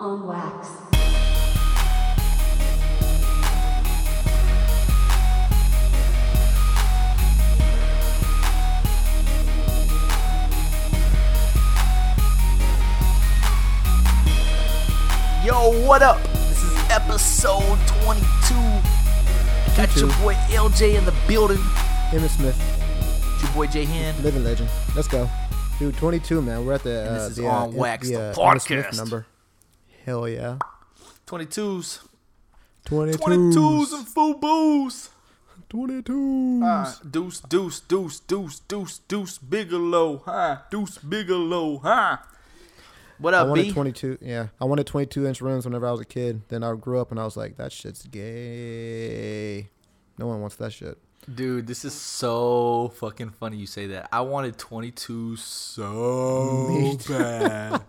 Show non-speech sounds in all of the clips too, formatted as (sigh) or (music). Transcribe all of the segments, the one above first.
on wax. Yo, what up? This is episode 22. I Got your 22. boy LJ in the building. Emmett Smith, Your boy J Hand. living legend. Let's go, dude. Twenty-two, man. We're at the. And Uh, this is the, on uh, Wax, the, the uh, Emmett Smith podcast. number. Hell yeah. 22s. Twenty-two. 22s and FUBUs. Twenty-two. Uh, deuce, deuce, deuce, deuce, deuce, deuce, Bigalow, huh? Deuce Bigalow, huh? What I up, wanted B? 22. Yeah, I wanted 22 inch rims whenever I was a kid. Then I grew up and I was like, that shit's gay. No one wants that shit. Dude, this is so fucking funny you say that. I wanted 22 so (laughs) bad.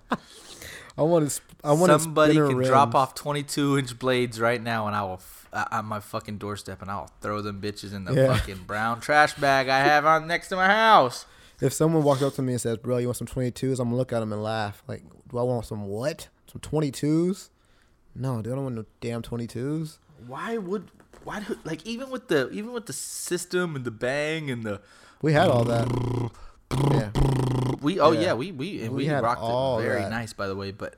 I wanted. sp- I wanted. Somebody can rims. drop off 22 inch blades right now, and I will f- uh, on my fucking doorstep, and I'll throw them bitches in the Yeah. fucking brown trash bag I have on next to my house. If someone walked up to me and says, "Bro, you want some 22s?" I'm gonna look at them and laugh. Like, do I want some what? Some 22s? No, dude, I don't want no damn 22s. Why would why do, like even with the even with the system and the bang and the We had all that. Yeah. We oh yeah, Yeah. we we and We we, rocked it very that. nice by the way, but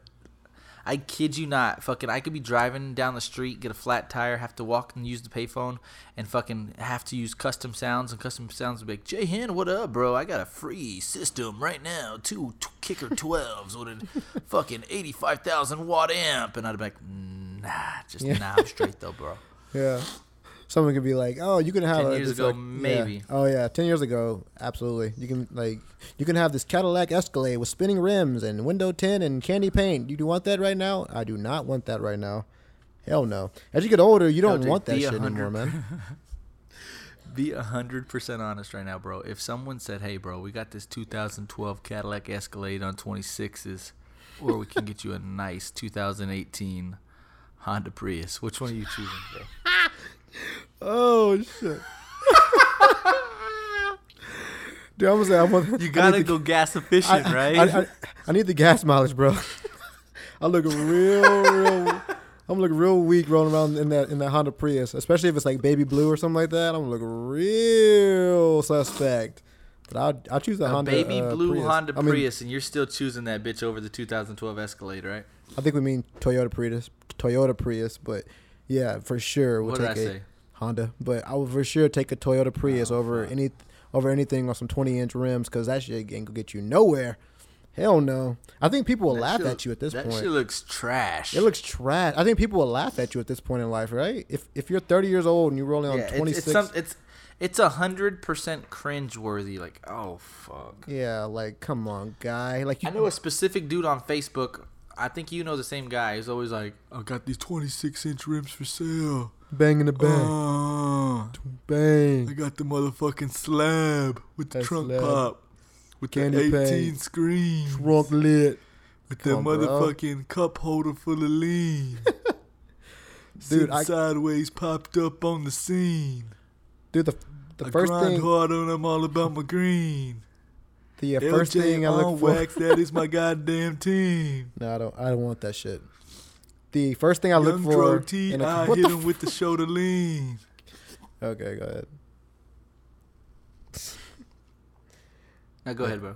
I kid you not, fucking I could be driving down the street, get a flat tire, have to walk and use the payphone, and fucking have to use custom sounds, and custom sounds would be like, Jay Hen, what up, bro? I got a free system right now, two t- kicker twelves with a (laughs) fucking eighty five thousand watt amp, and I'd be like, nah, just Yeah. nah, I'm straight though, bro. (laughs) Yeah. Someone could be like, "Oh, you can have 10 a- years ago, like- yeah. maybe. Oh yeah, ten years ago, absolutely. You can like, you can have this Cadillac Escalade with spinning rims and window tint and candy paint. Do You do want that right now? I do not want that right now. Hell no. As you get older, you don't dude, want that shit 100 anymore, man. (laughs) Be a hundred percent honest right now, bro. If someone said, "Hey, bro, we got this 2012 Cadillac Escalade on 26s, or we can get you a nice 2018 Honda Prius," which one are you choosing, bro? (laughs) Oh shit. (laughs) Dude, I'm gonna say I want. You gotta need the- go gas efficient, I, right? I, I, I need the gas mileage, bro. (laughs) I look real, real. I'm looking real weak rolling around in that in that Honda Prius, especially if it's like baby blue or something like that. I'm looking real suspect. But I'll I'll choose the a Honda baby uh, blue Prius. Honda I mean, Prius, and you're still choosing that bitch over the 2012 Escalade, right? I think we mean Toyota Prius, Toyota Prius, but yeah, for sure we'll What did take I a say? Honda. But I would for sure take a Toyota oh, Prius Oh, over fuck. any over anything on some 20 inch rims because that shit ain't gonna get you nowhere. Hell no. I think people will That laugh shit- at you at this that point. That shit looks trash. It looks trash. I think people will laugh at you at this point in life, right? If if you're 30 years old and you're rolling on yeah, it's, 26, it's it's it's a hundred percent cringe worthy. Like, oh fuck. yeah, like come on, guy. Like you, I know a specific dude on Facebook. I think you know the same guy. He's always like, "I got these 26 inch rims for sale. bang in the bang, Uh, I got the motherfucking slab with the That trunk slab. pop, with Candy the paint. 18 screens, Trunk lit. with the Come on, bro. motherfucking cup holder full of lean. (laughs) Dude, Sitting I- sideways popped up on the scene. Dude, the the I first grind thing, hard on I'm all about my green. The uh, first thing I look for. wax, that is my (laughs) goddamn team. No, I don't. I don't want that shit. The first thing I look for. Dro T, in a- I what hit the him with the shoulder lean. Okay, go ahead. Now go ahead, bro.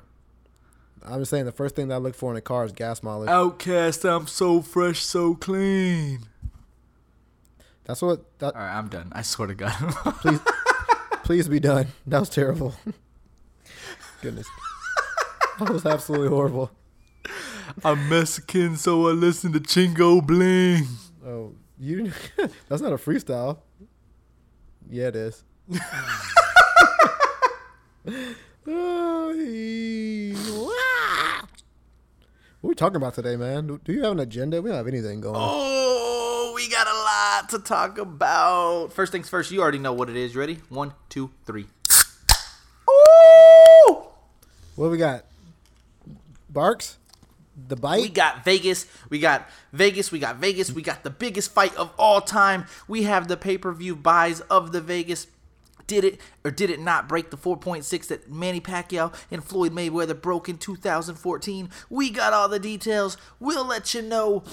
I'm just saying the first thing that I look for in a car is gas mileage. OutKast, I'm so fresh, so clean. That's what. That, All right, I'm done. I swear to God. please, (laughs) please be done. That was terrible. (laughs) Goodness, (laughs) that was absolutely horrible. I'm Mexican, so I listen to Chingo Bling. Oh, you. (laughs) that's not a freestyle. Yeah, it is. Oh, (laughs) what are we talking about today, man? Do, do you have an agenda? We don't have anything going. Oh, we got a lot to talk about. First things first, you already know what it is. You ready? One, two, three. Ooh! What we got? Barks, the bite. We got Vegas. We got Vegas. We got Vegas. We got the biggest fight of all time. We have the pay per view buys of the Vegas. Did it or did it not break the 4.6 that Manny Pacquiao and Floyd Mayweather broke in 2014? We got all the details. We'll let you know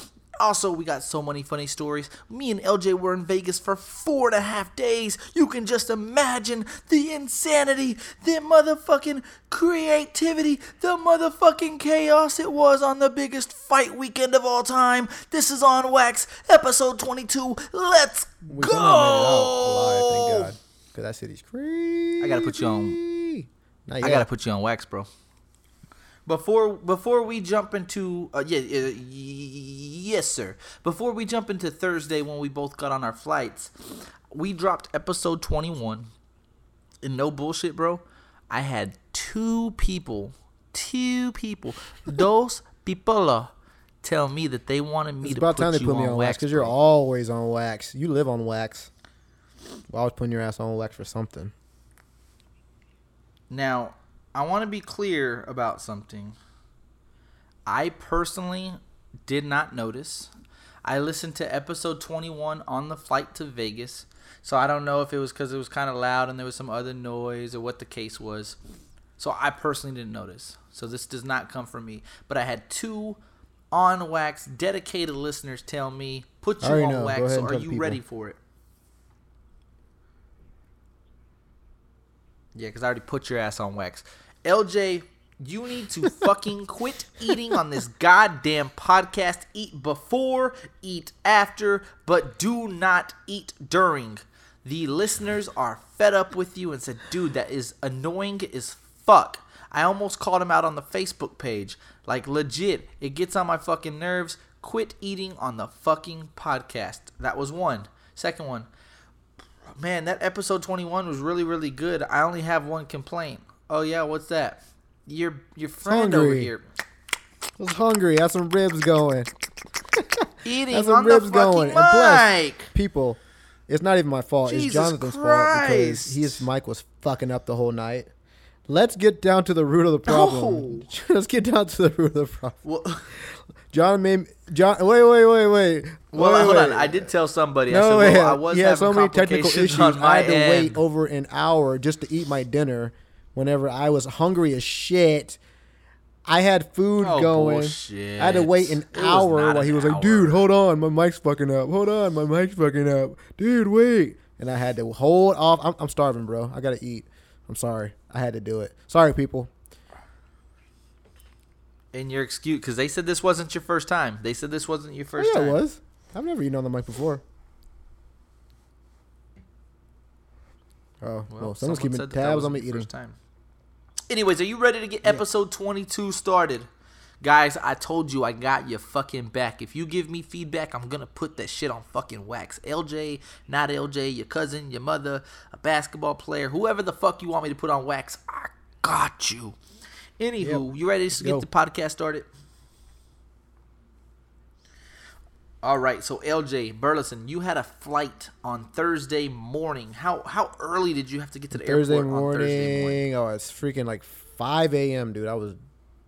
Also, we got so many funny stories. Me and LJ were in Vegas for four and a half days. You can just imagine the insanity, the motherfucking creativity, the motherfucking chaos it was on the biggest fight weekend of all time. This is on Wax, episode 22. Let's We go! somehow made it out alive, thank God. Cause that city's crazy. I gotta put you on- I gotta put you on wax, bro. Before before we jump into uh, yeah uh, yes sir. Before we jump into Thursday when we both got on our flights, we dropped episode twenty one. And no bullshit, bro. I had two people, two people, (laughs) those people, tell me that they wanted me It's to about put time they you put me on wax because you're always on wax. You live on wax. Well, I was putting your ass on wax for something. Now, I want to be clear about something. I personally did not notice. I listened to episode 21 on the flight to Vegas, so I don't know if it was because it was kind of loud and there was some other noise or what the case was. So I personally didn't notice. So this does not come from me. But I had two on wax dedicated listeners tell me, put you on know. Wax. So are you people. ready for it? Yeah, because I already put your ass on wax. LJ, you need to fucking quit eating on this goddamn podcast. Eat before, eat after, but do not eat during. The listeners are fed up with you and said, dude, that is annoying as fuck. I almost called him out on the Facebook page. Like, legit, it gets on my fucking nerves. Quit eating on the fucking podcast. That was one. Second one, man, that episode 21 was really, really good. I only have one complaint. Oh, yeah, what's that? Your your friend over here I was hungry. Had some ribs going. eating (laughs) Had some on the ribs fucking going. And plus. People, it's not even my fault. Jesus it's Jonathan's fault because his mic was fucking up the whole night. Let's get down to the root of the problem. (laughs) Let's get down to the root of the problem. Well, (laughs) John made John. Wait, wait, wait, wait. well wait, hold wait. on. I did tell somebody. I No, said, wait. well, I was he had having so many technical issues. I had to end. wait over an hour just to eat my dinner. Whenever I was hungry as shit, I had food Oh, going. bullshit. I had to wait an It hour while he was like, "Dude, hold on, my mic's fucking up. Hold on, my mic's fucking up. Dude, wait." And I had to hold off. I'm, I'm starving, bro. I gotta eat. I'm sorry. I had to do it. Sorry, people. And your excuse, because they said this wasn't your first time. They said this wasn't your Oh, first yeah, time. it was. I've never eaten on the mic before. Oh, well, someone's someone keeping said that that tabs on me eating. first time. Anyways, are you ready to get episode 22 started? Guys, I told you I got your fucking back. If you give me feedback, I'm gonna put that shit on fucking wax. LJ, not LJ, your cousin, your mother, a basketball player, whoever the fuck you want me to put on wax, I got you. Anywho, you ready to get Go. the podcast started? All right, so LJ Burleson, you had a flight on Thursday morning. How how early did you have to get to the Thursday airport morning, on Thursday morning? Oh, it's freaking like 5 a.m., dude. I was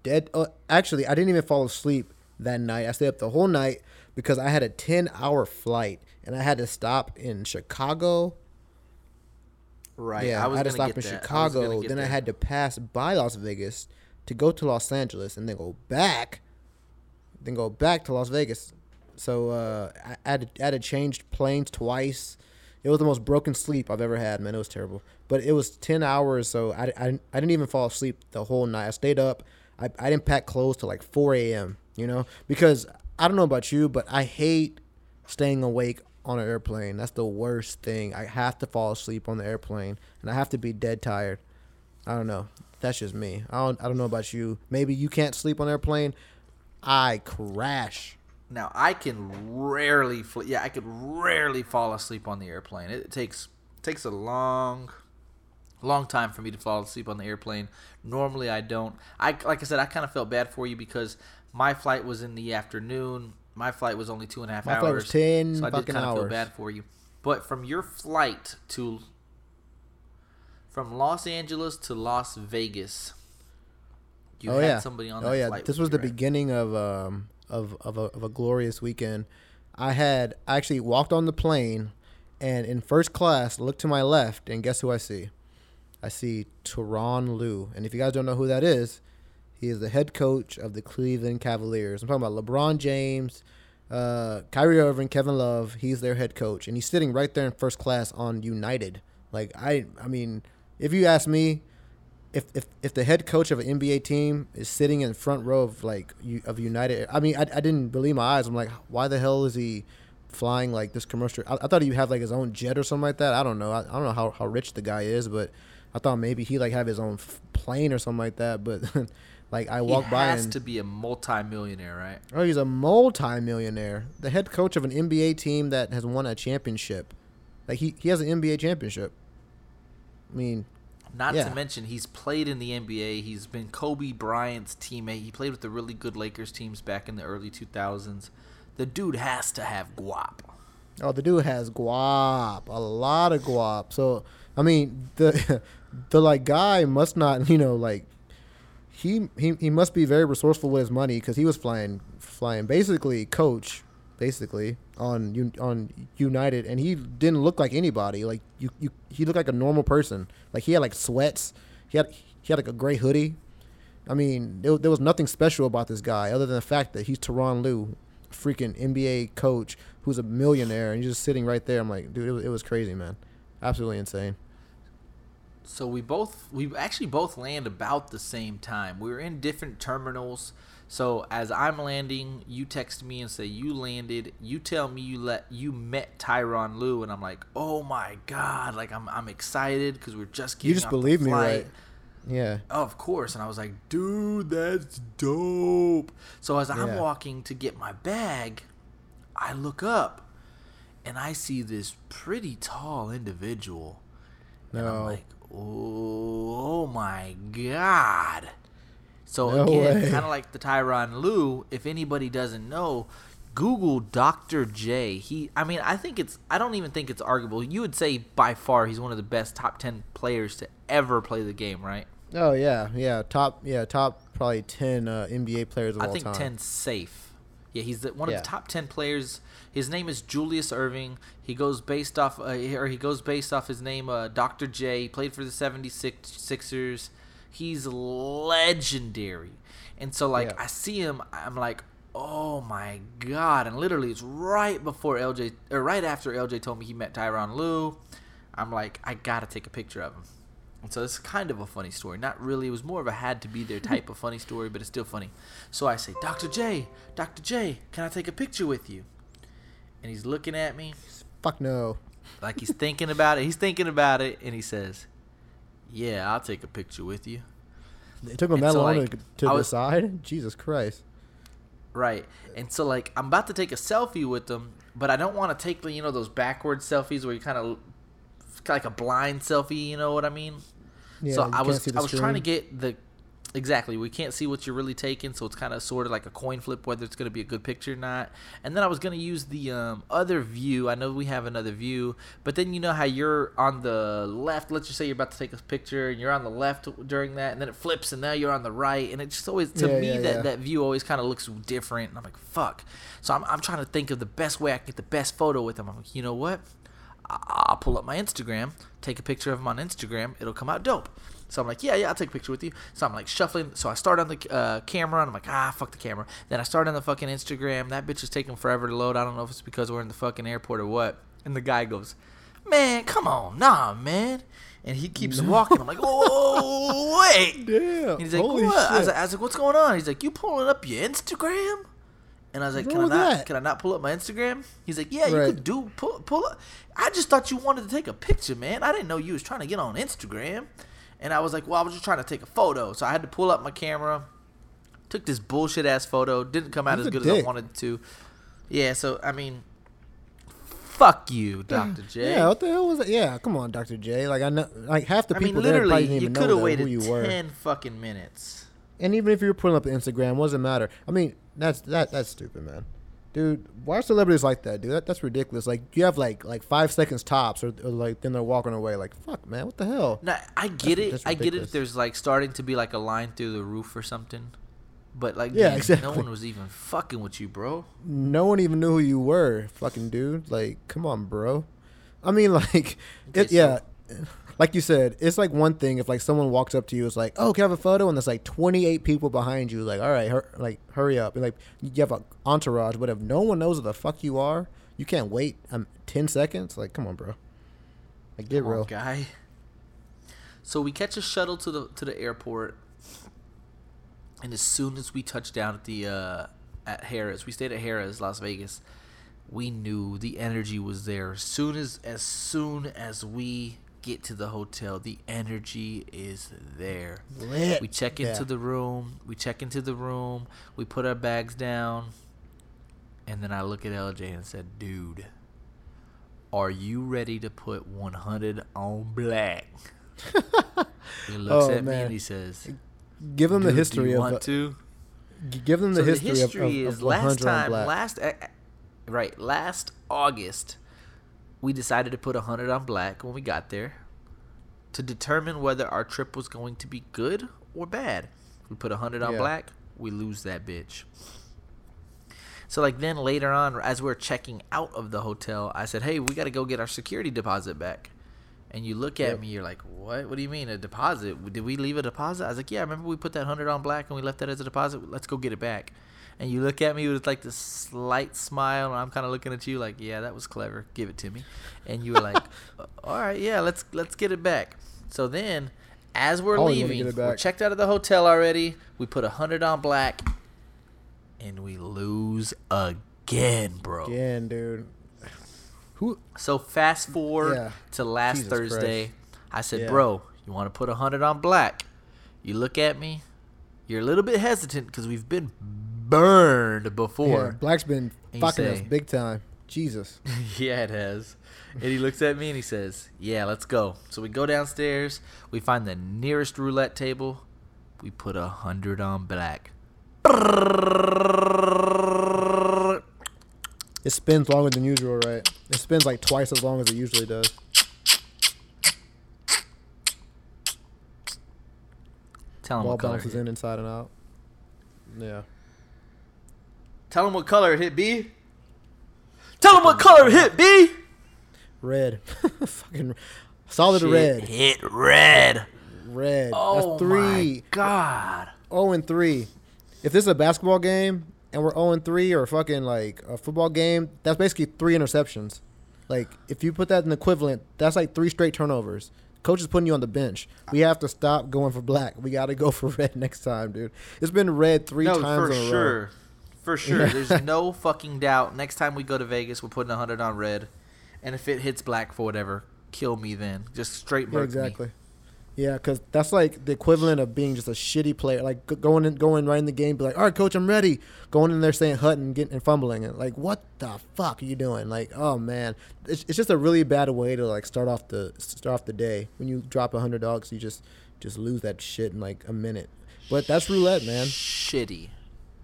dead. Uh, actually, I didn't even fall asleep that night. I stayed up the whole night because I had a 10 hour flight and I had to stop in Chicago. Right. yeah, I was had to stop in that. I Chicago. get Then I had to pass by Las Vegas to go to Los Angeles and then go back, then go back to Las Vegas. So uh, I, had to, had to change planes twice. It was the most broken sleep I've ever had, man. It was terrible. But it was 10 hours, so I, I, I didn't even fall asleep the whole night. I stayed up. I, I didn't pack clothes till like 4 a.m., you know? Because I don't know about you, but I hate staying awake on an airplane. That's the worst thing. I have to fall asleep on the airplane, and I have to be dead tired. I don't know. That's just me. I don't. I don't know about you. Maybe you can't sleep on an airplane. I crash. Now I can rarely, fl- yeah, I could rarely fall asleep on the airplane. It takes takes a long, long time for me to fall asleep on the airplane. Normally I don't. I like I said, I kind of felt bad for you because my flight was in the afternoon. My flight was only two and a half My hours. flight was 10 so I did kind of feel bad for you. But from your flight to from Los Angeles to Las Vegas, you oh had yeah. somebody on oh yeah. flight. This was the right? beginning of um of of a, of a glorious weekend. I had I actually walked on the plane, and in first class, looked to my left, and guess who I see? I see Tyronn Lue, and if you guys don't know who that is, he is the head coach of the Cleveland Cavaliers. I'm talking about LeBron James, Uh, Kyrie Irving, Kevin Love, he's their head coach, and he's sitting right there in first class on United. Like I, I mean, if you ask me, if if if the head coach of an NBA team is sitting in front row of like of United, I mean, I, I didn't believe my eyes. I'm like, why the hell is he flying like this commercial? I, I thought he'd have like his own jet or something like that. I don't know. I, I don't know how, how rich the guy is, but I thought maybe he like have his own f- plane or something like that. But (laughs) like I walked he by has and to be a multi-millionaire, right? oh, he's a multi-millionaire, the head coach of an NBA team that has won a championship. Like he he has an NBA championship. I mean, Not Yeah. to mention he's played in the NBA. He's been Kobe Bryant's teammate. He played with the really good Lakers teams back in the early 2000s. The dude has to have guap. Oh, the dude has guap, a lot of guap. So, I mean, the (laughs) the like guy must not, (laughs) you know, like he he, he must be very resourceful with his money because he was flying flying basically coach basically on on United and he didn't look like anybody. Like you, you he looked like a normal person. Like he had like sweats. He had he had like a gray hoodie. I mean, there, there was nothing special about this guy other than the fact that he's Tyronn Lue, freaking NBA coach who's a millionaire, and he's just sitting right there. I'm like, dude, it was, it was crazy, man. Absolutely insane. So we both we actually both land about the same time. We were in different terminals. So as I'm landing, you text me and say you landed. You tell me you let you met Tyronn Lue, and I'm like, oh my god! Like I'm I'm excited because we're just getting. You just believe me, right? Yeah. Oh, of course. And I was like, dude, that's dope. So as I'm walking to get my bag, I look up and I see this pretty tall individual. And I'm No. like, oh my God. So No again, kind of like the Tyronn Lue, if anybody doesn't know, Google Dr. J. He I mean, I think it's I don't even think it's arguable. You would say by far he's one of the best top 10 players to ever play the game, right? Oh yeah, yeah. Top, yeah, top probably ten uh, NBA players of I all think time. 10 safe. Yeah, he's the, one Yeah. of the top 10 players. His name is Julius Erving. He goes based off uh, or he goes based off his name uh, Dr. J. He played for the 76ers. He's legendary. And so like Yeah. I see him I'm like, "Oh my god." And literally it's right before LJ or right after LJ told me he met Tyronn Lue. I'm like, "I got to take a picture of him." And so it's kind of a funny story. Not really. It was more of a had to be there (laughs) type of funny story, but it's still funny. So I say, Dr. J, Dr. J, can I take a picture with you? And he's looking at me Fuck no. like he's thinking about it. He's thinking about it, and he says, Yeah, I'll take a picture with you. It took And that so, long like, to, to was- decide. Jesus Christ. Right. And so, like, I'm about to take a selfie with them, but I don't want to take, you know, those backward selfies where you kind of like a blind selfie, you know what I mean? Yeah, so I was I was trying to get the exactly. We can't see what you're really taking, so it's kind of sort of like a coin flip whether it's going to be a good picture or not. And then I was going to use the um, other view. I know we have another view, but then you know how you're on the left. Let's just say you're about to take a picture and you're on the left during that, and then it flips and now you're on the right, and it just always to Yeah, me yeah, that yeah. that view always kind of looks different. And I'm like, fuck. So I'm I'm trying to think of the best way I can get the best photo with them. I'm like, you know what? I'll pull up my Instagram, take a picture of him on Instagram. It'll come out dope. So I'm like, yeah, yeah, I'll take a picture with you. So I'm like shuffling. So I start on the uh, camera, and I'm like, ah, fuck the camera. Then I start on the fucking Instagram. That bitch is taking forever to load. I don't know if it's because we're in the fucking airport or what. And the guy goes, man, come on, nah, man. And he keeps walking. I'm like, oh, wait. (laughs) Damn. And he's like, Holy what? I was, shit. like, I was like, what's going on? He's like, you pulling up your Instagram? And I was like, What's can I not? that? Can I not pull up my Instagram? He's like, yeah, you could do pull pull up. I just thought you wanted to take a picture, man. I didn't know you was trying to get on Instagram. And I was like, well, I was just trying to take a photo. So I had to pull up my camera. Took this bullshit ass photo. Didn't come out as good as I wanted to. Yeah. So I mean, fuck you, Doctor J. Yeah, what the hell was that? Yeah, come on, Dr. J. Like I know, like half the I mean, people there probably literally, didn't you even could know have waited who you were. ten fucking minutes. And even if you were pulling up the Instagram, what does it matter? I mean, that's that that's stupid, man. Dude, why are celebrities like that, dude? That, that's ridiculous. Like you have like like five seconds tops, or, or like then they're walking away. Like fuck, man, what the hell? No, I get That's- it. that's I get it. If there's like starting to be like a line through the roof or something, but like, Yeah, man, exactly. no one was even fucking with you, bro. No one even knew who you were, fucking dude. Like, come on, bro. I mean, (laughs) like, it, yeah, so- like you said, it's like one thing if like someone walks up to you, it's like, oh, can I have a photo? And there's like 28 people behind you, like, all right, hur- like hurry up. And like you have an entourage, but if no one knows who the fuck you are, you can't wait um, 10 seconds. Like, come on, bro. Like, get Come on, real. guy. So we catch a shuttle to the to the airport, and as soon as we touch down at the uh, at Harrah's, we stayed at Harrah's, Las Vegas. We knew the energy was there. As soon as as soon as we get to the hotel, the energy is there. Lit. We check into Yeah. the room. We check into the room. We put our bags down. And then I look at LJ and said, dude, are you ready to put 100 on black? (laughs) he looks Oh, at me and he says, Give them the "Dude, do history of want to? give them the So history, the history of, of, is of last 100 on time, last, uh, right, last August, we decided to put 100 on black when we got there to determine whether our trip was going to be good or bad. We put 100 on Yeah. black, we lose that bitch. So like then later on, as we're checking out of the hotel, I said, "Hey, we got to go get our security deposit back." And you look at Yep. me, you're like, "What? What do you mean a deposit? Did we leave a deposit?" I was like, "Yeah, I remember we put that hundred on black and we left that as a deposit. Let's go get it back." And you look at me with like this slight smile, and I'm kind of looking at you like, "Yeah, that was clever. Give it to me." And you were like, (laughs) "All right, yeah, let's let's get it back." So then, as we're leaving, we're checked out of the hotel already. We put a hundred on black, and we lose again, bro. Again, dude. Who? So fast forward Yeah. to last Jesus Thursday. I said, Yeah. "Bro, you want to put a hundred on black?" You look at me. You're a little bit hesitant because we've been burned Yeah, before. Black's been And you fucking us big time. Jesus. (laughs) Yeah. it has. And he looks at me and he says, "Yeah, let's go." So we go downstairs. We find the nearest roulette table. We put a hundred on black. It spins longer than usual, right? It spins like twice as long as it usually does. Tell him Ball what color. bounces in inside and out. Yeah. Tell him what color it hit, B. Tell him what color it hit, B. Red. (laughs) Fucking solid Shit red. Hit red. Red. Oh That's three. my god. 0 and 3. If this is a basketball game and we're 0 and 3 or fucking like a football game, that's basically three interceptions. Like if you put that in equivalent, that's like three straight turnovers. Coach is putting you on the bench. We have to stop going for black. We got to go (laughs) for red next time, dude. It's been red three no, times for in a row. For sure. There's no fucking doubt. Next time we go to Vegas, we're putting a hundred on red, and if it hits black for whatever, kill me then. Just straight Yeah, exactly. me. Yeah, because that's like the equivalent of being just a shitty player. Like going in, going right in the game, be like, "All right, coach, I'm ready." Going in there saying "hut" and getting and fumbling it. Like, what the fuck are you doing? Like, oh man, it's, it's just a really bad way to like start off the start off the day. When you drop a hundred dogs, you just just lose that shit in like a minute. But that's roulette, man. Shitty.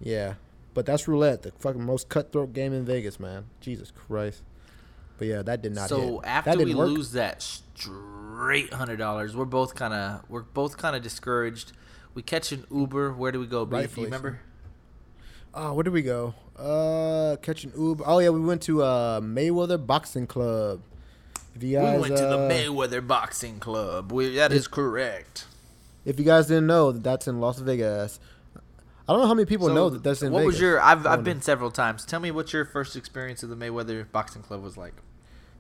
Yeah, but that's roulette, the fucking most cutthroat game in Vegas, man. Jesus Christ. But yeah, that did not. So hit. after we work. lose that straight hundred dollars, we're both kind of we're both kind of discouraged. We catch an Uber. Where do we go? B? Do you remember? Oh, where did we go? Uh, catching Uber. Oh yeah, we went to uh Mayweather Boxing Club. If you guys, we went to the uh, Mayweather Boxing Club. We, that is correct. If you guys didn't know, that's in Las Vegas. I don't know how many people So, know that that's in what Vegas. was your? I've I've been several times. Tell me what your first experience of the Mayweather Boxing Club was like.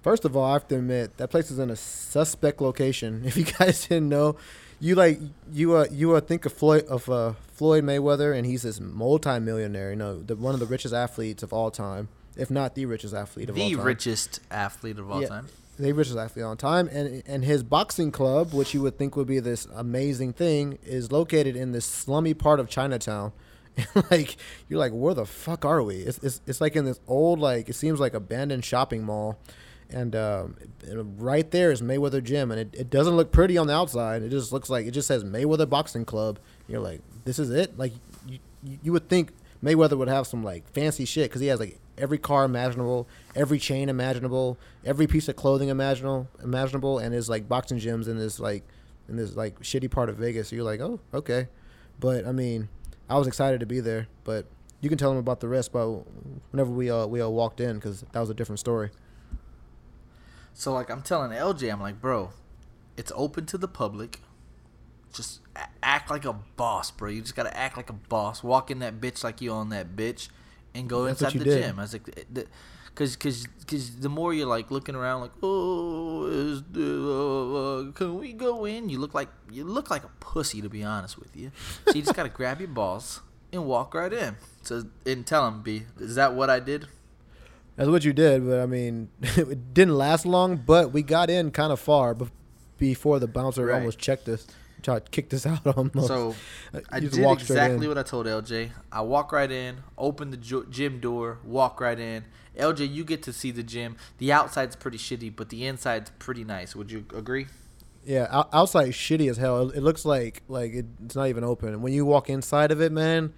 First of all, I have to admit that place is in a suspect location. (laughs) If you guys didn't know, you like you uh you uh think of Floyd of uh Floyd Mayweather, and he's this multi-millionaire. You know, the one of the richest athletes of all time, if not the richest athlete of all The richest athlete of all Yeah. time. The richest athlete on time, and and his boxing club, which you would think would be this amazing thing, is located in this slummy part of Chinatown. (laughs) And like you're like, where the fuck are we? It's, it's it's like in this old like it seems like abandoned shopping mall, and um, right there is Mayweather Gym, and it, it doesn't look pretty on the outside. It just looks like it just says Mayweather Boxing Club. You're like, this is it? Like you, you would think Mayweather would have some like fancy shit because he has like every car imaginable, every chain imaginable, every piece of clothing imaginable, imaginable, and his like boxing gyms in this like in this like shitty part of Vegas. So you're like, oh, okay, but I mean, I was excited to be there, but you can tell them about the rest. But whenever we uh we all walked in, because that was a different story. So like I'm telling LJ, I'm like, bro, It's open to the public. Just act like a boss, bro. You just gotta act like a boss. Walk in that bitch like you own that bitch, and go That's inside the did. gym. I was like, eh, the, cause, cause, cause the more you're like looking around, like, oh, is the, uh, uh, can we go in? You look like you look like a pussy, to be honest with you. So you just gotta (laughs) grab your balls and walk right in. So and tell him, B, is that what I did? That's what you did, but I mean, (laughs) it didn't last long. But we got in kind of far before the bouncer Right. almost checked us, tried to kick us (laughs) out almost. So Uh, I did exactly what I told LJ. I walk right in, open the gym door, walk right in. LJ, you get to see the gym. The outside's pretty shitty, but the inside's pretty nice. Would you agree? Yeah, outside is shitty as hell. It, looks like like it's not even open. When you walk inside of it, man,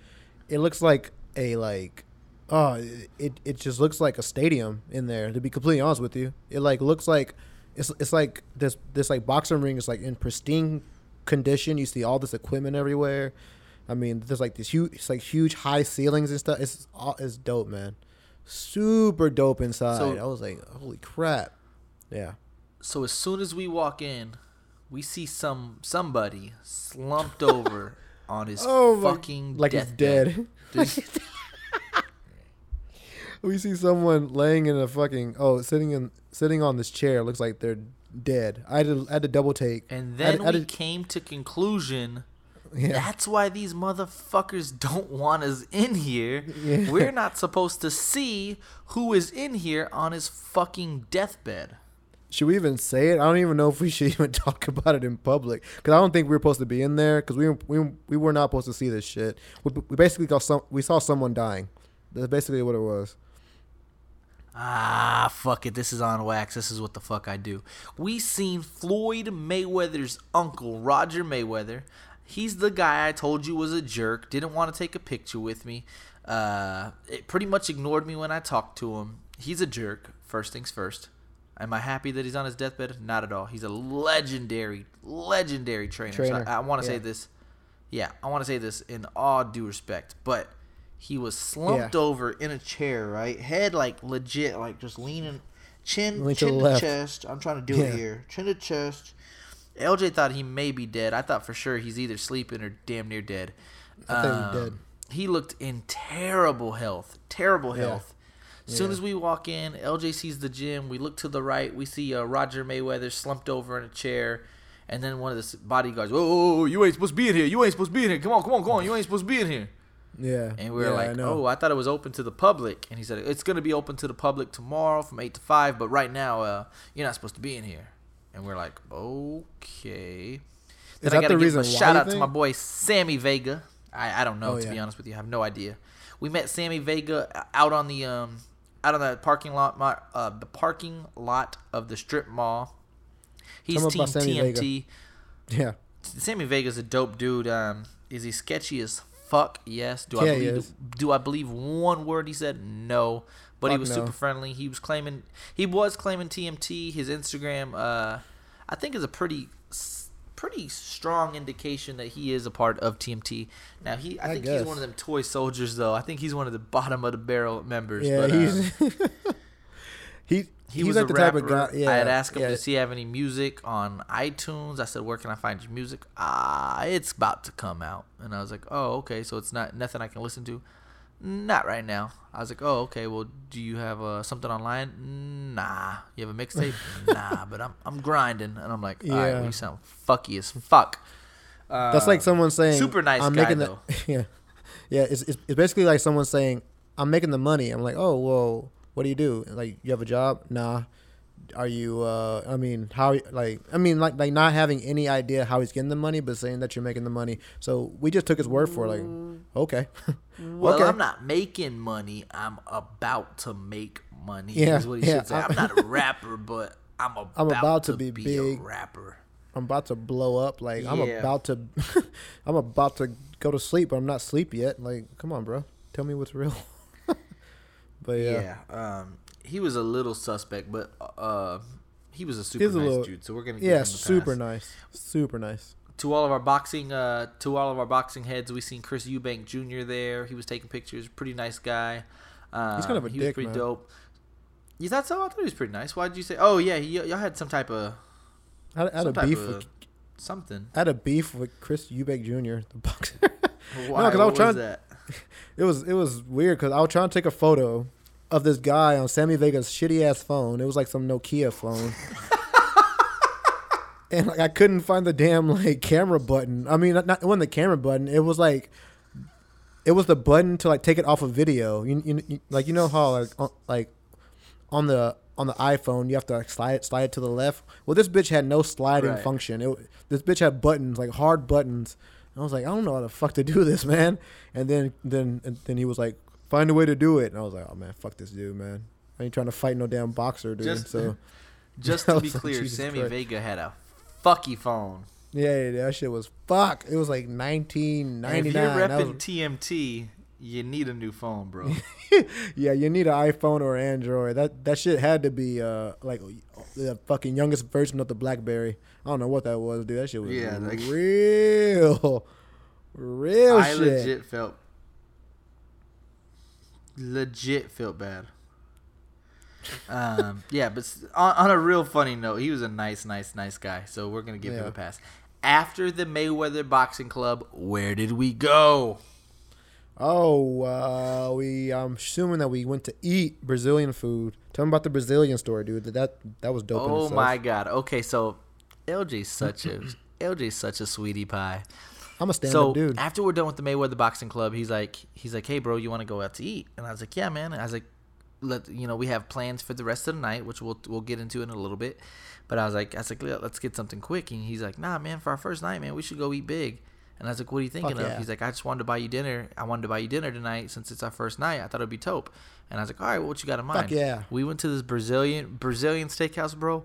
it looks like a like oh it it just looks like a stadium in there. To be completely honest with you, it like looks like it's it's like this this like boxing ring is like in pristine condition. You see all this equipment everywhere. I mean, there's like this huge, it's like huge high ceilings and stuff. It's all it's dope, man. Super dope inside. So- I was like, holy crap. Yeah. So as soon as we walk in, we see some somebody slumped over on his (laughs) Oh fucking like (laughs) he's dead. We see someone laying in a fucking oh sitting in sitting on this chair. Looks like they're dead. I had to, I had to double take. and I had- then I we did- came to conclusion Yeah. That's why these motherfuckers don't want us in here. Yeah. We're (laughs) not supposed to see who is in here on his fucking deathbed. Should we even say it? I don't even know if we should (laughs) even talk about it in public because I don't think we are supposed to be in there because we, we we were not supposed to see this shit. We, we basically got some. We saw someone dying. That's basically what it was. Ah, fuck it. This is on wax. This is what the fuck I do. We seen Floyd Mayweather's uncle, Roger Mayweather. He's the guy I told you was a jerk. Didn't want to take a picture with me. Uh, it pretty much ignored me when I talked to him. He's a jerk. First things first. Am I happy that he's on his deathbed? Not at all. He's a legendary, legendary trainer. So Trainer, I, I want to say this. Yeah, I want to say this in all due respect, but he was slumped Yeah. over in a chair, right? Head like legit, like just leaning, chin, Lean chin the to, chest. I'm trying to do Yeah. it here, chin to chest. LJ thought he may be dead. I thought for sure he's either sleeping or damn near dead. I thought he was dead. Um, He looked in terrible health. Terrible Yeah. health. As soon as we walk in, LJ sees the gym. We look to the right. We see uh, Roger Mayweather slumped over in a chair. And then one of the bodyguards, whoa, whoa, whoa, you ain't supposed to be in here. You ain't supposed to be in here. Come on, come on, come on. You ain't supposed to be in here. Yeah. And we were yeah, like, know. oh, I thought it was open to the public. And he said, it's going to be open to the public tomorrow from 8 to 5. But right now, uh, you're not supposed to be in here. And we're like, okay. Is Then I that gotta the give reason a shout out to my boy Sammy Vega. I, I don't know Oh, to be honest with you. I have no idea. We met Sammy Vega out on the um out on the parking lot uh the parking lot of the strip mall. He's Tell team Sammy Vega. TMT. Yeah. Sammy Vega's a dope dude. Um, is he sketchy as fuck? Yes. Do I Yeah, he believe? Do I believe one word he said? No. But he was no. super friendly. He was claiming he was claiming TMT. His Instagram, uh, I think, is a pretty pretty strong indication that he is a part of TMT. Now he, I, I think he's one of them toy soldiers though. I think he's one of the bottom of the barrel members. Yeah. but, uh, he's (laughs) he. He he's was like a the rapper. type of guy. Yeah. I had asked him, yeah. does he have any music on iTunes? I said, where can I find your music? Ah, it's about to come out. And I was like, oh, okay, so it's not nothing I can listen to. Not right now. I was like, oh, okay. Well, do you have uh, something online? Nah. You have a mixtape? (laughs) nah. But I'm I'm grinding, and I'm like, all right, Yeah. well, you sound fucky as fuck. That's like Uh, someone saying super nice I'm guy, making though. the (laughs) yeah, yeah. It's, it's it's basically like someone saying I'm making the money. I'm like, oh well, what do you do? Like you have a job? Nah. Are you? uh I mean, how? Like I mean, like like not having any idea how he's getting the money, but saying that you're making the money. So we just took his word for it, like, okay, (laughs) Well, okay. I'm not making money. I'm about to make money. Yeah, is what he yeah, should say. I'm- I'm not a rapper, but I'm (laughs) about, I'm about to to be be, big. a rapper. I'm about to blow up. Like I'm about to, (laughs) I'm about to go to sleep, but I'm not sleep yet. Like, come on, bro, tell me what's real. But yeah. Yeah. Um, he was a little suspect, but uh, he was a super a nice little- dude. So we're gonna Yeah, super nice, super nice. To all of our boxing, uh, to all of our boxing heads, we seen Chris Eubank Jr. there. He was taking pictures. Pretty nice guy. Um, He's kind of a he dick, was pretty man. dope. You thought so? I thought he was pretty nice. Why did you say? Oh yeah, he, y'all had some type of I had, a beef of with something. I had a beef with Chris Eubank Jr. the boxer. (laughs) Why? 'cause I was What trying- that? (laughs) it was it was weird because I was trying to take a photo of this guy on Sammy Vega's shitty ass phone. It was like some Nokia phone. (laughs) and like I couldn't find the damn like camera button. I mean, not, it wasn't the camera button. It was like it was the button to like take it off of video. You, you, you like you know how like on, like on the on the iPhone you have to like slide it slide it to the left. Well, this bitch had no sliding Right. function. It this bitch had buttons like hard buttons. And I was like, I don't know how the fuck to do this, man. And then then and then he was like, find a way to do it. And I was like, oh man, fuck this dude, man. I ain't trying to fight no damn boxer, dude. Just- so (laughs) Just (laughs) to be was like, clear, Jesus Sammy Christ. Vega had a fucky phone. yeah, yeah, that shit was fuck. It was like nineteen ninety if you're nine. repping TMT, you need a new phone, bro. (laughs) Yeah, you need an iPhone or Android. That that shit had to be uh like the fucking youngest version of the BlackBerry. I don't know what that was, dude. That shit was Yeah, like- real, real I shit. legit felt legit felt bad. Um, yeah, but on, on a real funny note, he was a nice, nice, nice guy. So we're gonna give him a pass. After the Mayweather Boxing Club, where did we go? Oh, uh, we. I'm assuming that we went to eat Brazilian food. Tell me about the Brazilian story, dude. That that was dope. Oh my god. Okay, so LJ's such a LJ's such a sweetie pie. I'm a stand-up so dude. after we're done with the Mayweather Boxing Club, he's like, he's like, hey, bro, you want to go out to eat? And I was like, yeah, man. And I was like, let you know, we have plans for the rest of the night, which we'll we'll get into in a little bit. But I was like, I was like, let's get something quick. And he's like, nah, man, for our first night, man, we should go eat big. And I was like, what are you thinking Fuck of? He's like, I just wanted to buy you dinner. I wanted to buy you dinner tonight since it's our first night. I thought it'd be dope. And I was like, all right, well, what you got in mind? yeah. We went to this Brazilian Brazilian steakhouse, bro.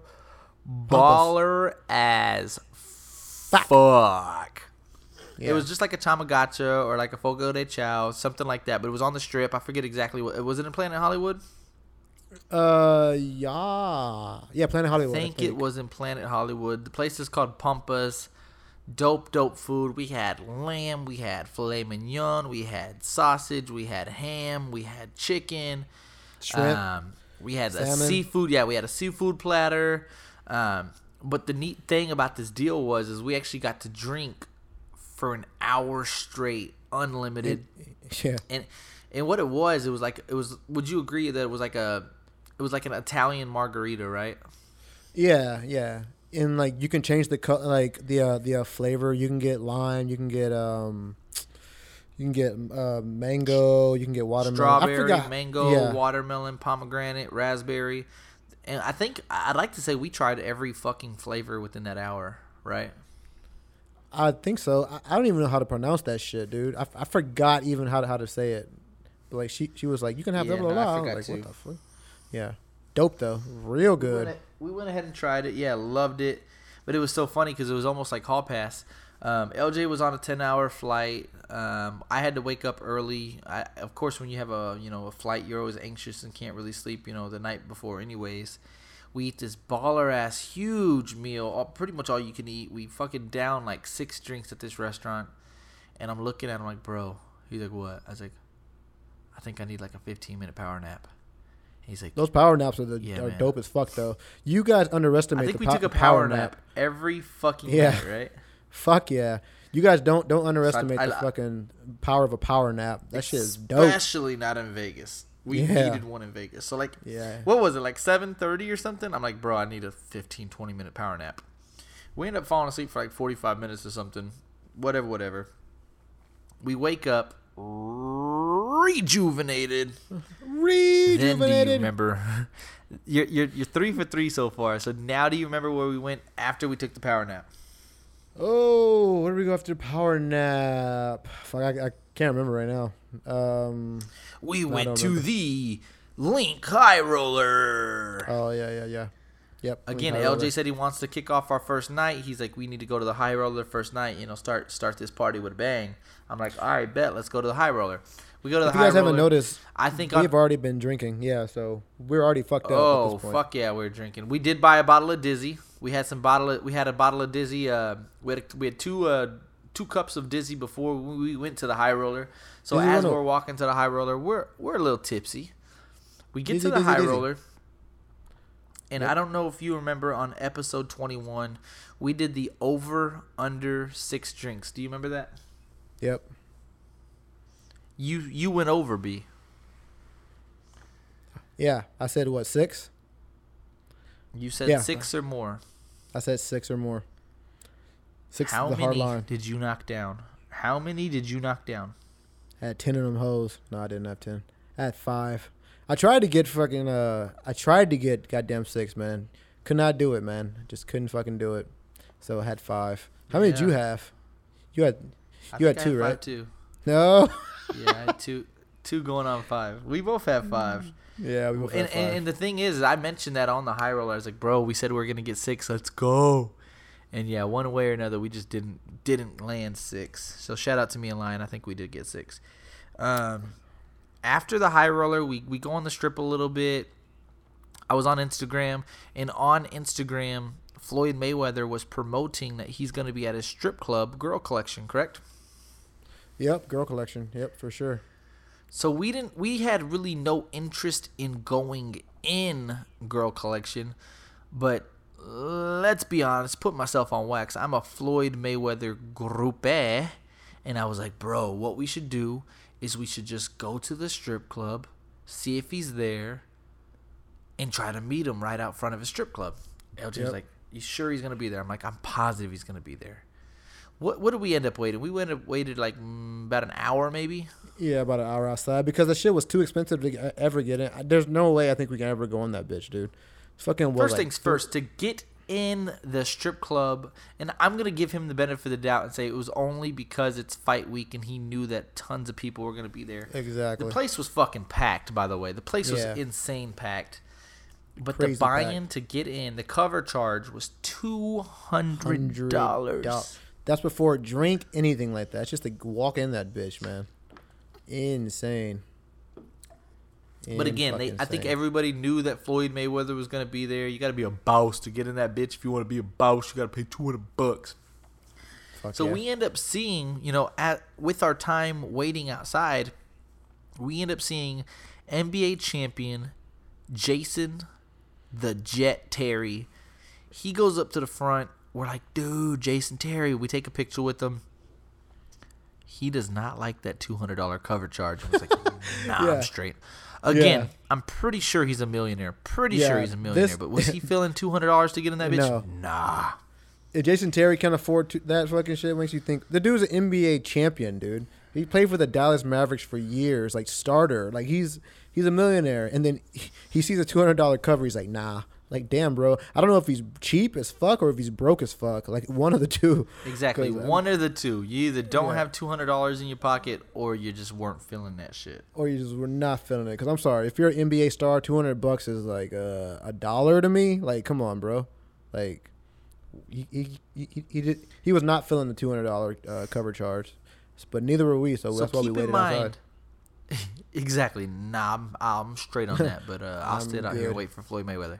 Baller as fuck. Yeah. It was just like a Tamagotcha or like a Fogo de Chao, something like that. But it was on the strip. I forget exactly what. It was it in Planet Hollywood? Uh, yeah, yeah. Planet Hollywood. I Hollywood. think, it was in Planet Hollywood. The place is called Pampas. Dope, dope food. We had lamb, we had filet mignon, we had sausage, we had ham, we had chicken. Shrimp. Um, we had a seafood. Yeah, we had a seafood platter. Um, but the neat thing about this deal was, is we actually got to drink for an hour straight, unlimited. yeah. and and what it was, it was like it was. Would you agree that it was like a, it was like an Italian margarita, right? Yeah, yeah. And like you can change the co- like the uh, the uh, flavor. You can get lime. You can get um, you can get uh, mango. You can get watermelon. I Strawberry, mango, Yeah. watermelon, pomegranate, raspberry, and I think I'd like to say we tried every fucking flavor within that hour, right? I think so. I, I don't even know how to pronounce that shit, dude. I, I forgot even how to, how to say it. But like she she was like, you can have Yeah, blah blah no, I. I was like, too. what the fuck? Yeah, dope though. Real We good. went, we went ahead and tried it. Yeah, loved it. But it was so funny because it was almost like hall pass. Um, LJ was on a ten hour flight. Um, I had to wake up early. I, of course, when you have a you know a flight, you're always anxious and can't really sleep. You know the night before, anyways. We eat this baller ass huge meal, all, pretty much all you can eat. We fucking down like six drinks at this restaurant, and I'm looking at him like, bro. He's like, what? I was like, I think I need like a 15 minute power nap. He's like, Those power naps are, the, Yeah, are man. dope as fuck though. You guys underestimate I think we po- took a power nap every fucking Yeah. night, right? (laughs) Fuck yeah. You guys don't don't underestimate I- the fucking power of a power nap. That shit is dope. Especially not in Vegas. We Yeah. needed one in Vegas. So like Yeah. what was it, like seven thirty or something? I'm like, bro, I need a 15, 20 minute power nap. We end up falling asleep for like forty five minutes or something. Whatever, whatever. We wake up rejuvenated. (laughs) Then do you Rejuvenated. remember? (laughs) You're, you're you're three for three so far. So now do you remember where we went after we took the power nap? Oh, where did we go after the power nap? Fuck, I, I can't remember right now. Um. We went to the LINQ High Roller. Oh yeah, yeah, yeah. Yep. Again, LJ roller. said he wants to kick off our first night. He's like, we need to go to the High Roller first night. You know, start start this party with a bang. I'm like, all right, bet. Let's go to the High Roller. We go to the If you High guys Roller. haven't noticed, I think we've already been drinking. Yeah, so we're already fucked up. at Oh this point. fuck yeah, we're drinking. We did buy a bottle of Dizzy. We had some bottle. Of, we had a bottle of Dizzy. Uh, we had we had two uh two cups of Dizzy before we went to the High Roller. So Dizzy as 100. we're walking to the High Roller, we're we're a little tipsy. We get Dizzy, to the Dizzy, High. Roller, And Yep. I don't know if you remember on episode 21, we did the over under six drinks. Do you remember that? Yep. You you went over B. Yeah, I said what six? You said Yeah. six or more. I said six or more. Six How is the hard many line. did you knock down? How many did you knock down? I had ten of them hoes. No, I didn't have ten. I had five. I tried to get fucking. Uh, I tried to get goddamn six, man. Could not do it, man. Just couldn't fucking do it. So I had five. How many did you have? You had You had two, five right? Too. no. (laughs) Yeah, I had two. Two going on five. We both have five. yeah, we both And, had five. and, and the thing is, I mentioned that on the high roller. I was like, bro, we said we are gonna get six. Let's go. And yeah, one way or another, we just didn't didn't land six. So shout out to me and Lion. I think we did get six. Um, after the high roller, we we go on the strip a little bit. I was on Instagram, and on Instagram, Floyd Mayweather was promoting that he's gonna be at his strip club, Girl Collection. Correct? yep, girl collection. Yep, for sure. So we didn't we had really no interest in going in girl collection, but let's be honest, put myself on wax. I'm a Floyd Mayweather groupie and I was like, "Bro, what we should do is we should just go to the strip club, see if he's there and try to meet him right out front of his strip club." LJ was like, "You sure he's going to be there?" I'm like, "I'm positive he's going to be there." What what did we end up waiting? We went up waited like mm, about an hour maybe. Yeah, about an hour outside because the shit was too expensive to ever get in. There's no way I think we can ever go in that bitch, dude. Fucking First like, things first, to get in the strip club, and I'm gonna give him the benefit of the doubt and say it was only because it's fight week and he knew that tons of people were gonna be there. Exactly. The place was fucking packed, by the way. The place was Yeah. insane packed. But Crazy the buy-in to get in, the cover charge was two hundred dollars. Doll- That's before drink anything like that. It's just to walk in that bitch, man. Insane. But again, they, I think everybody knew that Floyd Mayweather was gonna be there. You got to be a boss to get in that bitch. If you want to be a boss, you got to pay two hundred bucks. Fuck So yeah. we end up seeing, you know, at with our time waiting outside, we end up seeing NBA champion Jason the Jet Terry. He goes up to the front. We're like, dude, Jason Terry. We take a picture with him. He does not like that two hundred dollar cover charge. I was like, (laughs) nah, Yeah. I'm straight. Again, Yeah. I'm pretty sure he's a millionaire. Pretty Yeah, sure he's a millionaire. this- but was he (laughs) feeling two hundred dollars to get in that bitch? No. Nah. if Jason Terry can afford to, that fucking shit, makes you think the dude's an NBA champion, dude. He played for the Dallas Mavericks for years, like starter. Like he's he's a millionaire, and then he, he sees a two hundred dollar cover. He's like, nah. Like damn, bro. I don't know if he's cheap as fuck or if he's broke as fuck. Like one of the two. Exactly. (laughs) um, One of the two. You either don't Yeah. have two hundred dollars in your pocket or you just weren't feeling that shit. or you just were not feeling it. Because I'm sorry, if you're an NBA star, 200 bucks is like uh, a dollar to me. Like, come on, bro. Like, he he he, he, did he was not feeling the 200 dollar uh, cover charge, but neither were we. So, So that's why we waited in mind. outside. (laughs) exactly. Nah, I'm, I'm straight on (laughs) that, but uh, I'll sit out here and wait for Floyd Mayweather.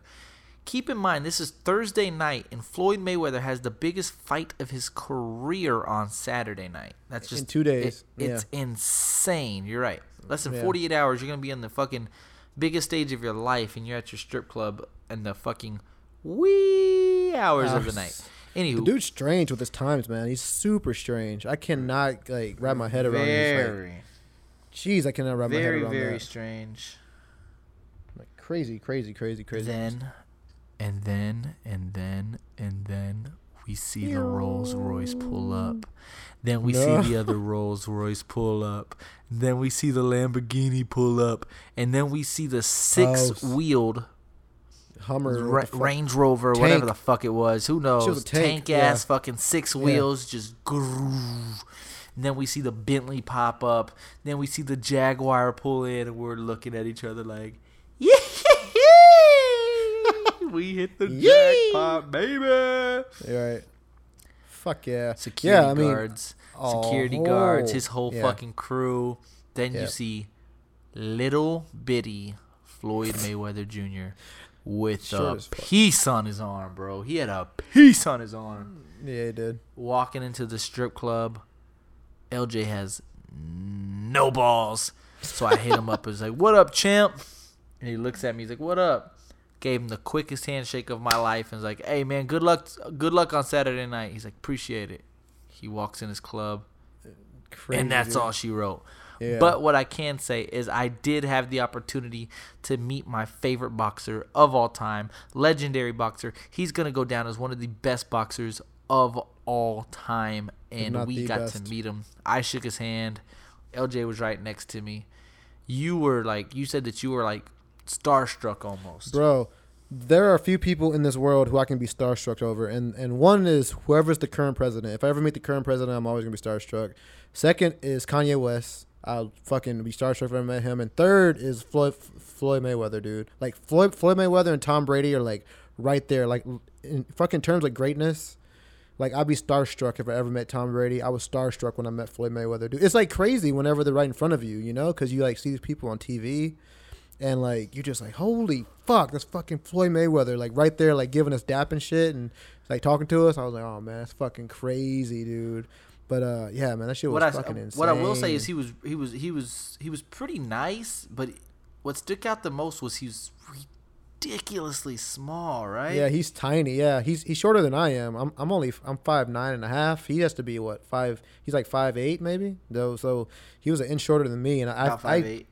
Keep in mind, this is Thursday night, and Floyd Mayweather has the biggest fight of his career on Saturday night. That's just In two days, it- it's insane. You're right. Less than Yeah. 48 hours, you're gonna be on the fucking biggest stage of your life, and you're at your strip club in the fucking wee hours of the night. Anywho, The dude's strange with his times, man. He's super strange. I cannot like wrap my head around this. Like, very, jeez, I cannot wrap my head very, around very that. strange. Like crazy, crazy, crazy, crazy. Then, and then, and then, and then we see the Rolls Royce pull up. Then we No. see the other (laughs) Rolls Royce pull up. Then we see the Lamborghini pull up. And then we see the six wheeled Hummer, Ra- Range Rover, whatever the fuck it was. Who knows? was tank, tank ass yeah. fucking six wheels just groove. And then we see the Bentley pop up. Then we see the Jaguar pull in, and we're looking at each other like, (laughs) yeah, we hit the Yee. jackpot, baby. Yeah, right. Fuck yeah. Security yeah, I mean, guards, oh, security guards, his whole yeah. fucking crew. Then Yeah. you see little bitty Floyd Mayweather Jr. with Short a piece on his arm, bro. He had a piece on his arm. Yeah, he did. Walking into the strip club, LJ has no balls. So I hit him up. I was like, "What up, champ?" And he looks at me. He's like, "What up?" Gave him the quickest handshake of my life, and was like, "Hey man, good luck, good luck on Saturday night." He's like, "Appreciate it." He walks in his club, Crazy, and that's all she wrote. Yeah. But what I can say is I did have the opportunity to meet my favorite boxer of all time, legendary boxer. He's gonna go down as one of the best boxers of all time, and we got best. to meet him. I shook his hand. LJ was right next to me. You were like, you said that you were like starstruck almost. Bro, there are a few people in this world who I can be starstruck over, and and one is whoever's the current president. If I ever meet the current president, I'm always gonna be starstruck. Second is Kanye West. I'll fucking be starstruck if I met him. And third is Floyd Floyd Mayweather, dude. Like Floyd Floyd Mayweather and Tom Brady are like right there, like in fucking terms of greatness. Like I'd be starstruck if I ever met Tom Brady. I was starstruck when I met Floyd Mayweather, dude. It's like crazy whenever they're right in front of you, you know, because you like see these people on TV and like you're just like, holy fuck, that's fucking Floyd Mayweather, like right there, like giving us dap and shit, and like talking to us. I was like, oh man, that's fucking crazy, dude. But uh, yeah, man, that shit was what I fucking insane. what I will say is he was he was he was he was pretty nice, but what stuck out the most was he was ridiculously small, right? yeah, he's tiny. Yeah, he's he's shorter than I am. I'm I'm only I'm five nine and a half. He has to be what five? He's like five eight maybe. Though, so he was an inch shorter than me, and I about I, five eight.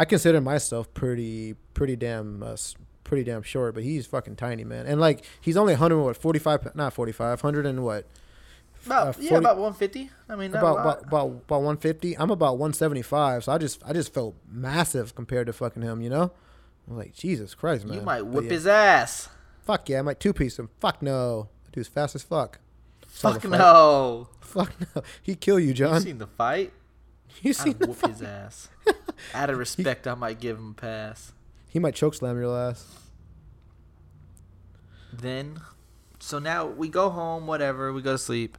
I consider myself pretty pretty damn uh, pretty damn short, but he's fucking tiny, man. And like he's only 100 what 45 not 45 100 and what About uh, yeah, about one fifty. I mean, about, about about about 150. I'm about 175, so I just I just felt massive compared to fucking him, you know. I was like Jesus Christ, man. you might whip yeah. his ass. Fuck yeah, I might two piece him. Fuck no, that dude's fast as fuck. Saw Fuck no. Fuck no, he kill you, John. You seen the fight? You seen? I'd whoop his ass. (laughs) Out of respect, I might give him a pass. He might choke slam your ass. Then, so now we go home, whatever. We go to sleep,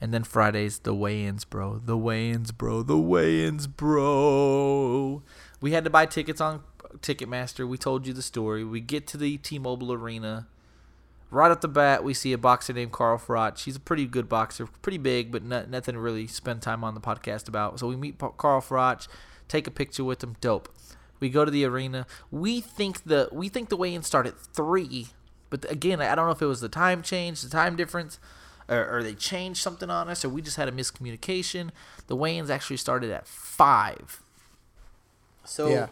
and then Fridays the weigh-ins, bro. The weigh-ins, bro. The weigh-ins, bro. We had to buy tickets on Ticketmaster. We told you the story. We get to the T-Mobile Arena. Right off the bat, we see a boxer named Carl Froch. He's a pretty good boxer, pretty big, but not, nothing to really spend time on the podcast about. So we meet Carl Froch, take a picture with them. Dope. We go to the arena. We think the we think the weigh-in start at three, but again, I don't know if it was the time change, the time difference, or, or they changed something on us, or we just had a miscommunication. The weigh-ins actually started at five. So Yeah.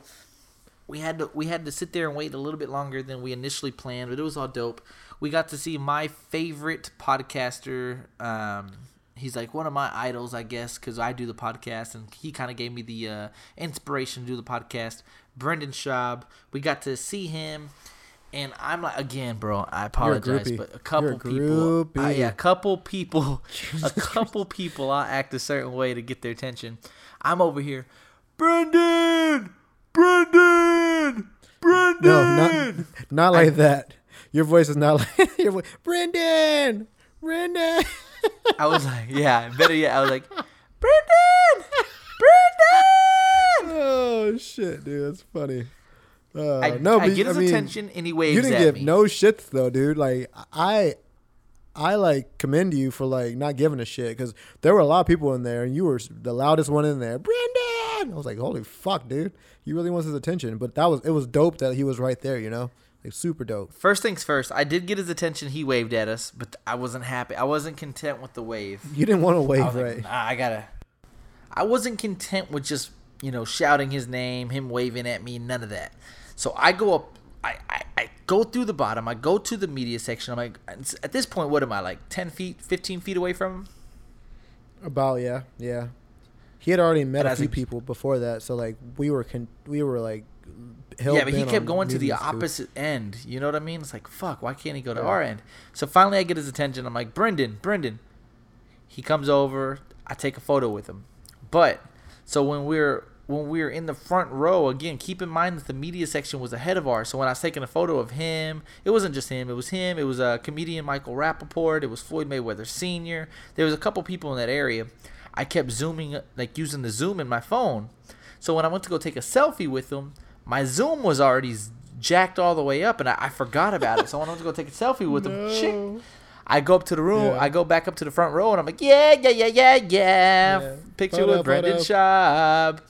we had to we had to sit there and wait a little bit longer than we initially planned, but it was all dope. We got to see my favorite podcaster. Um, he's like one of my idols, I guess, because I do the podcast, and he kind of gave me the uh, inspiration to do the podcast. Brendan Schaub. We got to see him, and I'm like, again, bro, I apologize, groupie. but a couple a people, uh, yeah, a couple people, (laughs) a couple people, I act a certain way to get their attention. I'm over here, Brendan, Brendan, Brendan. No, not not like that. Your voice is not (laughs) like your voice. Brendan, Brendan. I was like, yeah, better yet, I was like, Brendan, Brendan. oh shit, dude, that's funny. Uh, I, no, I but get I mean, attention and he waves You didn't give me. no shits though, dude. Like I, I like commend you for like not giving a shit because there were a lot of people in there and you were the loudest one in there. Brendan, I was like, holy fuck, dude, he really wants his attention. But that was it was dope that he was right there. You know, like super dope. First things first, I did get his attention. He waved at us, but I wasn't happy. I wasn't content with the wave. You didn't want to I wave, like, right? nah, I gotta. I wasn't content with just you know shouting his name, him waving at me, none of that. So I go up. I, I, I go through the bottom. I go to the media section. I'm like, at this point, what am I like? Ten feet, fifteen feet away from him? About yeah, yeah. He had already met And a I few think- people before that, so like we were con- we were like. Yeah, but he kept going to the opposite end. You know what I mean? It's like, fuck, why can't he go to Yeah. our end? So finally, I get his attention. I'm like, Brendan, Brendan. He comes over. I take a photo with him. But so when we're when we were in the front row again, keep in mind that the media section was ahead of ours. So when I was taking a photo of him, it wasn't just him. It was him. It was a uh, comedian Michael Rapaport. It was Floyd Mayweather Sr. There was a couple people in that area. I kept zooming, like using the zoom in my phone. So when I went to go take a selfie with him, my zoom was already jacked all the way up, and I, I forgot about it. So when I went to go take a selfie with him, chick, I go up to the room. Yeah. I go back up to the front row, and I'm like, yeah, yeah, yeah, yeah, yeah. Yeah. Picture Photo, with Brendan. Schaub.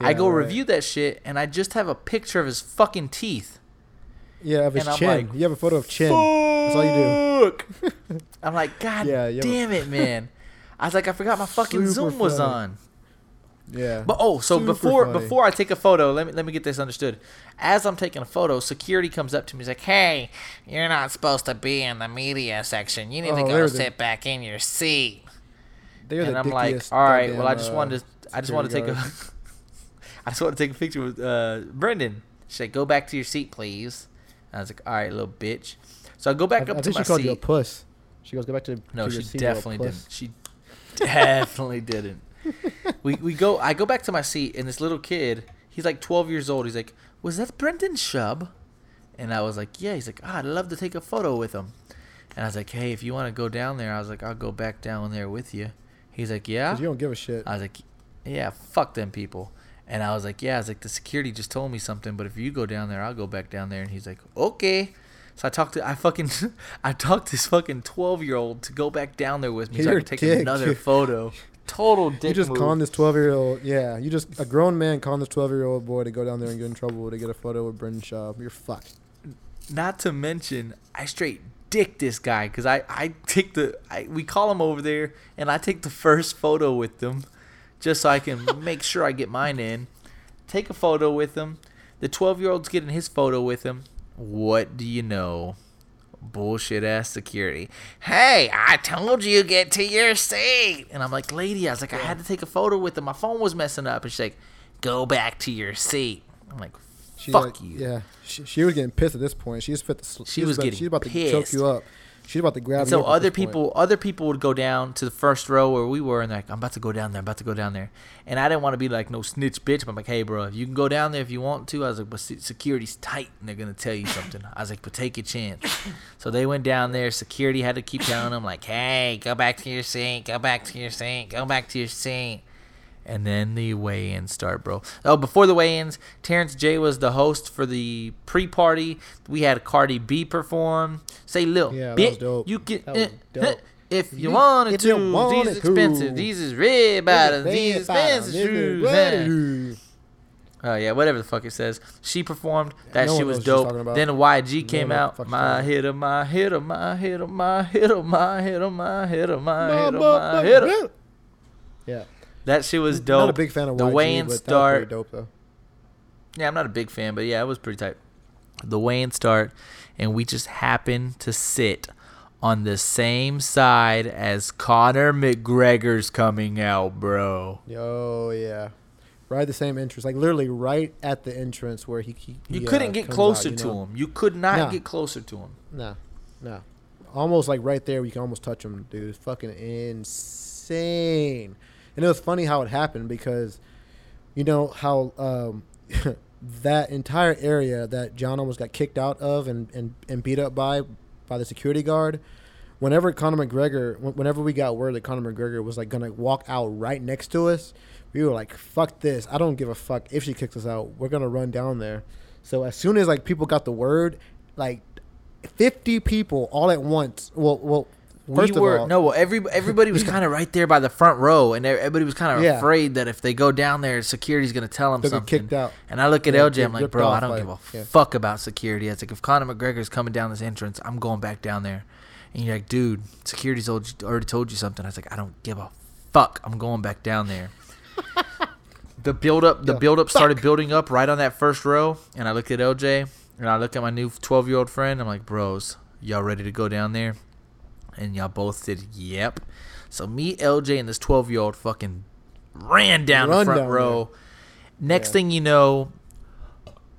I go right. review that shit, and I just have a picture of his fucking teeth. Yeah, of his And chin. like, you have a photo of chin. That's all you do. (laughs) I'm like, God Yeah, damn it, man. (laughs) I was like, I forgot my fucking Super Zoom was funny. on. Yeah. But oh, so Super before funny. before I take a photo, let me let me get this understood. As I'm taking a photo, security comes up to me. He's like, "Hey, you're not supposed to be in the media section. You need Oh, to go the- sit back in your seat." They're and the I'm like, "All right, well, I just uh, wanted to, I just wanted to take security a. (laughs) I just want to take a picture with uh, Brendan." She said, "Go back to your seat, please." And I was like, "All right, little bitch." So I go back I, up I to think my she called seat. you a puss. She goes, go back to. No, to she your seat, you little definitely didn't. She (laughs) definitely didn't. We we go. I go back to my seat, and this little kid, he's like 12 years old. He's like, "Was that Brendan Schaub?" And I was like, "Yeah." He's like, "Ah, I'd love to take a photo with him." And I was like, "Hey, if you want to go down there," I was like, "I'll go back down there with you." He's like, "Yeah." you don't give a shit. I was like, "Yeah, fuck them people." And I was like, "Yeah." I was like, "The security just told me something, but if you go down there, I'll go back down there." And he's like, "Okay." So I talked to I fucking (laughs) I talked to this fucking twelve year old to go back down there with me so I could take dick. another photo. (laughs) Total dick you just move. conned this 12 year old. Yeah, you just a grown man conned this 12 year old boy to go down there and get in trouble to get a photo with Brendan Schaub. You're fucked. Not to mention, I straight dick this guy because I I take the I, we call him over there and I take the first photo with them, just so I can make sure I get mine in. Take a photo with him. The twelve year old's getting his photo with him. What do you know? Bullshit ass security. Hey, I told you get to your seat. And I'm like, lady, I was like, I had to take a photo with him. My phone was messing up. And she's like, go back to your seat. I'm like, She fuck like- you. Yeah, she, she was getting pissed at this point. She was fit to. sl- She was about, getting She's about to choke you up. She's about to grab And so other this point. people, other people would go down to the first row where we were, and they're like, "I'm about to go down there. I'm about to go down there." And I didn't want to be like no snitch bitch, but I'm like, "Hey, bro, if you can go down there if you want to." I was like, "But security's tight, and they're gonna tell you something." I was like, "But take your chance." (laughs) So they went down there. Security had to keep telling them like, "Hey, go back to your seat. Go back to your seat. Go back to your seat." And then the weigh-ins start, bro. Oh, before the weigh-ins, Terrence J was the host for the pre-party. We had Cardi B perform. Say, Lil, Yeah, that bit, was dope. you can (laughs) dope. eh, if you You- wanted if to. you wanted these expensive. to. These is red bottoms. These is man. shoes. Oh yeah, whatever the fuck it says. She performed. That no shit was knows what she's dope. Then YG came out. what the fuck she's My hitter, my hitter, my hitter, my hitter, my hitter, my hitter, my hitter, my hitter. Yeah, That shit was dope. Not a big fan of the YG, weigh-in but start. dope though. Yeah, I'm not a big fan, but yeah, it was pretty tight. The weigh-in start, and we just happened to sit on the same side as Conor McGregor's coming out, bro. Yo, yeah. Right the same entrance, like literally right at the entrance where he. he You couldn't uh, get closer out, you to know? him. You could not Nah. get closer to him. No, no. Almost like right there, you can almost touch him, dude. It's fucking insane. And it was funny how it happened because, you know how um, (laughs) that entire area that John almost got kicked out of and, and, and beat up by by the security guard. Whenever Conor McGregor, whenever we got word that Conor McGregor was like gonna walk out right next to us, we were like, "Fuck this! I don't give a fuck if she kicks us out. We're gonna run down there." So as soon as like people got the word, like 50 people all at once. Well, well, first we were all, no. Well, every everybody was kind of right there by the front row, and everybody was kind of Yeah. afraid that if they go down there, security's gonna tell them They'll something. kicked out. And I look at Yeah, LJ, I'm like, bro, I don't by- give a yeah. fuck about security. It's like if Conor McGregor's coming down this entrance, I'm going back down there. And you're like, dude, security's already told you something. I was like, I don't give a fuck. I'm going back down there. (laughs) the build up, the build up started building up right on that first row, and I looked at LJ, and I look at my new 12 year old friend. I'm like, bros, y'all ready to go down there? And y'all both said, yep. So me, LJ, and this 12 year old fucking ran down the front down row. Next Yeah. thing you know,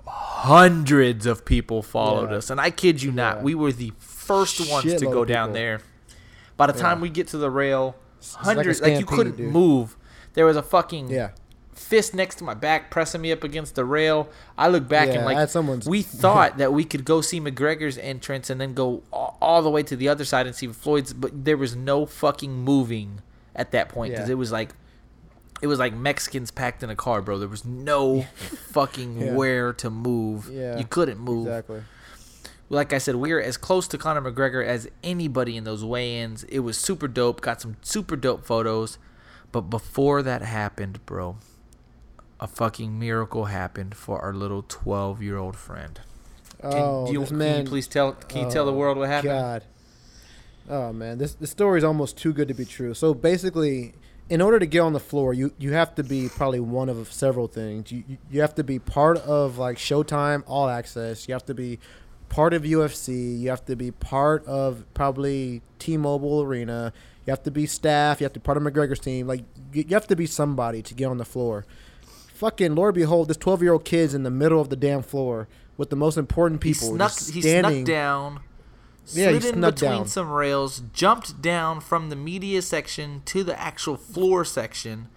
hundreds of people followed Yeah. us, and I kid you not, Yeah. we were the first ones to go down people. there. By the time we get to the rail, It's like hundreds like, you couldn't dude. move. There was a fucking Yeah, fist next to my back, pressing me up against the rail. I look back Yeah, and like someone's- we (laughs) thought that we could go see McGregor's entrance and then go all, the way to the other side and see Floyd's, but there was no fucking moving at that point because Yeah. it was like it was like Mexicans packed in a car, bro. There was no (laughs) fucking Yeah. where to move. Yeah, you couldn't move. exactly. Like I said, we were as close to Conor McGregor as anybody in those weigh-ins. It was super dope. Got some super dope photos. But before that happened, bro, a fucking miracle happened for our little 12-year-old friend. Oh, can, Oh, you, this can man. you please tell? Can you tell the Oh, world what happened? God. Oh man, this the story is almost too good to be true. So basically, in order to get on the floor, you you have to be probably one of several things. You you, you have to be part of like Showtime All Access. You have to be part of UFC. You have to be part of probably T-Mobile Arena. You have to be staff. You have to be part of McGregor's team. Like you, you have to be somebody to get on the floor. Fucking Lord behold, this twelve year old kid's in the middle of the damn floor with the most important He people. snuck. just He snuck down. Yeah, he slid in between down. some rails, jumped down from the media section to the actual floor section.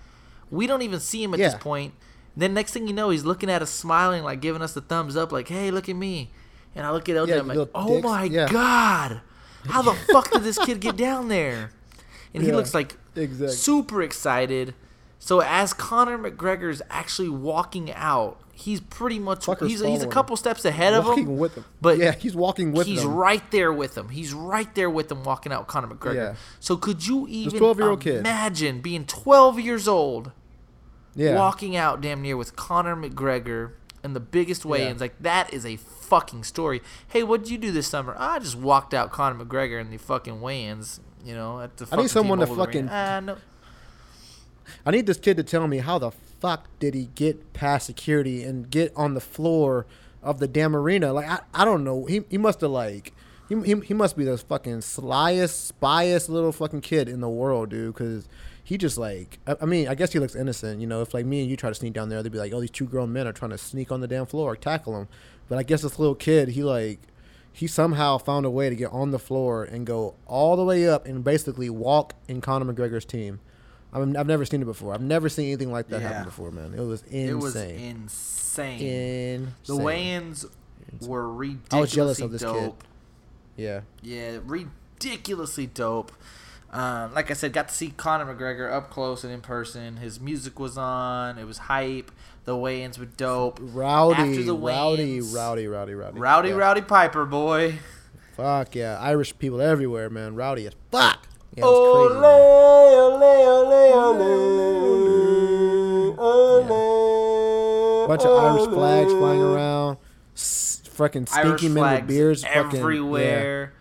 We don't even see him at this point. Then next thing you know, he's looking at us, smiling, like giving us the thumbs up, like, "Hey, look at me." And I look at LJ, Yeah, I'm like, "Oh dicks. my Yeah. god, how the fuck did this kid get down there?" And he looks like exactly. super excited. So as Conor McGregor's actually walking out, he's pretty much he's he's a couple steps ahead of walking him. with him. But yeah, he's walking with him. he's them. right there with him. He's right there with him walking out Conor McGregor. Yeah. So could you even 12-year-old kid. imagine being 12 years old, Yeah, walking out damn near with Conor McGregor in the biggest weigh-ins? Like that is a fucking story. Hey, what did you do this summer? I just walked out Conor McGregor in the fucking weigh-ins. You know, at the. I need someone to fucking-. Ah, no. I need this kid to tell me how the fuck did he get past security and get on the floor of the damn arena? Like I, I don't know. He he must have like he, he he must be the fucking slyest, spyest little fucking kid in the world, dude. Because he just like I, I mean I guess he looks innocent. You know, if like me and you try to sneak down there, they'd be like, oh, these two grown men are trying to sneak on the damn floor, or tackle him. But I guess this little kid, he like he somehow found a way to get on the floor and go all the way up and basically walk in Conor McGregor's team. I mean, I've never seen it before. I've never seen anything like that Yeah. happen before, man. It was insane. It was insane. insane. The weigh-ins were ridiculously I was jealous of this kid. Yeah. Yeah, ridiculously dope. Um, like I said, got to see Conor McGregor up close and in person. His music was on. It was hype. The weigh-ins were dope. Rowdy, After the rowdy, rowdy, rowdy, rowdy. Rowdy, Yeah. Rowdy Piper, boy. Fuck yeah. Irish people everywhere, man. Rowdy as fuck. Yeah, it Oh, was crazy. man. Bunch of Irish flags flying around. S- fucking Irish stinky men with flags beards. fucking- yeah. everywhere.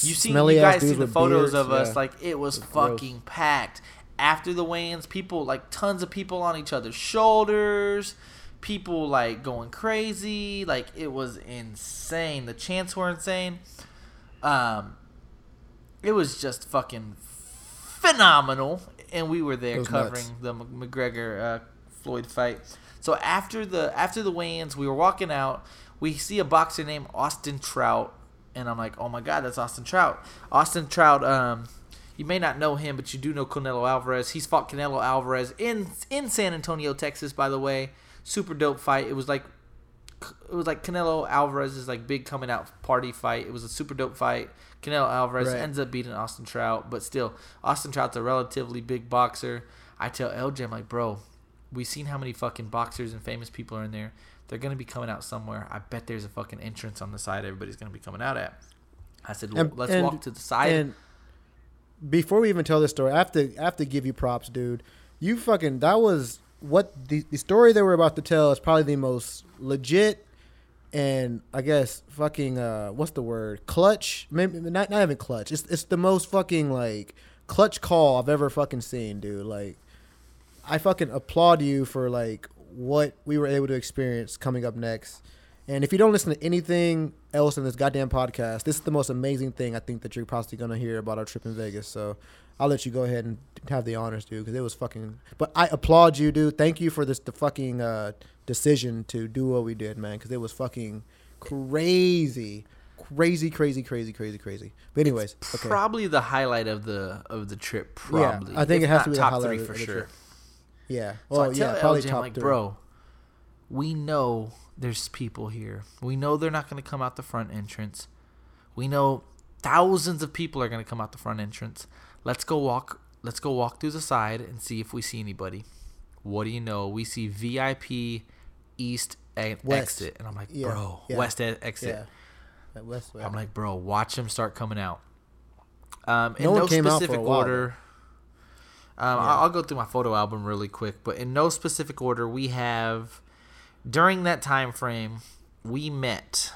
You see, Smelly you ass guys see dudes the with photos beards, of us. yeah. Like it was fucking packed. After the weigh-ins, people like tons of people on each other's shoulders. People like going crazy. Like it was insane. The chants were insane. Um, it was just fucking phenomenal, and we were there covering nuts. the McGregor uh, Floyd fight. So after the after the weigh-ins, we were walking out. We see a boxer named Austin Trout, and I'm like, oh my god, that's Austin Trout. Austin Trout. Um, you may not know him, but you do know Canelo Alvarez. He's fought Canelo Alvarez in in San Antonio, Texas. By the way, super dope fight. It was like it was like Canelo Alvarez's like big coming out party fight. It was a super dope fight. Canelo Alvarez Right. ends up beating Austin Trout, but still, Austin Trout's a relatively big boxer. I tell LJ, I'm like, bro, we've seen how many fucking boxers and famous people are in there. They're gonna be coming out somewhere. I bet there's a fucking entrance on the side everybody's gonna be coming out at. I said, And- let's and- walk to the side. And before we even tell this story, I have to I have to give you props, dude. You fucking that was what the the story they were about to tell is probably the most legit and I guess fucking uh what's the word? Clutch? Maybe not not even clutch. It's it's the most fucking like clutch call I've ever fucking seen, dude. Like I fucking applaud you for like what we were able to experience coming up next. And if you don't listen to anything else in this goddamn podcast, this is the most amazing thing I think that you're possibly gonna hear about our trip in Vegas. So I'll let you go ahead and have the honors, dude, because it was fucking. But I applaud you, dude. Thank you for this the fucking uh, decision to do what we did, man, because it was fucking crazy, crazy, crazy, crazy, crazy, crazy. But anyways, okay. Probably the highlight of the of the trip. Probably. yeah, I think If it has to be the top highlight three for the sure. yeah. So Well, tell yeah, probably LJ, top like, three. bro, we know there's people here. We know they're not going to come out the front entrance. We know thousands of people are going to come out the front entrance. Let's go walk. Let's go walk through the side and see if we see anybody. What do you know? We see VIP East West. exit, and I'm like, Yeah, bro, yeah, West exit. Yeah. That West, I'm like, bro, watch them start coming out. Um, in No no, one came out for a specific order. Um, I'll go through my photo album really quick, but in no specific order, we have during that time frame, we met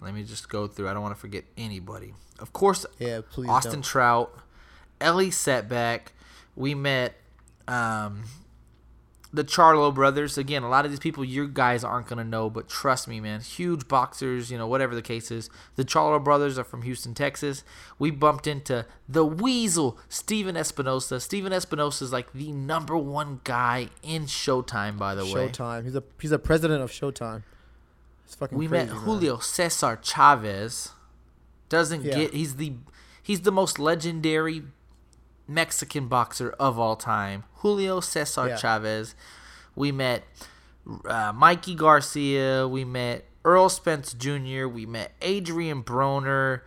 Let me just go through. I don't want to forget anybody. Of course, Yeah, please. Austin don't. Trout, Ellie Setback. We met um, the Charlo brothers. Again, a lot of these people you guys aren't gonna know, but trust me, man, huge boxers. You know, whatever the case is. The Charlo brothers are from Houston, Texas. We bumped into the Weasel, Stephen Espinoza. Stephen Espinoza is like the number one guy in Showtime, by the way. Showtime. He's a he's a president of Showtime. It's fucking We crazy, met man. Julio Cesar Chavez. Doesn't Yeah. get he's the he's the most legendary Mexican boxer of all time. Julio Cesar Yeah. Chavez. We met uh, Mikey Garcia. We met Errol Spence Jr. We met Adrian Broner.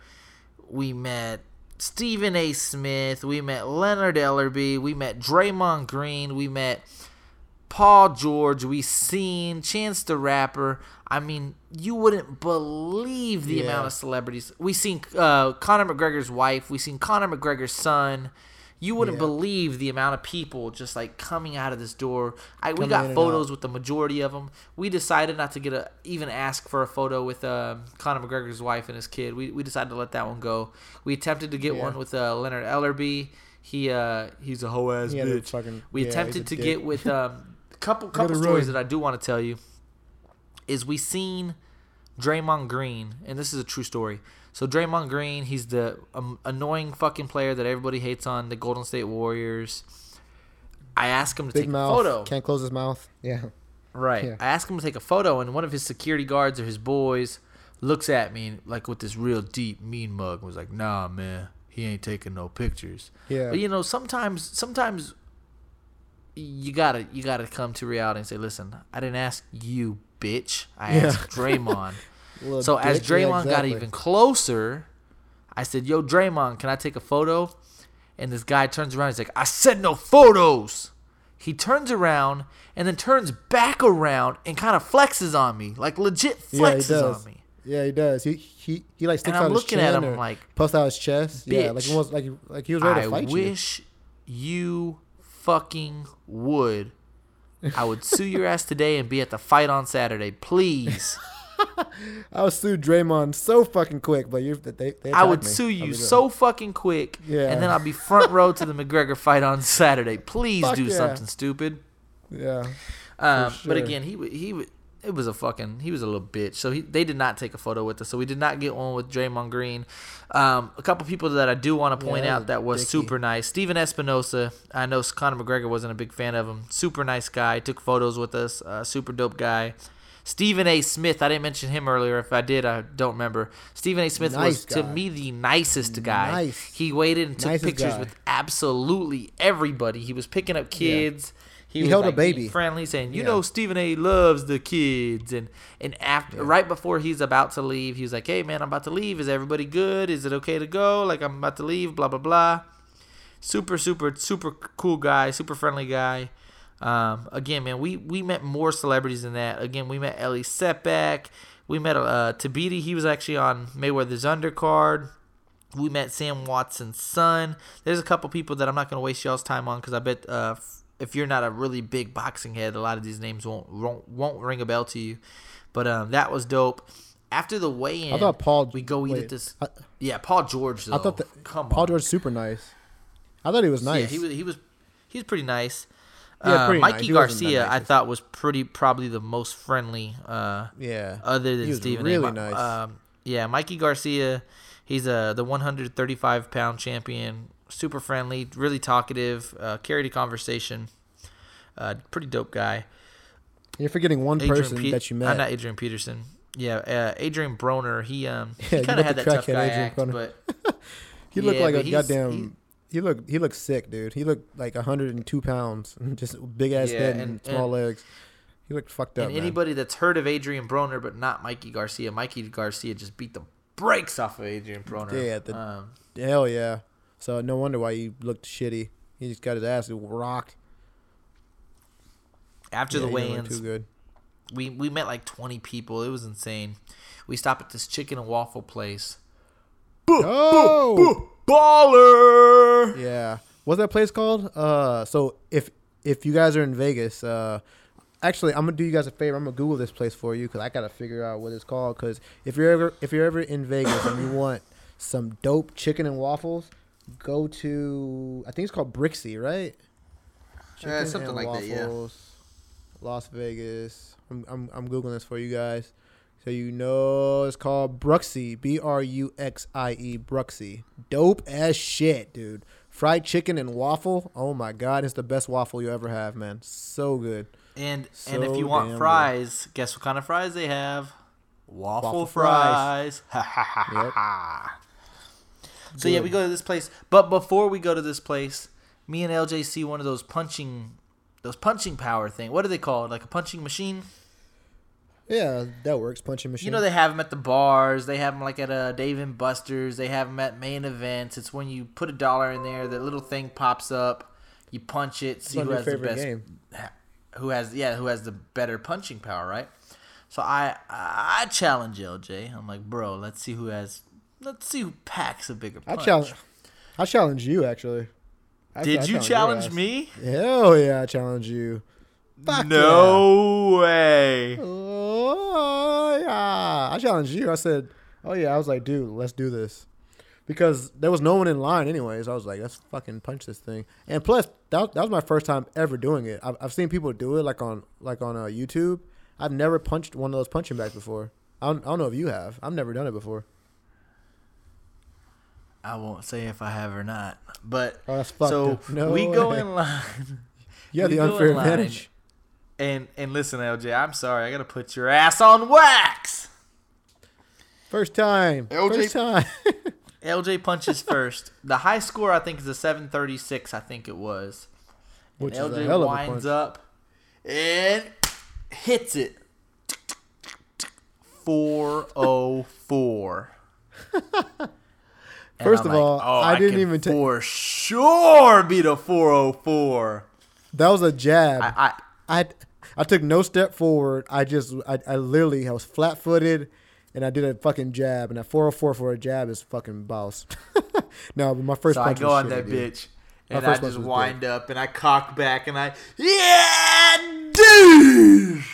We met Stephen A. Smith. We met Leonard Ellerbe. We met Draymond Green. We met Paul George. We seen Chance the Rapper. I mean, you wouldn't believe the Yeah. amount of celebrities. We seen uh, Conor McGregor's wife. We seen Conor McGregor's son. You wouldn't Yeah. believe the amount of people just like coming out of this door. I we got photos with the majority of them. We decided not to get a even ask for a photo with uh, Conor McGregor's wife and his kid. We, we decided to let that one go. We attempted to get Yeah. one with uh, Leonard Ellerbe. He uh he's a hoe ass bitch. fucking- we attempted to dick. get with (laughs) um a couple couple stories that I do want to tell you. Is we seen Draymond Green, and this is a true story. So Draymond Green, he's the um, annoying fucking player that everybody hates on the Golden State Warriors. I asked him to Big take mouth. a photo. Can't close his mouth. Yeah. Right. Yeah. I asked him to take a photo, and one of his security guards or his boys looks at me like with this real deep, mean mug. and Was like, "Nah, man, he ain't taking no pictures." Yeah. But you know, sometimes, sometimes you gotta you gotta come to reality and say, "Listen, I didn't ask you, bitch. I Yeah. asked Draymond." (laughs) Little so as dick. Yeah, Draymond got even closer, I said, "Yo, Draymond, can I take a photo?" And this guy turns around. He's like, "I said no photos." He turns around and then turns back around and kind of flexes on me, like legit Yeah, flexes does. on me. Yeah, he does. He he he like sticks out his looking chin at him or like, puffs out his chest. Yeah, like he was like he- like he was ready I to fight you. I wish you fucking would. I would sue your ass today and be at the fight on Saturday, please. (laughs) (laughs) I would sue Draymond so fucking quick, but you they, they I would me. sue you so fucking quick, Yeah. and then I'll be front row to the (laughs) McGregor fight on Saturday. Please Fuck do yeah. something stupid. Yeah. Um, For But again, he he it was a fucking he was a little bitch. So he they did not take a photo with us. So we did not get one with Draymond Green. Um, a couple people that I do want to point that out that was dicky. super nice. Stephen Espinoza. I know Conor McGregor wasn't a big fan of him. Super nice guy. Took photos with us. Uh, super dope guy. Stephen A. Smith. I didn't mention him earlier. If I did, I don't remember. Stephen A. Smith Nice was to me the nicest guy. Nice. He waited and took Nicest pictures guy. with absolutely everybody. He was picking up kids. He, He was held a like, being baby. friendly, saying, "You Yeah. know, Stephen A. loves the kids." And and after, right before he's about to leave, he was like, "Hey, man, I'm about to leave. Is everybody good? Is it okay to go? Like, I'm about to leave. Blah blah blah." Super, super, super cool guy. Super friendly guy. Um, again, man, we we met more celebrities than that. Again, we met Ellie Setback. We met uh, Tabiti. He was actually on Mayweather's undercard. We met Sam Watson's son. There's a couple people that I'm not going to waste y'all's time on because I bet uh, if you're not a really big boxing head, a lot of these names won't won't, won't ring a bell to you. But um, that was dope. After the weigh-in, I thought Paul. we go eat wait, at this. I, yeah, Paul George. Though. I thought that Paul on. George super nice. I thought he was nice. Yeah, he was he was he was pretty nice. Yeah, uh, nice. Mikey He Garcia, I thought was pretty probably the most friendly. Uh, yeah. other than Stephen. really A. Nice. Um, yeah, Mikey Garcia. He's uh, the 135 pound champion. Super friendly, really talkative. Uh, carried a conversation. Uh, pretty dope guy. You're forgetting one Adrian person Pe- that you met. uh, not Adrian Peterson. Yeah, uh, Adrian Broner. He um (laughs) Yeah, he kind of had that tough guy Adrian act, Broner. but (laughs) he looked yeah, like a goddamn. He- looked he looked sick, dude. He looked like 102 pounds, (laughs) just big ass Yeah, head and, and- small and- legs. He looked fucked up. and man. anybody that's heard of Adrian Broner but not Mikey Garcia, Mikey Garcia just beat the brakes off of Adrian Broner. Yeah, the- um, Hell yeah. So no wonder why he looked shitty. He just got his ass rocked. after Yeah, the he weigh-ins, too good. we we met like 20 people. It was insane. We stopped at this chicken and waffle place. Oh, Baller. Yeah. What's that place called? Uh, so if if you guys are in Vegas, uh, actually, I'm gonna do you guys a favor. I'm gonna Google this place for you because I gotta figure out what it's called. Because if you're ever if you're ever in Vegas and you want some dope chicken and waffles, go to I think it's called Brixie, right? Yeah, something like that, yeah. Las Vegas. I'm, I'm I'm googling this for you guys, so you know it's called Bruxie. B R U X I E Bruxie. Dope as shit, dude. Fried chicken and waffle. Oh my god, it's the best waffle you ever have, man. So good. And and if you want damn good. fries, guess what kind of fries they have? Waffle, Waffle fries. fries. Ha ha ha Yep. ha. So yeah, we go to this place. But before we go to this place, me and LJ see one of those punching, those punching power thing. What are they called? Like a punching machine? Yeah, that works. Punching machine. You know they have them at the bars. They have them like at a Dave and Buster's. They have them at main events. It's when you put a dollar in there, the little thing pops up. You punch it, see who has the best, game. who has yeah, who has the better punching power, right? So I I challenge LJ. I'm like, bro, let's see who has, let's see who packs a bigger punch. I challenge. I challenge you actually. I- I Did you your challenge me? Hell yeah, I challenge you. Fuck no way. Oh yeah, I challenged you. I said, "Oh yeah." I was like, "Dude, let's do this," because there was no one in line. Anyways, I was like, "Let's fucking punch this thing." And plus, that, was- that was my first time ever doing it. I've, I've seen people do it like on like on uh, YouTube. I've never punched one of those punching bags before. I don't, I don't know if you have. I've never done it before. I won't say if I have or not, but Oh, that's fucked. so up. (laughs) No we go in line. Yeah, the go in unfair line. advantage. And and listen, LJ, I'm sorry. I gotta put your ass on wax. First time. LJ First time. (laughs) LJ punches first. The high score I think is a 736. I think it was. Which and is a LJ hell of a winds punch. up and hits it. 404. (laughs) First I'm of all, oh, I didn't can even ta- for sure beat a 404. That was a jab. I, I I I took no step forward. I just I, I literally I was flat footed and I did a fucking jab and a 404 for a jab is fucking boss. (laughs) no, but my first so I punch go was on that dude. bitch My and I just wind up and I cock back and I yeah dude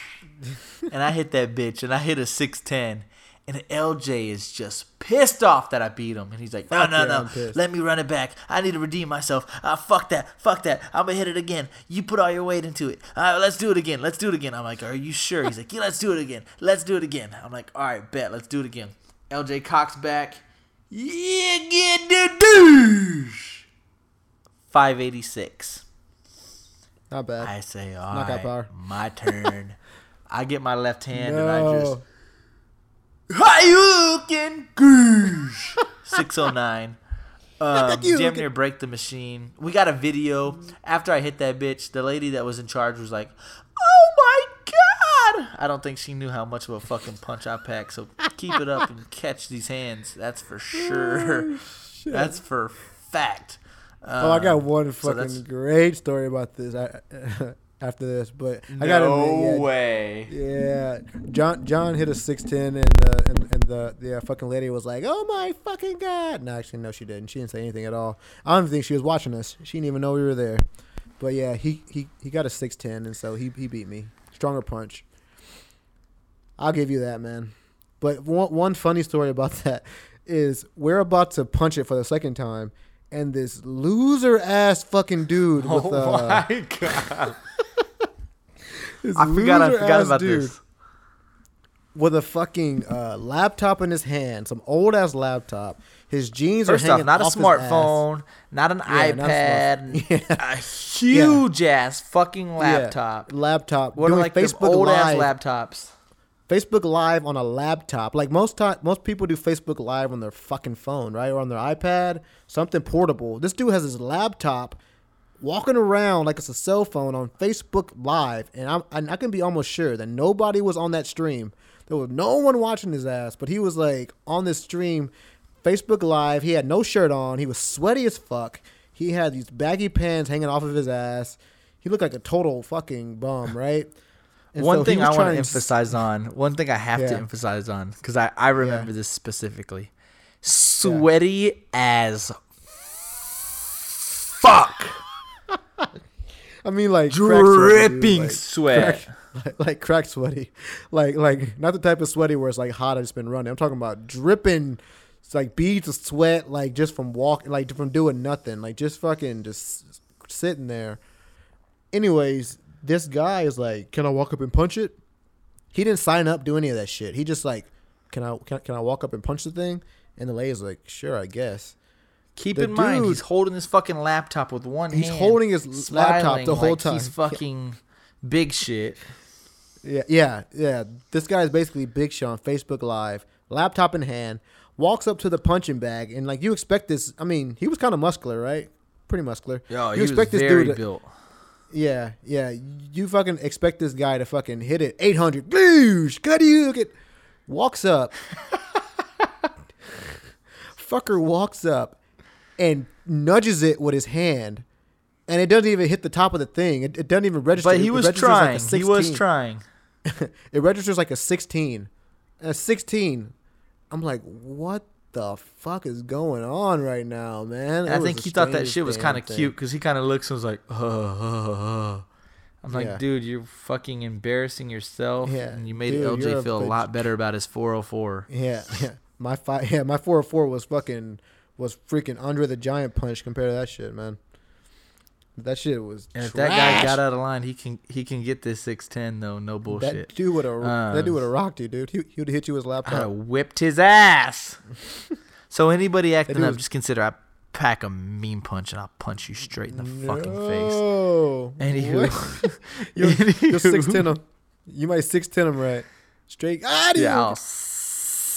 (laughs) and I hit that bitch and I hit a 610 and LJ is just pissed off that I beat him. And he's like no no yeah, no. Let me run it back. I need to redeem myself. Ah fuck that. Fuck that. I'm gonna hit it again. You put all your weight into it. Uh, let's do it again. Let's do it again. I'm like are you sure? He's like yeah let's do it again. Let's do it again. I'm like all right bet. Let's do it again. LJ cocks back. Yeah get the douche. 586 Not bad. I say, all Knockout right, power. my turn. (laughs) I get my left hand and. I just Hayukin Goosh (laughs) 609. Um, (laughs) damn near break the machine. We got a video. After I hit that bitch, the lady that was in charge was like, "Oh my god!" I don't think she knew how much of a fucking punch I packed, So keep it up and (laughs) catch these hands. That's for sure. That's for fact. Oh, I got Um, one so fucking great story about this. I, after this, but I got no way. Yeah, John John hit a six ten, and uh, and and the the uh, fucking lady was like, "Oh my fucking god!" No, actually, no, she didn't. She didn't say anything at all. I don't think she was watching us. She didn't even know we were there. But yeah, he he he got a six ten, and so he he beat me. Stronger punch. I'll give you that, man. But one one funny story about that is we're about to punch it for the second time, and this loser ass fucking dude with (laughs) oh uh, my god! (laughs) I forgot. I forgot about dude this. with a fucking uh, laptop in his hand, some old ass laptop. His jeans First are hanging off, not a off ass. smartphone, not an Yeah, not a iPad. (laughs) Yeah. a huge ass fucking laptop. Yeah, laptop. What are doing like Facebook old ass Live. laptops? Facebook Live on a laptop. Like most time, most people do Facebook Live on their fucking phone, right, or on their iPad, something portable. This dude has his laptop, walking around like it's a cell phone on Facebook Live, and I'm I can be almost sure that nobody was on that stream. There was no one watching his ass, but he was like on this stream, Facebook Live. He had no shirt on. He was sweaty as fuck. He had these baggy pants hanging off of his ass. He looked like a total fucking bum, (laughs) right? And one so thing I want to emphasize on, one thing I have to Yeah. emphasize emphasize on, because I, I remember Yeah. this specifically. Sweaty as fuck. I mean, like. Dripping Like, sweat. crack- (laughs) like, like crack sweaty, like like not the type of sweaty where it's like hot. It's been running. I'm talking about dripping. It's like beads of sweat, like just from walking, like from doing nothing, like just fucking just sitting there. Anyways, this guy is like, "Can I walk up and punch it?" He didn't sign up, do any of that shit. He just like, "Can I can, I- can I walk up and punch the thing?" And the lady's like, "Sure, I guess." Keep The in mind, he's holding his fucking laptop with one He's hand. He's holding his laptop the whole like time. He's fucking big shit. Yeah, yeah, yeah. This guy is basically Big Sean, Facebook Live, laptop in hand, walks up to the punching bag, and like you expect this. I mean, he was kind of muscular, right? Pretty muscular. Yo, you expect this very dude to- built. Yeah, yeah. You fucking expect this guy to fucking hit it 800. Blues, Cut you. Get, walks up. (laughs) Fucker walks up and nudges it with his hand, and it doesn't even hit the top of the thing. It, it doesn't even register. But he was registers like trying. he was trying. (laughs) it registers like a 16. And a 16. I'm like, what the fuck is going on right now, man? I think he thought that shit was kind of cute because he kind of looks and was like, uh, uh, uh. I'm like, Yeah. dude, you're fucking embarrassing yourself. Yeah, And you made dude, LJ a feel a bitch. lot better about his 404. Yeah, (laughs) yeah. My five, (laughs) yeah, my four hundred four was fucking was freaking under the giant punch compared to that shit, man. That shit was. And if that guy got out of line, he can he can get this 610 though. No bullshit. that dude would have that dude Um, would have rocked you, dude. He he would have hit you with his laptop. I whipped his ass. (laughs) so anybody acting up, was- just consider I pack a mean punch and I'll punch you straight in the fucking face. No. Anywho, (laughs) you're, Anywho. six ten him. You might six ten him right. Straight. Ah, dude. yeah,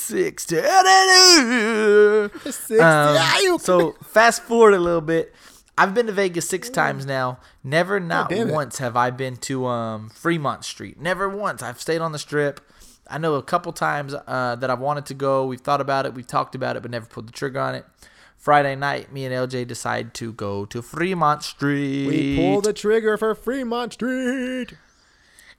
I'll six ten. Six, Um, so fast forward a little bit. I've been to Vegas six times now. Never, not it. once have I been to um, Fremont Street. Never once. I've stayed on the Strip. I know a couple times uh, that I've wanted to go. We've thought about it. We've talked about it, but never pulled the trigger on it. Friday night, me and LJ decide to go to Fremont Street. we pull the trigger for Fremont Street.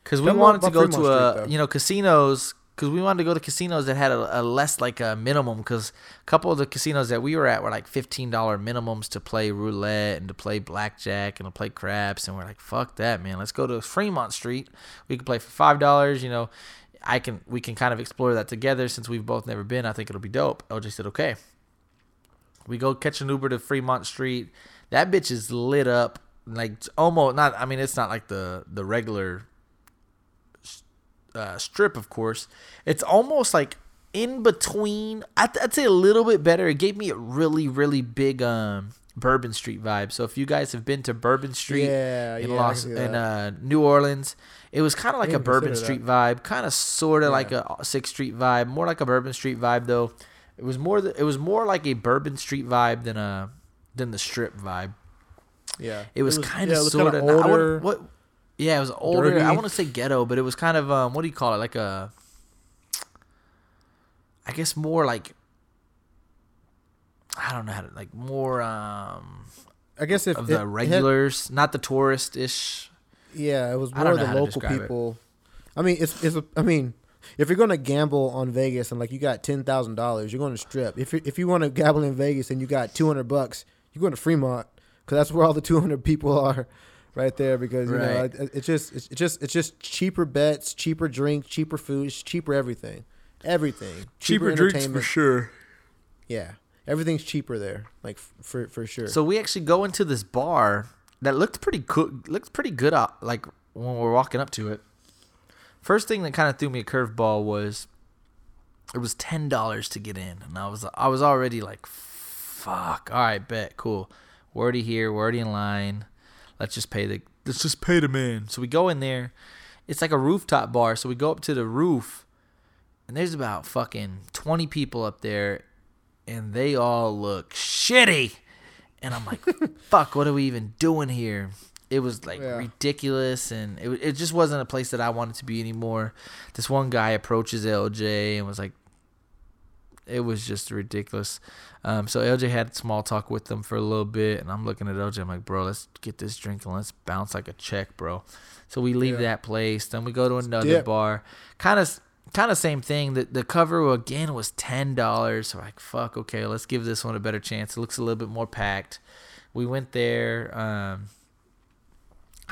Because we wanted to go Fremont to Street, a though. you know casinos because we wanted to go to casinos that had a, a less like a minimum because a couple of the casinos that we were at were like fifteen dollar minimums to play roulette and to play blackjack and to play craps and we're like fuck that man. Let's go to Fremont Street. We can play for five dollars you know. I can we can kind of explore that together since we've both never been. I think it'll be dope. LJ said okay. We go catch an Uber to Fremont Street. That bitch is lit up like almost not I mean it's not like the the regular uh, strip, of course. It's almost like in between. I'd, I'd say a little bit better. It gave me a really, really big um, Bourbon Street vibe. So if you guys have been to Bourbon Street Yeah, in yeah, Los in uh, New Orleans, it was kind of like a Bourbon Street vibe, kind of sort of like a Sixth Street vibe, more like a Bourbon Street vibe though. It was more. th- It was more like a Bourbon Street vibe than a than the Strip vibe. Yeah. It was, kind of sort of older. What? Yeah, it was older. I want to say ghetto, but it was kind of um. What do you call it? Like a. I guess more like. I don't know how to like more um I guess if of the had- regulars, not the tourist ish. Yeah, it was more of the local describe it. people. I mean, it's it's. A, I mean, if you're gonna gamble on Vegas and like you got ten thousand dollars, you're going to Strip. If you, if you want to gamble in Vegas and you got two hundred bucks, you're going to Fremont because that's where all the two hundred people are, right there. Because you know, Right. it, it's just it's just it's just cheaper bets, cheaper drinks, cheaper food, it's cheaper everything, everything. Cheaper entertainment. For sure. Yeah, everything's cheaper there, like for for sure. So we actually go into this bar that looked pretty good. Looked pretty good out. Like when we're walking up to it. First thing that kind of threw me a curveball was it was ten dollars to get in, and I was I was already like, "Fuck! All right, bet, cool. We're already here. We're already in line. Let's just pay the let's just pay the man." So we go in there. It's like a rooftop bar, so we go up to the roof, and there's about fucking twenty people up there, and they all look shitty. And I'm like, (laughs) fuck, what are we even doing here? It was like Yeah. ridiculous, and it, it just wasn't a place that I wanted to be anymore. This one guy approaches LJ and was like, it was just ridiculous. Um, so LJ had small talk with them for a little bit, and I'm looking at LJ. I'm like, bro, let's get this drink and let's bounce like a check, bro. So we leave Yeah. that place, then we go to another dip. bar. Kind of, kind of same thing. The the cover again was ten dollars. So like, fuck, okay, let's give this one a better chance. It looks a little bit more packed. We went there. Um,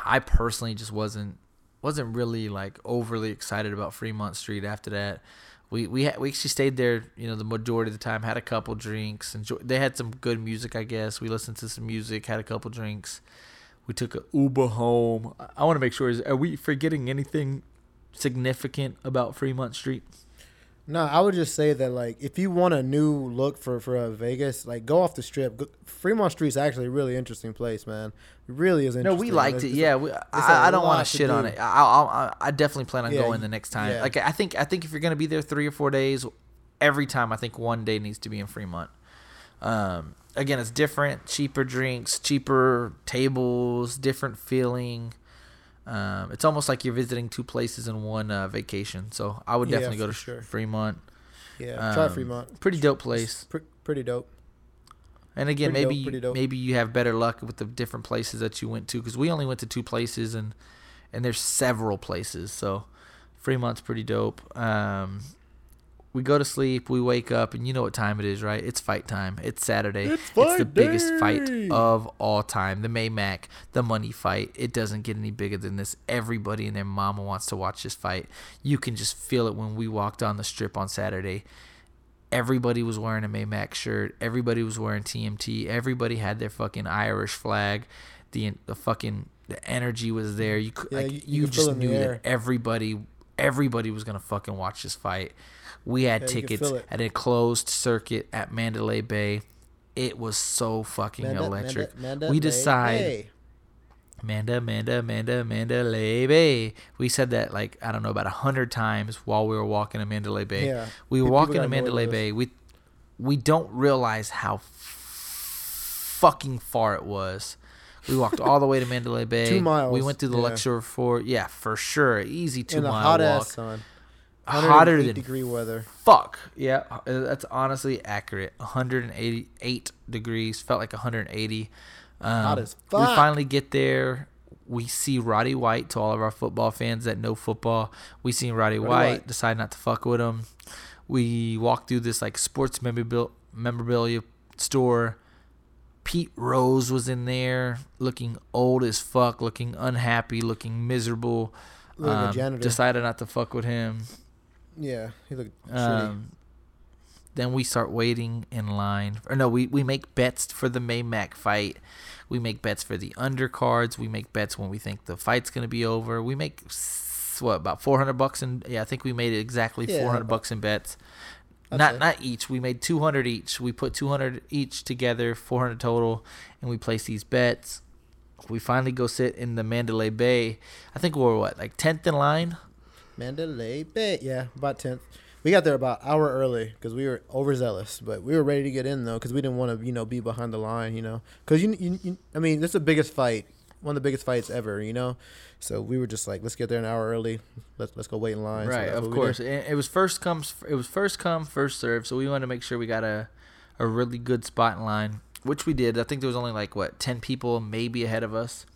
I personally just wasn't wasn't really like overly excited about Fremont Street after that. We we ha- we actually stayed there, you know, the majority of the time. Had a couple drinks. Enjoy- they had some good music, I guess. We listened to some music. Had a couple drinks. We took a Uber home. I, I want to make sure is are we forgetting anything significant about Fremont Street? No, I would just say that like if you want a new look for for uh, Vegas, like go off the strip. Go, Fremont Street's actually a really interesting place, man. It really is No, we liked There's- it. Yeah, a- we, I, I don't want to shit on it. I, I, I definitely plan on Yeah, going the next time. yeah. Like I think, I think if you're gonna be there three or four days, every time I think one day needs to be in Fremont. Um, again, it's different, cheaper drinks, cheaper tables, different feeling. Um, it's almost like you're visiting two places in one uh, vacation. So I would Yeah, definitely go to sure. Fremont. Yeah, try Um, Fremont. Pretty dope place. Pr- pretty dope. And again, Pretty maybe dope, dope. maybe you have better luck with the different places that you went to because we only went to two places and and there's several places. So Fremont's pretty dope. Um, we go to sleep, we wake up, and you know what time it is, right? It's fight time. It's Saturday. It's the fight biggest fight of all time. The Maymac, the money fight. It doesn't get any bigger than this. Everybody and their mama wants to watch this fight. You can just feel it when we walked on the strip on Saturday everybody was wearing a Maymac shirt. Everybody was wearing TMT. Everybody had their fucking Irish flag. The the fucking the energy was there. You could Yeah, like you- you, you just it in the knew that everybody everybody was gonna fucking watch this fight. We had Yeah, tickets at a closed circuit at Mandalay Bay. It was so fucking Manda- electric. Manda- we Manda- decide Hey. Manda, Manda, Manda, Mandalay Bay. We said that like I don't know about a hundred times while we were walking to Mandalay Bay. Yeah. We were walking to gotta know what it Mandalay. Bay. We we don't realize how f- fucking far it was. We walked all the way to Mandalay (laughs) Bay. Two miles, We went through the yeah. lecture for yeah, for sure, easy two in mile hot walk. ass sun. Hotter 108 than degree weather. fuck. Yeah, uh, that's honestly accurate. 188 degrees. Felt like 180. Um, Hot as fuck. We finally get there. We see Roddy White. To all of our football fans that know football, we seen Roddy, Roddy White, White. Decide not to fuck with him. We walk through this like sports memorabilia, memorabilia store. Pete Rose was in there, looking old as fuck, looking unhappy, looking miserable. Look like a Um, decided not to fuck with him. Yeah, he looked. Um, then we start waiting in line. Or no, we, we make bets for the Maymac fight. We make bets for the undercards. We make bets when we think the fight's gonna be over. We make what about four hundred bucks in? Yeah, I think we made it exactly Yeah, four hundred bucks in bets. That's not it. not each. We made two hundred each. We put two hundred each together, four hundred total, and we place these bets. We finally go sit in the Mandalay Bay. I think we're what like tenth in line. Mandalay Bay. Yeah, about 10th. We got there about hour early because we were overzealous, but we were ready to get in though because we didn't want to, you know, be behind the line, you know, because you, you, you, I mean, this is the biggest fight, one of the biggest fights ever, you know. So we were just like, let's get there an hour early. Let's let's go wait in line. Right that's of course it, was first comes it was first come first serve so we wanted to make sure we got a a really good spot in line which we did i think there was only like what 10 people maybe ahead of us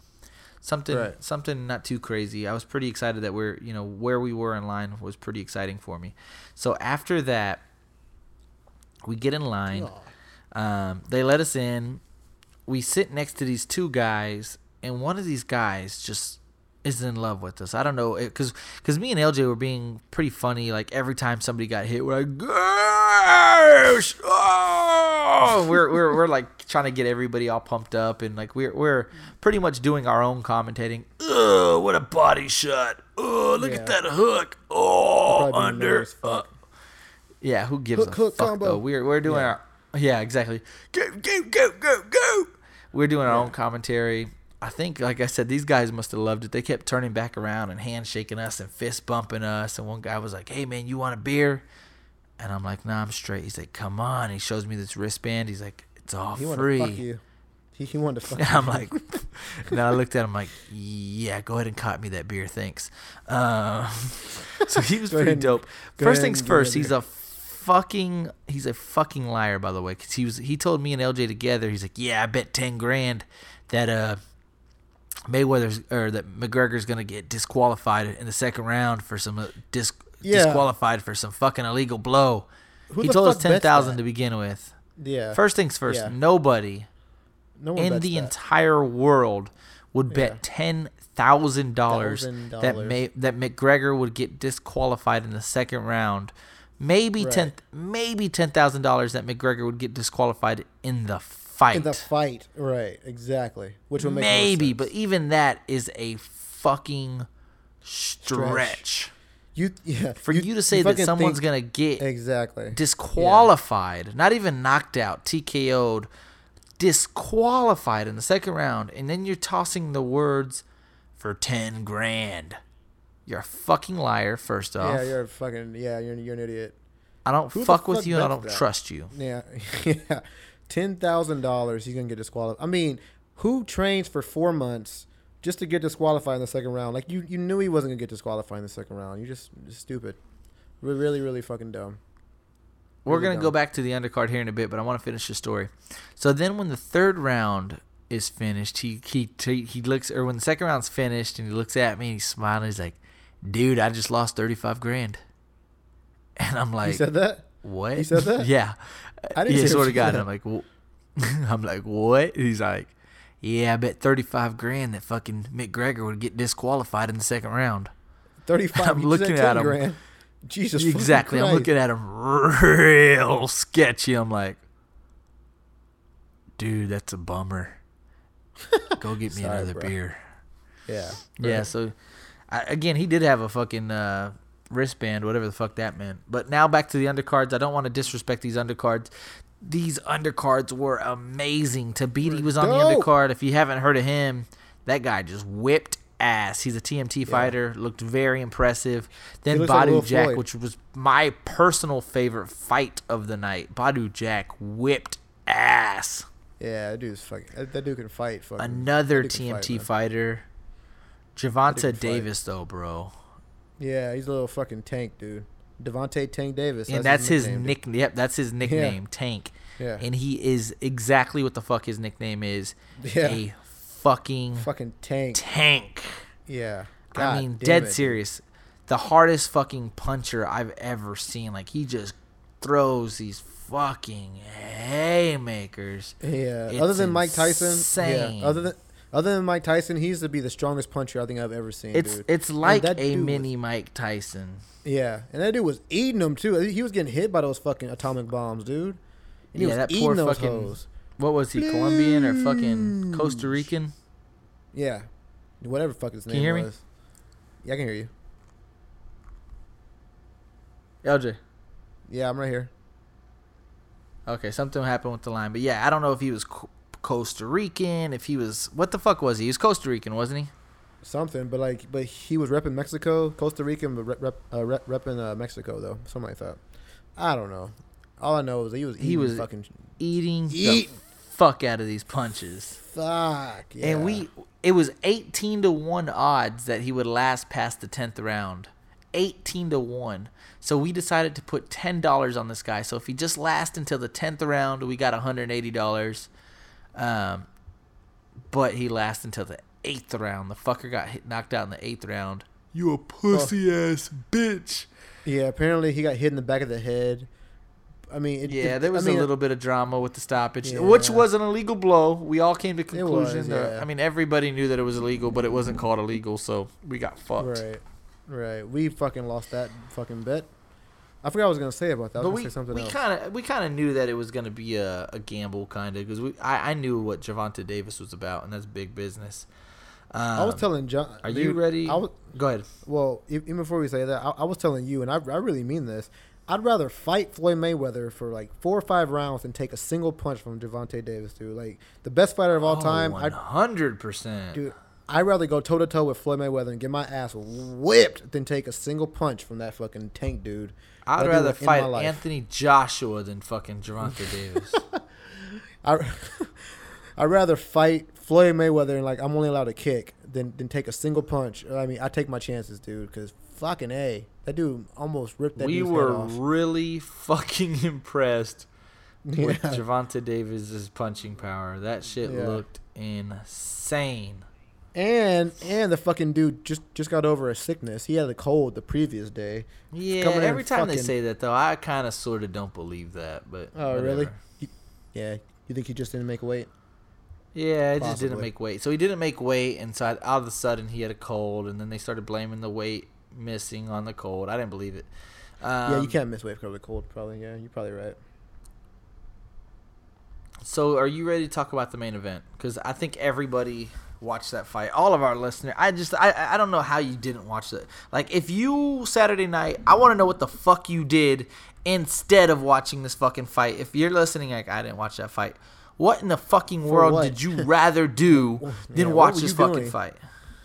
something Right. something not too crazy i was pretty excited that we're you know where we were in line was pretty exciting for me so after that we get in line um, they let us in. We sit next to these two guys, and one of these guys just is in love with us. I don't know, because because me and LJ were being pretty funny. Like every time somebody got hit, we're like, "Gosh!" Oh! we're we're we're like trying to get everybody all pumped up, and like we're we're pretty much doing our own commentating. Ugh, what a body shot! Oh, look at that hook! Oh, under. uh, yeah, who gives Hook, a hook fuck combo. though? We're we're doing Yeah. our yeah exactly. Go go go go go. We're doing our own commentary. I think, like I said, these guys must have loved it. They kept turning back around and handshaking us and fist bumping us. And one guy was like, "Hey man, you want a beer?" And I'm like, "Nah, I'm straight." He's like, "Come on." He shows me this wristband. He's like, "It's all He wanted free." to fuck you. He, he wanted to fuck (laughs) And you. I'm like, (laughs) and I looked at him like, yeah, go ahead and cop me that beer, thanks. Um, (laughs) so he was pretty and- dope. First things and give me first, he's a fucking, he's a fucking liar, by the way, because he was, he told me and LJ together, he's like, yeah, I bet ten grand that uh Mayweather's or that McGregor's gonna get disqualified in the second round for some uh, dis- Yeah. disqualified for some fucking illegal blow. Who he told us ten bets to begin with. yeah. First things first, Yeah. nobody no one in the that. entire world would bet Yeah. ten thousand dollars $1,000. that may that McGregor would get disqualified in the second round. Maybe Right. ten maybe ten thousand dollars that McGregor would get disqualified in the fight. In the fight, right? Exactly. Which would make maybe, but even that is a fucking stretch. you yeah For you, to say that someone's gonna get exactly disqualified, not even knocked out, TKO'd, disqualified in the second round, and then you're tossing the words for 10 grand. You're a fucking liar, first off. yeah you're a fucking yeah you're you're an idiot. I don't Who fuck with fuck you and I don't that? trust you. Yeah, (laughs) yeah. Ten thousand dollars, he's gonna get disqualified. I mean, who trains for four months just to get disqualified in the second round? Like you, you knew he wasn't gonna get disqualified in the second round. You just, just stupid. We're really, really fucking dumb. We're Really going to go back to the undercard here in a bit, but I want to finish the story. So then when the third round is finished, he, he, he, looks, or when the second round's finished and he looks at me and he's smiling, he's like, dude, I just lost 35 grand. (laughs) And I'm like, he said that. What? He said that? (laughs) yeah. I didn't yeah, sort of got it. I'm like, "Wh-" (laughs) I'm like, what? He's like, yeah, I bet 35 grand that fucking McGregor would get disqualified in the second round. Thirty-five. (laughs) I'm looking at him. Grand. Jesus. exactly. I'm looking at him real sketchy. I'm like, dude, that's a bummer. (laughs) Go get me Sorry, another bro. beer. Yeah. Yeah, so I, again, he did have a fucking uh, wristband, whatever the fuck that meant. But now back to the undercards. I don't want to disrespect these undercards. These undercards were amazing. Tabiti was on the undercard. If you haven't heard of him, that guy just whipped ass. He's a TMT fighter. Looked very impressive. Then looks like Badou Jack, Floyd. which was my personal favorite fight of the night. Badou Jack whipped ass. Yeah, that dude's fucking. That, dude can fight. Fucking. Another dude TMT man. fighter. Gervonta fight. Davis, though, bro. Yeah, he's a little fucking tank, dude. Devonte Tank Davis. and that's his nickname, dude. nickname. Yep, that's his nickname, Tank. Yeah. And he is exactly what the fuck his nickname is. Yeah. A fucking fucking tank. tank. Yeah. I mean, dead it, serious. The hardest fucking puncher I've ever seen. Like he just throws these fucking haymakers. Yeah. It's other than Mike Tyson. insane. Yeah. Other than other than Mike Tyson, he used to be the strongest puncher I think I've ever seen, It's dude. it's like that a dude was- mini Mike Tyson. Yeah, and that dude was eating them too. He was getting hit by those fucking atomic bombs, dude. And he Yeah, was that eating poor fucking- hoes. What was he, Colombian or fucking Costa Rican? Yeah, whatever fuck his Can name you hear me? was. Yeah, I can hear you. LJ. Yeah, I'm right here. Okay, something happened with the line, but yeah, I don't know if he was Costa Rican, if he was what the fuck was he? He was Costa Rican, wasn't he? Something, but like, but he was repping Mexico, Costa Rican, but rep, rep, uh, rep, repping uh, Mexico though, something like that. I don't know. All I know is he was eating He was- fucking Eating Eat. the fuck out of these punches. fuck. Yeah. And we it was 18 to 1 odds that he would last past the 10th round. 18 to 1. So we decided to put $10 on this guy. So if he just lasts until the 10th round, we got $180. Um but he lasts until the 8th round. The fucker got hit, knocked out in the 8th round. You a pussy ass bitch. yeah, apparently he got hit in the back of the head. I mean, it, Yeah, there was I mean, a little bit of drama with the stoppage, which was an illegal blow. We all came to was, conclusion. that- yeah. I mean, everybody knew that it was illegal, but it wasn't called illegal, so we got fucked. Right, right. We fucking lost that fucking bet. I forgot what I was gonna say about that. But we we kind of we kind of knew that it was gonna be a, a gamble, kind of, because we I, I knew what Gervonta Davis was about, and that's big business. Um, I was telling John. Are you ready? I was, Go ahead. well, even before we say that, I, I was telling you, and I, I really mean this. I'd rather fight Floyd Mayweather for like four or five rounds than take a single punch from Gervonta Davis, dude. Like the best fighter of all time. Oh, one I'd, hundred percent. dude, I'd rather go toe to toe with Floyd Mayweather and get my ass whipped than take a single punch from that fucking tank dude. I'd rather was in my fight. Anthony Joshua than fucking Gervonta Davis. (laughs) I (laughs) I'd rather fight Floyd Mayweather and like I'm only allowed to kick than than take a single punch. I mean, I take my chances, dude, because fucking a that dude almost ripped that we dude's were really fucking (laughs) impressed with Yeah. Gervonta Davis's punching power. That shit Yeah. looked insane. And and the fucking dude just just got over a sickness. He had a cold the previous day. Yeah, coming every time they say that though, I kind of sort of don't believe that. But Oh, really? whatever. Yeah, you think he just didn't make weight? Yeah, it just didn't make weight. So he didn't make weight, and so I, all of a sudden he had a cold, and then they started blaming the weight missing on the cold. I didn't believe it. Um, yeah, you can't miss weight because of the cold. Probably. Yeah, you're probably right. So, are you ready to talk about the main event? Because I think everybody watched that fight. All of our listeners. I just, I, I don't know how you didn't watch it. Like, if you Saturday night, I want to know what the fuck you did instead of watching this fucking fight. If you're listening, like I didn't watch that fight. What in the fucking For world what? did you (laughs) rather do than what watch this fucking doing? fight?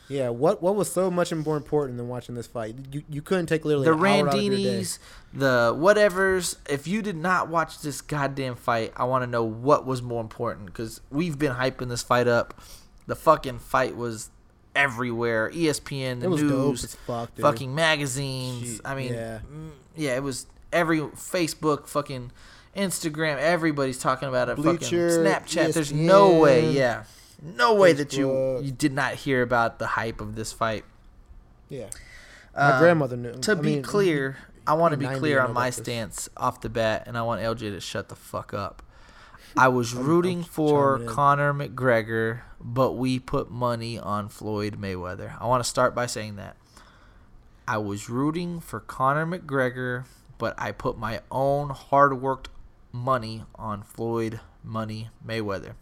Yeah. What What was so much more important than watching this fight? You You couldn't take literally the an hour out of your day. Randinis, the whatevers. If you did not watch this goddamn fight, I want to know what was more important because we've been hyping this fight up. The fucking fight was everywhere. ESPN, the It was dope news, fuck, fucking magazines. I mean, yeah. mm, yeah, it was every Facebook, fucking Instagram. Everybody's talking about it. Bleacher, fucking Snapchat. There's no way. Yeah, no way that you you did not hear about the hype of this fight. Yeah. My Um, grandmother knew. to I be mean, clear, I want to be clear on my stance off the bat, and I want LJ to shut the fuck up. I was I'm- rooting I'm for chiming. Conor McGregor, but we put money on Floyd Mayweather. I want to start by saying that. I was rooting for Conor McGregor, but I put my own hard worked money on Floyd Money Mayweather.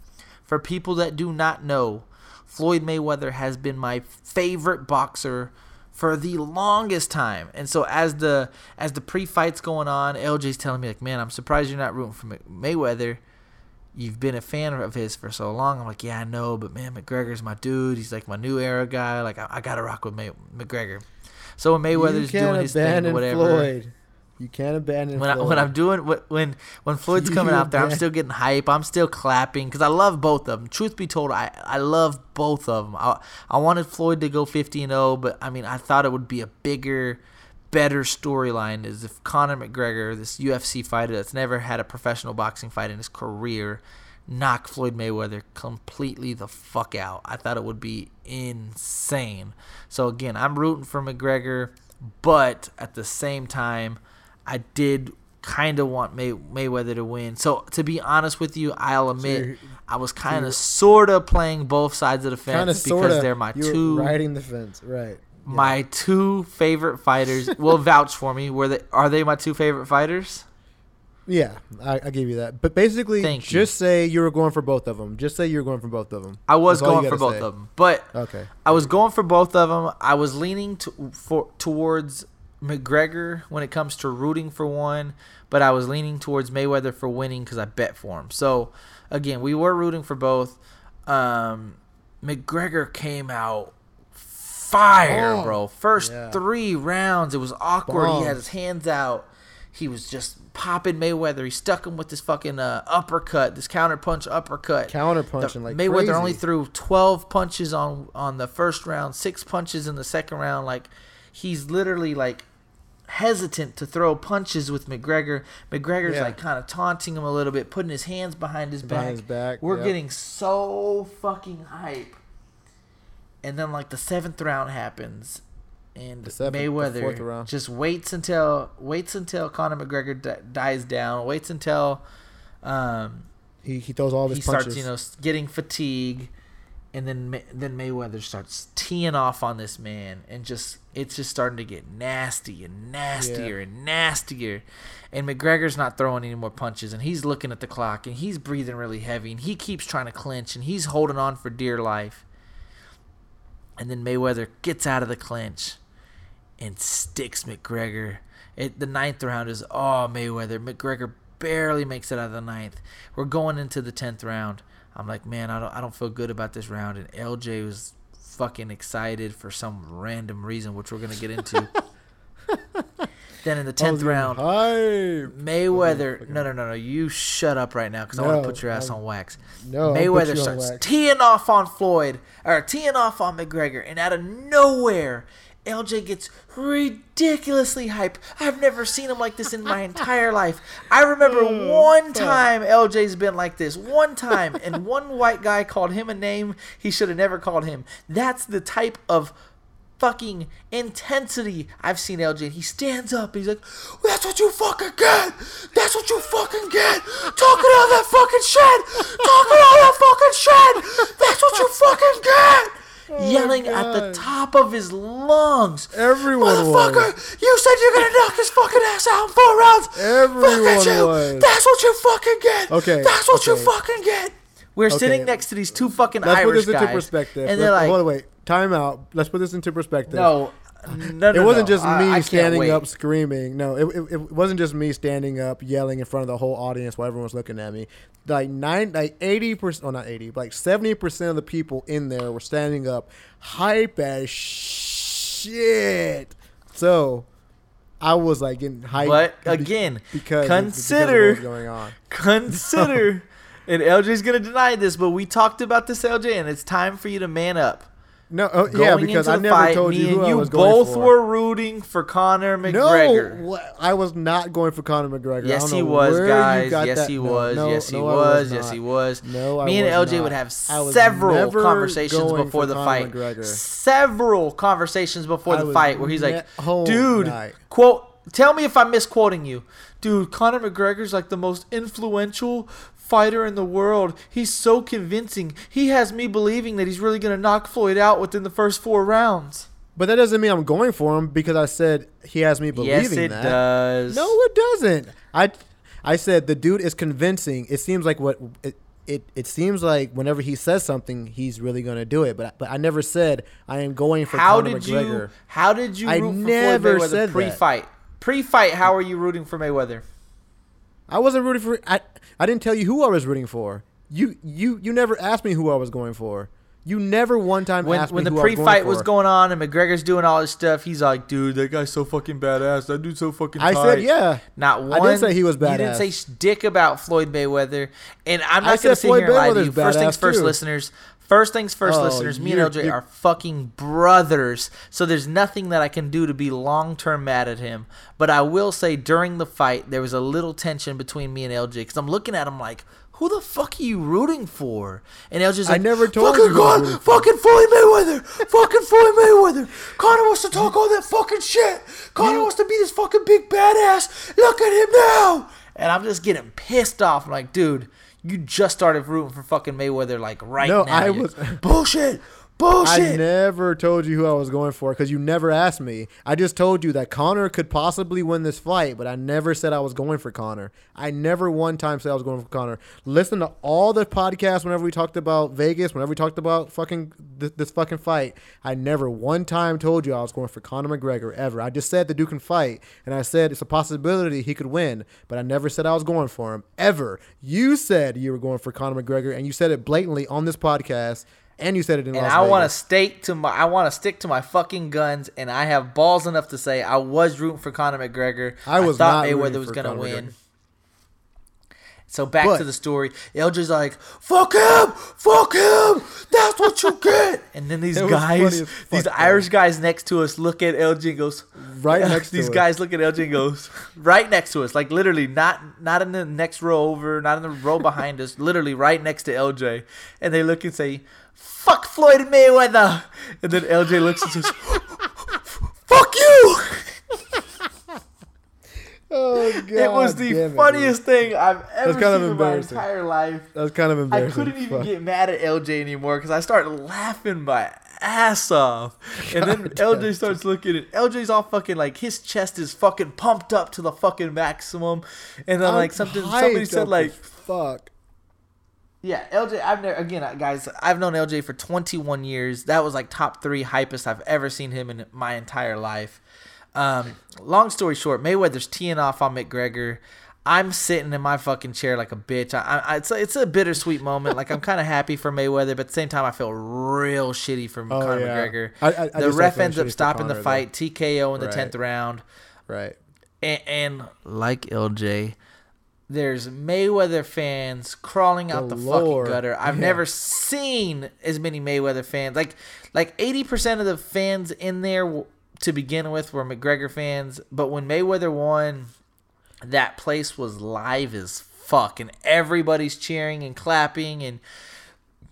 For people that do not know, Floyd Mayweather has been my favorite boxer for the longest time. And so as the as the pre-fights going on, LJ's telling me like, "Man, I'm surprised you're not rooting for Mayweather. You've been a fan of his for so long." I'm like, "Yeah, I know, but man, McGregor's my dude. He's like my new era guy. Like I, I got to rock with May- McGregor." So when Mayweather's doing his thing, whatever. Floyd. You can't abandon When, I, when I'm doing when when Floyd's (laughs) coming out there, I'm still getting hype. I'm still clapping because I love both of them. Truth be told, I, I love both of them. I I wanted Floyd to go 50 and 0, but I mean I thought it would be a bigger, better storyline is if Conor McGregor, this UFC fighter that's never had a professional boxing fight in his career, knock Floyd Mayweather completely the fuck out. I thought it would be insane. So again, I'm rooting for McGregor, but at the same time, I did kind of want May- Mayweather to win. So to be honest with you, I'll admit you're- I was kind of sort of playing both sides of the fence sort because of. they're my two riding the fence, right? Yeah. my two favorite fighters. will (laughs) vouch for me. Were they are they my two favorite fighters? Yeah, I, I give you that. But basically, Thank you. just say you were going for both of them. Just say you were going for both of them. I was That's going for both say. of them, but Okay. I was going for both of them. I was leaning to, for, towards McGregor when it comes to rooting for one, but I was leaning towards Mayweather for winning because I bet for him. So again, we were rooting for both. Um, McGregor came out fire, Bomb. bro. First Yeah. three rounds, it was awkward. He had his hands out. He was just popping Mayweather. He stuck him with this fucking uh, uppercut, this counter punch uppercut. Counter The- punching like Mayweather crazy. only threw 12 punches on on the first round, six punches in the second round. Like he's literally like hesitant to throw punches with McGregor. McGregor's Yeah. like kind of taunting him a little bit, putting his hands behind his Behind back. his back, We're yep. getting so fucking hype. And then like the seventh round happens, and seventh- Mayweather round. just waits until waits until Conor McGregor di- dies down. Waits until um, He, he throws all his he punches. starts, you know, getting fatigue, and then then Mayweather starts teeing off on this man, and just it's just starting to get nasty and nastier and nastier, and McGregor's not throwing any more punches, and he's looking at the clock, and he's breathing really heavy, and he keeps trying to clinch, and he's holding on for dear life, and then Mayweather gets out of the clinch, and sticks McGregor. It, the ninth round is oh Mayweather. McGregor barely makes it out of the ninth. We're going into the tenth round. I'm like, man, I don't I don't feel good about this round. And LJ was fucking excited for some random reason, which we're gonna get into. (laughs) then in the tenth round, hype. Mayweather. No, no, no, no. You shut up right now because I want to put your ass I'm- on wax. No, Mayweather starts wax. teeing off on Floyd or teeing off on McGregor, and out of nowhere, LJ gets ridiculously hype. I've never seen him like this in my entire life. I remember (laughs) one time LJ's been like this. One time, and one white guy called him a name he should have never called him. That's the type of fucking intensity I've seen LJ. And he stands up. he's like, "That's what you fucking get. That's what you fucking get. Talking all that fucking shit. Talking all that fucking shit. That's what you fucking get." Oh Yelling at the top of his lungs. Everyone Motherfucker, was. you said you're gonna knock his fucking ass out in four rounds. Everyone at you. was. That's what you fucking get. Okay, That's what you fucking get. We're sitting next to these two fucking Let's put Irish this into guys, perspective. and they're Let's- like, hold on, wait. Time out. Let's put this into perspective. "No, no, no, It wasn't no. just me I standing up screaming. No, it, it, it wasn't just me standing up yelling in front of the whole audience while everyone was looking at me. Like nine, like eighty percent, oh not eighty, but like seventy percent of the people in there were standing up, hype as shit. So I was like getting hyped. But again, because because consider- what was going on. (laughs) Consider, (laughs) and LJ's gonna deny this, but we talked about this, LJ, and it's time for you to man up. No, oh, yeah, because I never fight, told you who and I you was going both were rooting for Conor McGregor. No, I was not going for Conor McGregor. Yes, he was, guys. Yes, that- he was. no, yes, he no, was. Yes, he was. No, I Me and LJ not. would have several conversations before the Conor fight. McGregor. Several conversations before I the fight where he's like, dude, night. quote, tell me if I'm misquoting you. Dude, Conor McGregor's like the most influential fighter in the world. He's so convincing. He has me believing that he's really going to knock Floyd out within the first four rounds. But that doesn't mean I'm going for him because I said he has me believing yes, it that. does. No, it doesn't. I I said the dude is convincing. It seems like what it it, it seems like whenever he says something, he's really going to do it. But but I never said I am going for how Conor did McGregor. you how did you I root for never Floyd said pre-fight? Pre-fight, how are you rooting for Mayweather? I wasn't rooting for. I I didn't tell you who I was rooting for. You you you never asked me who I was going for. You never one time when asked when me the who I was pre-fight going was going on and McGregor's doing all his stuff, he's like, "Dude, that guy's so fucking badass. That dude's so fucking." I tight." said yeah. Not one. I didn't say he was badass. You didn't say dick about Floyd Mayweather, and I'm not gonna said sit Floyd here and lie to you. First things first, too. listeners. First things first, Oh, listeners. Me and LJ you're- fucking brothers, so there's nothing that I can do to be long term mad at him. But I will say during the fight there was a little tension between me and LJ because I'm looking at him like. Who the fuck are you rooting for? And LJ's I like, never told fucking you I God, fucking Floyd Mayweather, fucking Floyd Mayweather. Conor wants to talk all that fucking shit. Conor wants to be this fucking big badass. Look at him now. And I'm just getting pissed off. I'm like, dude, you just started rooting for fucking Mayweather like right No, now. I was- (laughs) bullshit, I never told you who I was going for because you never asked me. I just told you that Conor could possibly win this fight, but I never said I was going for Conor. I never one time said I was going for Conor. Listen to all the podcasts whenever we talked about Vegas, whenever we talked about fucking this, this fucking fight. I never one time told you I was going for Conor McGregor ever. I just said the dude can fight, and I said it's a possibility he could win, but I never said I was going for him ever. You said you were going for Conor McGregor, and you said it blatantly on this podcast. And you said it in and Las I want to stake to my I want to stick to my fucking guns and I have balls enough to say I was rooting for Conor McGregor. I was thought not Mayweather was going to win. McGregor. So back But- to the story. LJ's like, "Fuck him, fuck him. That's what you (laughs) get." And then these It was funny guys, these though. Irish guys next to us, look at LJ and goes, Right next (laughs) to These us. guys look at LJ and goes, right next to us, like literally not not in the next row over, not in the row behind us, literally right next to LJ, and they look and say, "Fuck Floyd Mayweather," and then LJ looks and says, (gasps) "Fuck you." (laughs) Oh god! it was the it, funniest thing I've ever kind of seen in my entire life. dude. That was kind of embarrassing. I couldn't even Fuck. get mad at LJ anymore because I started laughing my ass off. And then God damn. LJ starts looking at LJ's all fucking like his chest is fucking pumped up to the fucking maximum. And then I'm like something somebody said like fuck. Yeah, LJ. I've never again, guys. I've known LJ for 21 years. That was like top three hypest I've ever seen him in my entire life. Um, long story short, Mayweather's teeing off on McGregor. I'm sitting in my fucking chair like a bitch. I, I, it's a, it's a bittersweet moment. Like I'm kind of happy for Mayweather, but at the same time, I feel real shitty for Oh, Conor yeah. McGregor. I- I- the ref ends up stopping the Conor, though. fight, TKO in the Right. tenth round. Right. And, and like LJ, there's Mayweather fans crawling out the Galore. fucking gutter. I've Yeah. never seen as many Mayweather fans. Like like 80% of the fans in there to begin with were McGregor fans, but when Mayweather won, that place was live as fuck and everybody's cheering and clapping and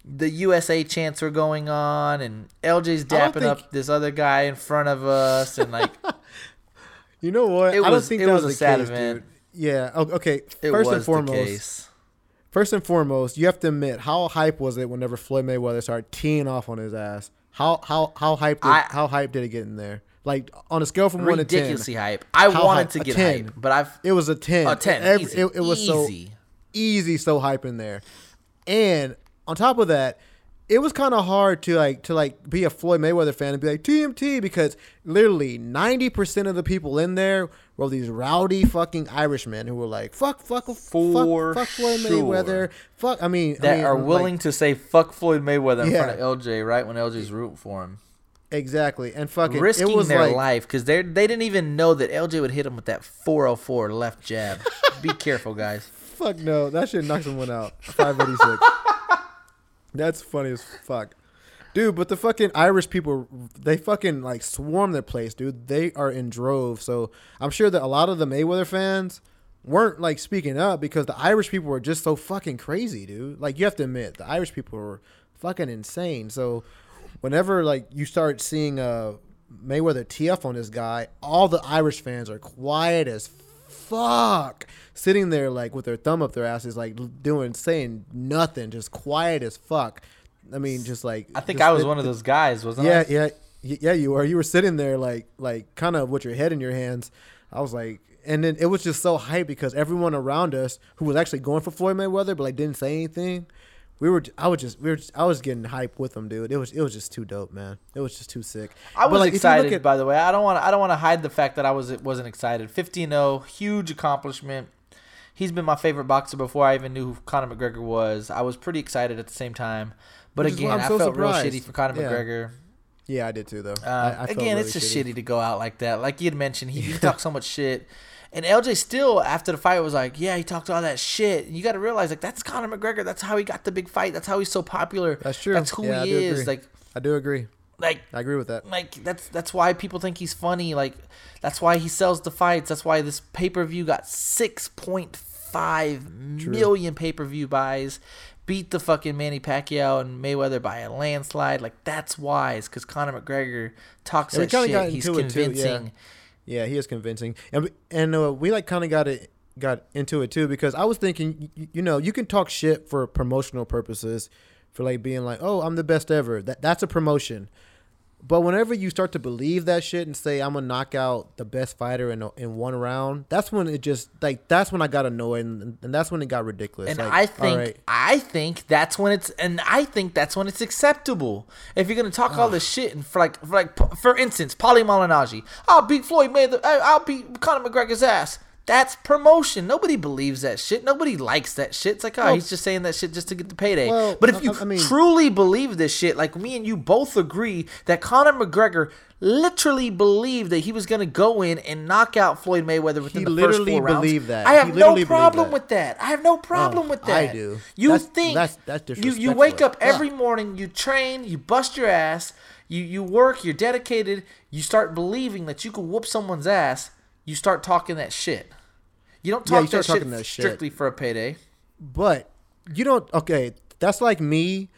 the USA chants were going on, and LJ's dapping think- up this other guy in front of us, and like (laughs) You know what? It I was- don't think it that was was, a sad case, event. dude. Yeah. Okay. it First was and foremost, first and foremost, you have to admit how hype was it whenever Floyd Mayweather started teeing off on his ass. How how how hype did, I- how hype did it get in there? Like on a scale from one to ten, Ridiculously hype. I wanted hype? to get 10. hype, but I've it was a ten. a ten. Every- easy, it, it was so easy. easy, so hype in there. And on top of that, it was kind of hard to like to like be a Floyd Mayweather fan and be like TMT because literally ninety percent of the people in there were these rowdy fucking Irishmen who were like fuck fuck For fuck, fuck Floyd sure. Mayweather fuck. I mean that I mean, are like, willing to say fuck Floyd Mayweather in Yeah. front of LJ right when LJ's rooting for him, exactly and fucking risking it was their like life because they they didn't even know that LJ would hit him with that 404 left jab. (laughs) Be careful, guys. fuck no that shit knocked someone out five eighty six. (laughs) That's funny as fuck. Dude, but the fucking Irish people, they fucking like swarm their place, dude. They are in droves. So I'm sure that a lot of the Mayweather fans weren't like speaking up because the Irish people were just so fucking crazy, dude. Like you have to admit, the Irish people were fucking insane. So whenever like you start seeing uh Mayweather TF on this guy, all the Irish fans are quiet as fuck, sitting there like with their thumb up their asses, like doing saying nothing, just quiet as fuck. I mean, just like I think I was the- one of those guys, wasn't yeah, I? yeah, yeah, yeah. You were. You were sitting there like, like, kind of with your head in your hands. I was like, and then it was just so hype because everyone around us who was actually going for Floyd Mayweather, but like didn't say anything. We were. I was just. We were. Just, I was getting hype with them, dude. It was. It was just too dope, man. It was just too sick. I But, was like, if you look excited, at- by the way. I don't want to. I don't want to hide the fact that I was wasn't excited. 15-0, huge accomplishment. He's been my favorite boxer before I even knew who Conor McGregor was. I was pretty excited at the same time. But Which again, I'm so felt real surprised. shitty for Conor Yeah. McGregor. Yeah, I did too, though. Uh, I, I again, really it's just shitty. to go out like that. Like you had mentioned, he, he (laughs) talked so much shit. And LJ still, after the fight, was like, "Yeah, he talked all that shit." And you got to realize, like, that's Conor McGregor. That's how he got the big fight. That's how he's so popular. That's true. That's who Yeah, he is. agree. Like, I do agree. like I agree with that. like that's that's why people think he's funny. Like that's why he sells the fights. That's why this pay per view got six point five million pay per view buys. Beat the fucking Manny Pacquiao and Mayweather by a landslide. Like that's wise because Conor McGregor talks And that shit. He's too, yeah. convincing. Yeah, he is convincing, and we- and uh, we like kind of got it got into it too because I was thinking, you, you know, you can talk shit for promotional purposes, for like being like, oh, I'm the best ever. That that's a promotion. But whenever you start to believe that shit and say I'm gonna knock out the best fighter in in one round, that's when it just like that's when I got annoyed and, and that's when it got ridiculous. And Like, I think right, I think that's when it's and I think that's when it's acceptable. If you're gonna talk all this shit and for like for like for instance, Paulie Malignaggi, I'll beat Floyd Mayweather, I'll beat Conor McGregor's ass. That's promotion. Nobody believes that shit. Nobody likes that shit. It's like, oh, Well- he's just saying that shit just to get the payday. Well, but if you I mean- truly believe this shit, like me and you both agree that Conor McGregor literally believed that he was gonna go in and knock out Floyd Mayweather within the first four rounds. believed that. I have no problem that. with that. I have no oh, problem Oh, with that. I do. You That's- think that's- that's you you wake up every fuck. morning, you train, you bust your ass, you you work, you're dedicated, you start believing that you can whoop someone's ass, you start talking that shit. You don't Yeah, talk you that, shit talking that shit. strictly for a payday. But you don't. Okay, that's like me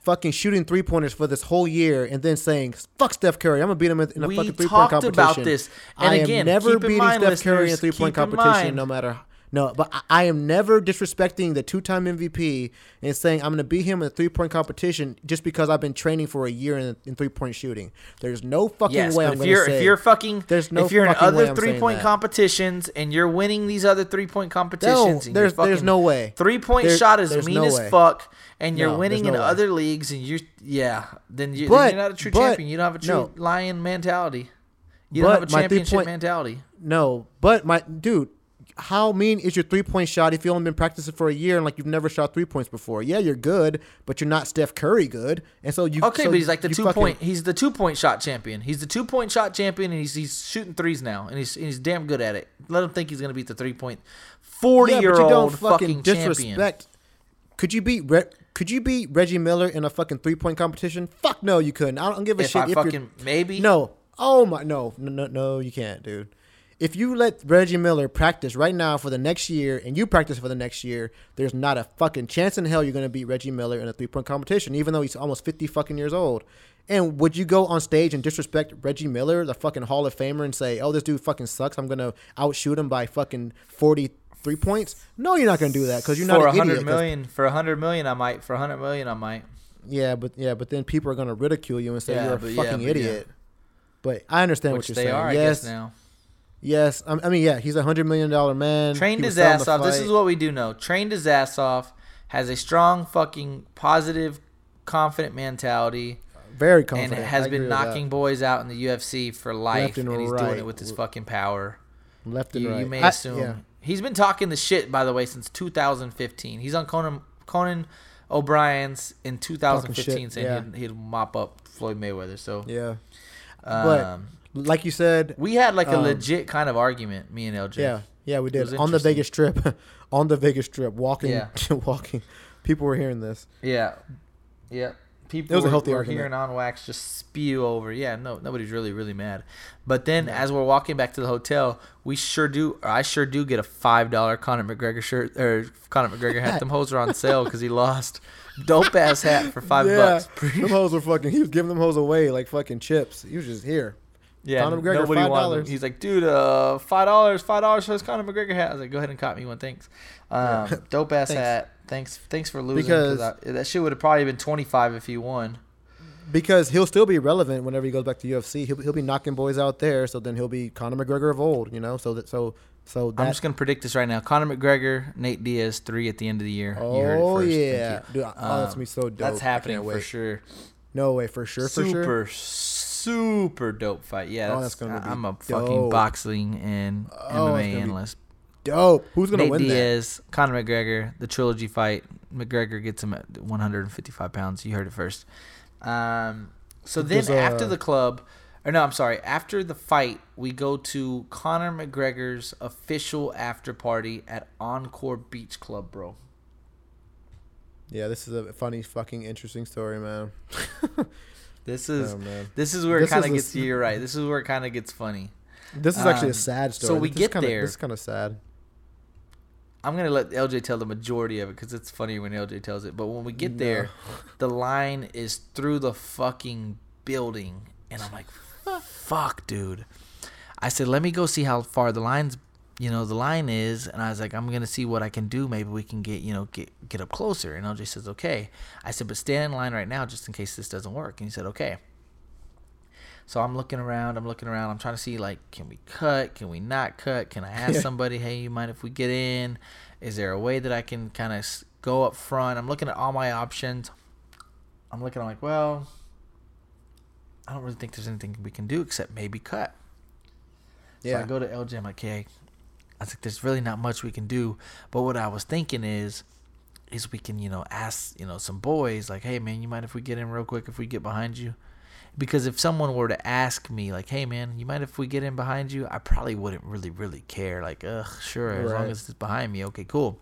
fucking shooting three pointers for this whole year and then saying "fuck Steph Curry." I'm gonna beat him in a We fucking three point competition. We talked about this. And I again, am never beating mind, Steph Curry in a three point competition, mind- no matter. No, but I- I am never disrespecting the two time MVP and saying I'm gonna beat him in a three point competition just because I've been training for a year in, in three point shooting. There's no fucking Yes, way I'm if gonna you're say if you're fucking There's no if you're in other three-point competitions and you're winning these other three point competitions, and there's- you're there's no way. Three point There- shot is mean no as way. fuck, and you're No, winning in way. other leagues, and you're yeah, then, you, you're not a true but- champion. You don't have a true no. lion mentality. You don't have a championship three-point- mentality. No, but my dude, how mean is your three point shot if you only been practicing for a year and like you've never shot three points before? Yeah, you're good, but you're not Steph Curry good, and so you. Okay, so but he's like the two fucking- point. He's the two point shot champion. He's the two point shot champion, and he's he's shooting threes now, and he's he's damn good at it. Let him think he's gonna beat the three point forty Yeah, year but you don't old fucking champion. disrespect. Could you beat Re- Could you beat Reggie Miller in a fucking three point competition? Fuck no, you couldn't. I don't give a If shit I if fucking you're. maybe No. Oh my no no no no you can't, dude. If you let Reggie Miller practice right now for the next year and you practice for the next year, there's not a fucking chance in hell you're going to beat Reggie Miller in a three point competition, even though he's almost 50 fucking years old. And would you go on stage and disrespect Reggie Miller, the fucking Hall of Famer, and say, oh, this dude fucking sucks. I'm going to outshoot him by fucking 43 points? No, you're not going to do that because you're not for an a hundred idiot. 'cause- million, for a hundred million, I might. For a hundred million, I might. Yeah, but yeah, but then people are going to ridicule you and say Yeah, you're a yeah, fucking yeah. idiot. But I understand Which what you're they saying. are, I yes, guess now. Yes. I I mean, yeah, he's a hundred million dollar man. Trained his ass off. This is what we do know. Trained his ass off. Has a strong, fucking, positive, confident mentality, very confident. and has I been knocking boys out in the UFC for life. and And, he's doing it with his fucking power. left and You, right. you may I- assume yeah. he's been talking the shit, by the way, since 2015. He's on Conan Conan O'Brien's in 2015, saying yeah. he'd, he'd mop up Floyd Mayweather. So, Yeah, But- um, like you said, we had like a um, legit kind of argument, me and LJ. yeah, yeah, we did on the. Vegas Strip, (laughs) on the Vegas trip, walking, Yeah. (laughs) walking. People were hearing this. Yeah, yeah. People It was a were, healthy were argument. hearing on wax just spew over. Yeah, no, nobody's really really mad. But then as we're walking back to the hotel, we sure do. I sure do get a five dollar Conor McGregor shirt or Conor McGregor hat. Them hoes are on sale because he lost. Dope ass hat for five (laughs) yeah, bucks. them hoes were fucking. He was giving them hoes away like fucking chips. He was just here. Yeah, Conor McGregor, nobody $5. wanted. He's like, dude, uh, five dollars, five dollars for this Conor McGregor hat. I was like, go ahead and cop me one, thanks. Um, (laughs) dope ass Thanks. hat. Thanks, thanks for losing. Because- Because that shit would have probably been twenty five if he won. Because he'll still be relevant whenever he goes back to UFC. He'll, he'll be knocking boys out there. So then he'll be Conor McGregor of old, you know. So that so so I'm just gonna predict this right now. Conor McGregor, Nate Diaz, three at the end of the year. you heard it oh first. Yeah, dude. Oh, that's Um, gonna be so dope. That's happening for sure. No way, for sure, for super, sure. super dope fight. Yeah, Oh, that's, that's gonna be I'm a fucking boxing and Oh, MMA analyst. Dope. Who's gonna Nate win that? Diaz, Conor McGregor, the trilogy fight. McGregor gets him at 155 pounds. You heard it first. Um, so then Does, uh, after the club, or no, I'm sorry, after the fight, we go to Conor McGregor's official after party at Encore Beach Club, bro. Yeah, this is a funny, fucking interesting story, man. (laughs) This is Oh, this is where This it kind of gets you. You're right. This is where it kind of gets funny. This is actually Um, a sad story. so we This is get kinda, there. This is kind of sad. I'm gonna let LJ tell the majority of it because it's funny when LJ tells it. But when we get there, (laughs) the line is through the fucking building, and I'm like, "Fuck, dude." I said, "Let me go see how far the lines, you know, the line is." And I was like, "I'm gonna see what I can do. Maybe we can get, you know, get get up closer." And LJ says, "Okay." I said, "But stand in line right now, just in case this doesn't work." And he said, "Okay." So I'm looking around. I'm looking around. I'm trying to see like, can we cut? Can we not cut? Can I ask somebody, hey, you mind if we get in? Is there a way that I can kind of go up front? I'm looking at all my options. I'm looking. I'm like, well, I don't really think there's anything we can do except maybe cut. So Yeah. I go to LJ. I'm like, hey, I think there's really not much we can do. But what I was thinking is, is we can, you know, ask, you know, some boys like, hey, man, you mind if we get in real quick if we get behind you? Because if someone were to ask me like, hey, man, you mind if we get in behind you? I probably wouldn't really, really care. Like, ugh, sure, as long as it's behind me, okay, cool.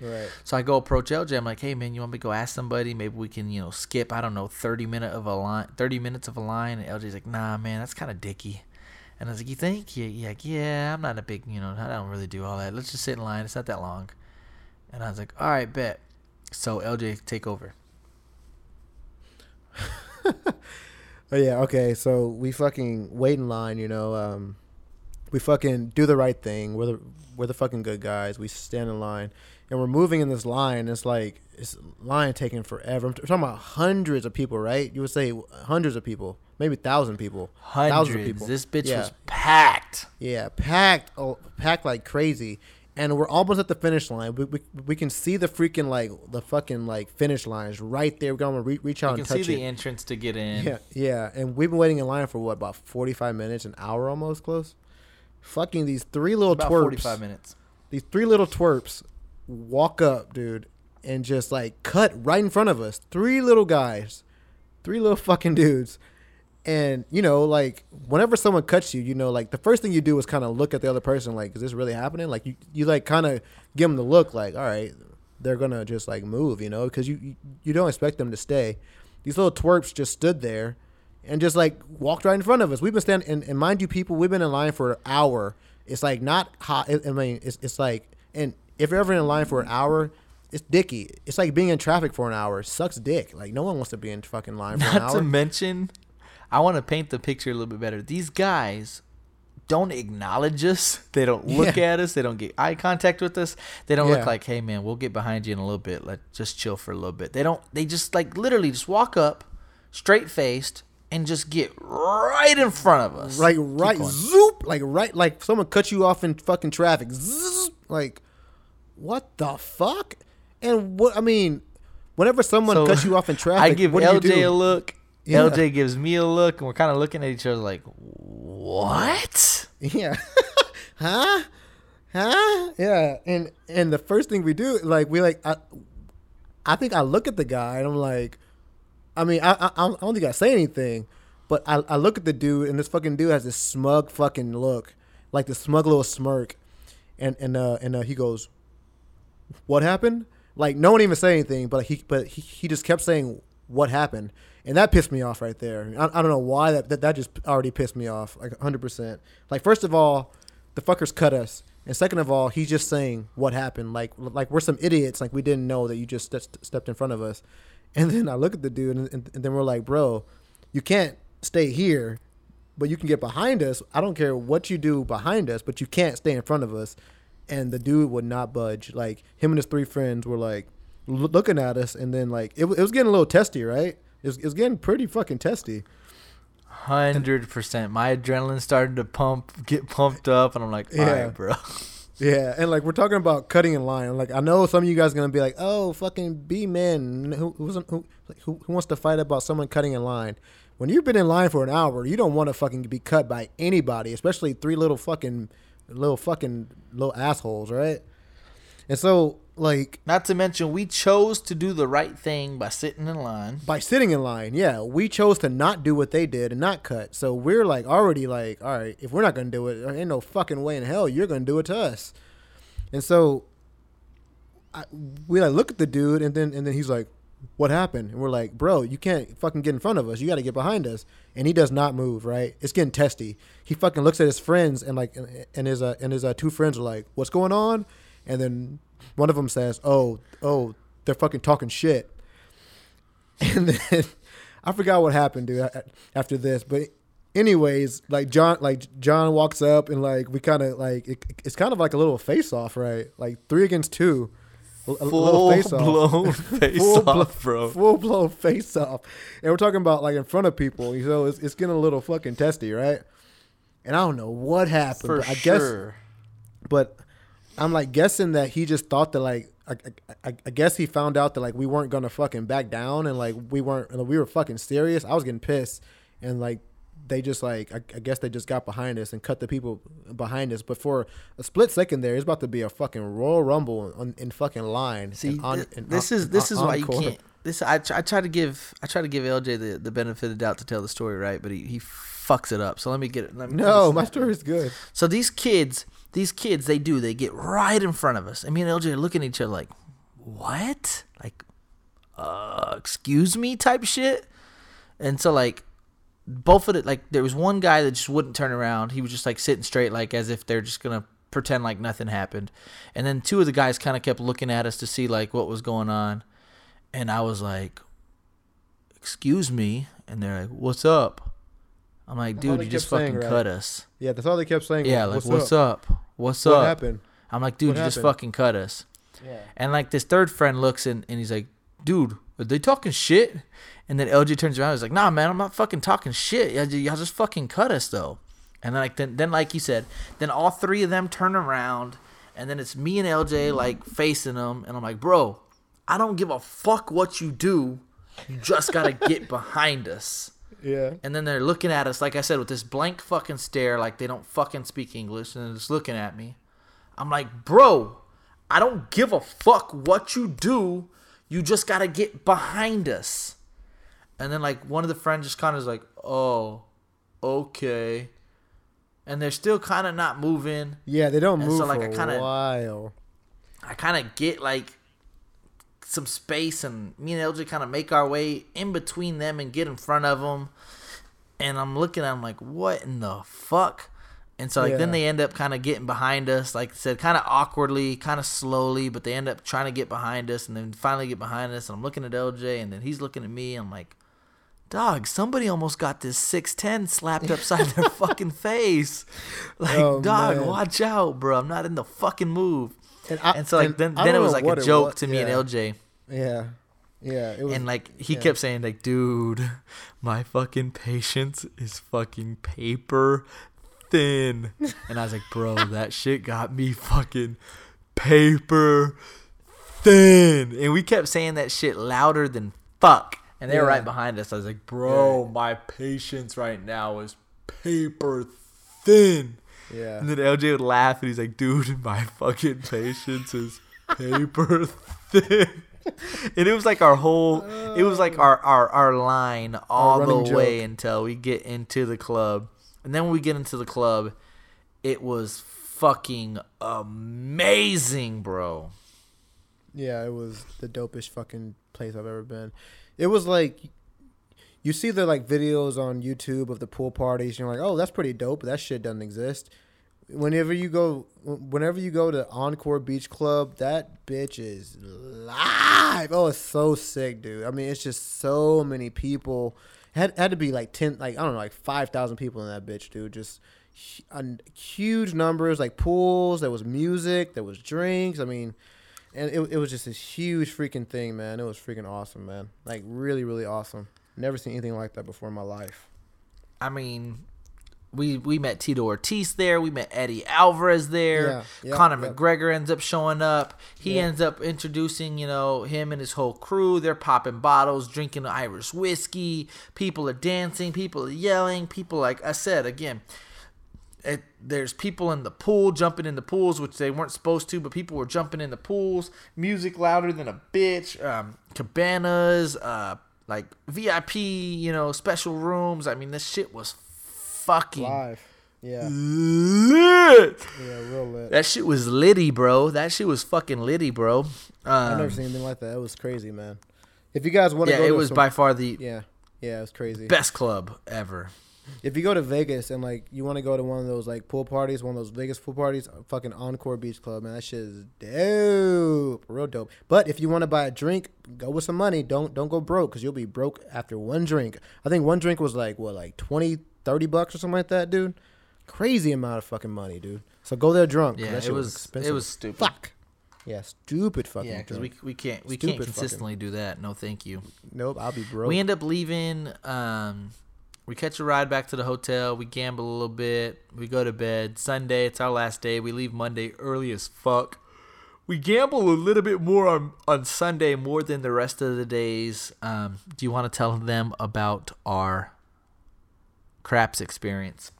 Right. So I go approach LJ. I'm like, hey man, you want me to go ask somebody? Maybe we can, you know, skip. I don't know, thirty minute of a line, thirty minutes of a line. And LJ's like, nah, man, that's kind of dicky. And I was like, you think? Yeah, yeah, yeah. I'm not a big, you know, I don't really do all that. Let's just sit in line. It's not that long. And I was like, all right, bet. So LJ, take over. (laughs) Oh yeah, okay. So we fucking wait in line, you know. Um, we fucking do the right thing. We're the we're the fucking good guys. We stand in line, and we're moving in this line. It's like it's line taking forever. I'm t- talking about hundreds of people, right? You would say hundreds of people, maybe thousand people, thousands Hundreds. of people. This bitch Yeah. was packed. Yeah, packed, oh, packed like crazy, and we're almost at the finish line. We, we, we can see the freaking like the fucking like finish lines right there. We're gonna re- reach out You and can see touch the entrance to get in. Yeah, yeah, and we've been waiting in line for what about forty five minutes, an hour almost close. Fucking these three little About twerps. 45 minutes. These three little twerps walk up, dude, and just like cut right in front of us. Three little guys, three little fucking dudes. And you know, like whenever someone cuts you, you know, like the first thing you do is kind of look at the other person, like, is this really happening? Like you, you like kind of give them the look, like, all right, they're gonna just like move, you know, because you, you don't expect them to stay. These little twerps just stood there and just like walked right in front of us. We've been standing, and, and mind you, people, we've been in line for an hour It's like not hot. I mean, it's it's like, and if you're ever in line for an hour, it's dicky. It's like being in traffic for an hour. It sucks dick. Like no one wants to be in fucking line for an Not to mention, I want to paint the picture a little bit better. These guys don't acknowledge us. They don't (laughs) look Yeah. at us. They don't get eye contact with us. They don't Yeah. look like, "Hey man, we'll get behind you in a little bit. Let just chill for a little bit." They don't. They just like literally just walk up, straight faced, and just get right in front of us. Like right, going. zoop, like right, like someone cut you off in fucking traffic. Zzz, like, what the fuck? And what I mean, whenever someone So, cuts you off in (laughs) traffic, I give what do you LJ do? a look. Yeah. LJ gives me a look, and we're kind of looking at each other like, "What?" Yeah. (laughs) huh? Huh? Yeah. And and the first thing we do, like we like I, I think I look at the guy and I'm like, I mean, I I, I don't think I say anything, but I, I look at the dude and this fucking dude has this smug fucking look, like the smug little smirk, and and uh and uh, he goes, "What happened?" Like no one even said anything, but he but he, he just kept saying what happened, and that pissed me off right there. I, I don't know why that, that that just already pissed me off like hundred percent. Like first of all, the fuckers cut us, and second of all, he's just saying what happened. Like like we're some idiots. Like we didn't know that you just ste- stepped in front of us, (laughs) and then I look at the dude, and, and, and then we're like, bro, you can't stay here but you can get behind us. I don't care what you do behind us, but you can't stay in front of us. And the dude would not budge. Like him and his three friends were like l- looking at us, and then like it, wa- it was getting a little testy, right? It was, it was getting pretty fucking testy. Hundred percent. My adrenaline started to pump, get pumped up, and I'm like, "All Yeah. right, bro." (laughs) Yeah, and like we're talking about cutting in line. Like I know some of you guys are gonna be like, "Oh, fucking be men. Who who, like, who who wants to fight about someone cutting in line?" When you've been in line for an hour, you don't want to fucking be cut by anybody, especially three little fucking little fucking little assholes, right? And so like Not to mention, we chose to do the right thing by sitting in line. by sitting in line, yeah, we chose to not do what they did and not cut. So we're like already like, all right, if we're not gonna do it, there ain't no fucking way in hell you're gonna do it to us. And so I, we like look at the dude, and then and then he's like, "What happened?" And we're like, "Bro, you can't fucking get in front of us. You got to get behind us." And he does not move. Right? It's getting testy. He fucking looks at his friends, and like, and his uh, and his uh, two friends are like, "What's going on?" And then one of them says, "Oh, oh, they're fucking talking shit." (laughs) And then I forgot what happened, dude. After this, but anyways, like John, like John walks up and like we kind of like it, it's kind of like a little face off, right? Like three against two, Full face off, blown (laughs) face Full off, blo- bro. full blown face off, and we're talking about like in front of people. So it's, it's getting a little fucking testy, right? And I don't know what happened. For but I guess sure. but I'm like guessing that he just thought that like I, I, I guess he found out that like we weren't gonna fucking back down and like we weren't we were fucking serious. I was getting pissed and like they just like I, I guess they just got behind us and cut the people behind us. But for a split second there, it's about to be a fucking Royal Rumble on, in fucking line. See, on- th- this on- is this and is why you can't. This I, tr- I try to give I try to give LJ the, the benefit of the doubt to tell the story right, but he, he fucks it up. So let me get it. Let me, No, my it. story's good. So these kids, these kids, they do. They get right in front of us. And me and LJ are looking at each other like, what? Like, uh, excuse me type shit. And so like, both of it, like there was one guy that just wouldn't turn around. He was just like sitting straight, like as if they're just gonna pretend like nothing happened. And then two of the guys kind of kept looking at us to see like what was going on. And I was like, excuse me. And they're like, what's up? I'm like, That's dude, you just kept saying, fucking right? cut us. Yeah, that's all they kept saying. Yeah, like what's, up? What's What up? happened? I'm like, dude, What you just fucking cut us. Yeah. And like this third friend looks and, and he's like, dude, are they talking shit? And then LJ turns around. He's like, nah, man, I'm not fucking talking shit. Y'all, y'all just fucking cut us though. And then like then, then like you said, then all three of them turn around, and then it's me and LJ like facing them, and I'm like, bro, I don't give a fuck what you do. You just gotta (laughs) get behind us. Yeah. And then they're looking at us, like I said, with this blank fucking stare, like they don't fucking speak English, and they're just looking at me. I'm like, bro, I don't give a fuck what you do. You just gotta get behind us. And then like one of the friends just kind of is like, oh, okay. And they're still kind of not moving. Yeah, they don't And move so, like, for I a kinda- while. I kind of get like some space, and me and LJ kind of make our way in between them and get in front of them. And I'm looking at them like, what in the fuck? And so like then they end up kind of getting behind us, like I said, kind of awkwardly, kind of slowly, but they end up trying to get behind us, and then finally get behind us. And I'm looking at LJ, and then he's looking at me. And I'm like, dog, somebody almost got this six ten slapped upside their (laughs) fucking face. (laughs) Like, Oh, dog, man. watch out, bro. I'm not in the fucking move. And, I, And so like and then then it was like a joke to me yeah. and LJ. Yeah, yeah. It was and like he yeah. kept saying like dude my fucking patience is fucking paper thin and i was like bro (laughs) that shit got me fucking paper thin and we kept saying that shit louder than fuck and they were right behind us i was like bro my patience right now is paper thin yeah. and then LJ would laugh and he's like, dude, (laughs) my fucking patience is paper (laughs) thin. And it was like our whole it was like our our, our line all the way joke. until we get into the club. And then when we get into the club, it was fucking amazing, bro. Yeah, it was the dopest fucking place I've ever been. It was like you see the like videos on YouTube of the pool parties, and you're like, oh, that's pretty dope, that shit doesn't exist. Whenever you go, whenever you go to Encore Beach Club, that bitch is live. Oh, it's so sick, dude. I mean, it's just so many people. Had had to be like ten, like I don't know, like five thousand people in that bitch, dude. Just huge numbers, like pools. There was music, there was drinks. I mean, and it, it was just this huge freaking thing, man. It was freaking awesome, man. Like really, really awesome. Never seen anything like that before in my life. I mean, we we met Tito Ortiz there. We met Eddie Alvarez there. Yeah, Conor. McGregor ends up showing up. He ends up introducing, you know, him and his whole crew. They're popping bottles, drinking Irish whiskey. People are dancing. People are yelling. People, like I said again, it, there's people in the pool jumping in the pools, which they weren't supposed to, but people were jumping in the pools. Music louder than a bitch. Um, cabanas, uh, like VIP, you know, special rooms. I mean, this shit was fucking Live. Yeah. lit. Yeah, real lit. That shit was litty, bro. That shit was fucking litty, bro. I've Um, never seen anything like that. It was crazy, man. If you guys want to yeah, it was some- by far the Yeah. Yeah, it was crazy. best club ever. If you go to Vegas and like you want to go to one of those like pool parties, one of those Vegas pool parties, fucking Encore Beach Club, man, that shit is dope, real dope. But if you want to buy a drink, go with some money. Don't don't go broke because you'll be broke after one drink. I think one drink was like what, like 20, 30 bucks or something like that, dude. Crazy amount of fucking money, dude. So go there drunk. Yeah, that it shit was expensive. it was stupid. fuck. Yeah, stupid fucking. Yeah, because we we can't we Stupid can't fucking- consistently do that. No, thank you. nope, I'll be broke. We end up leaving. Um, we catch a ride back to the hotel. We gamble a little bit. We go to bed. Sunday, it's our last day. We leave Monday early as fuck. We gamble a little bit more on, on Sunday more than the rest of the days. Um, do you want to tell them about our craps experience?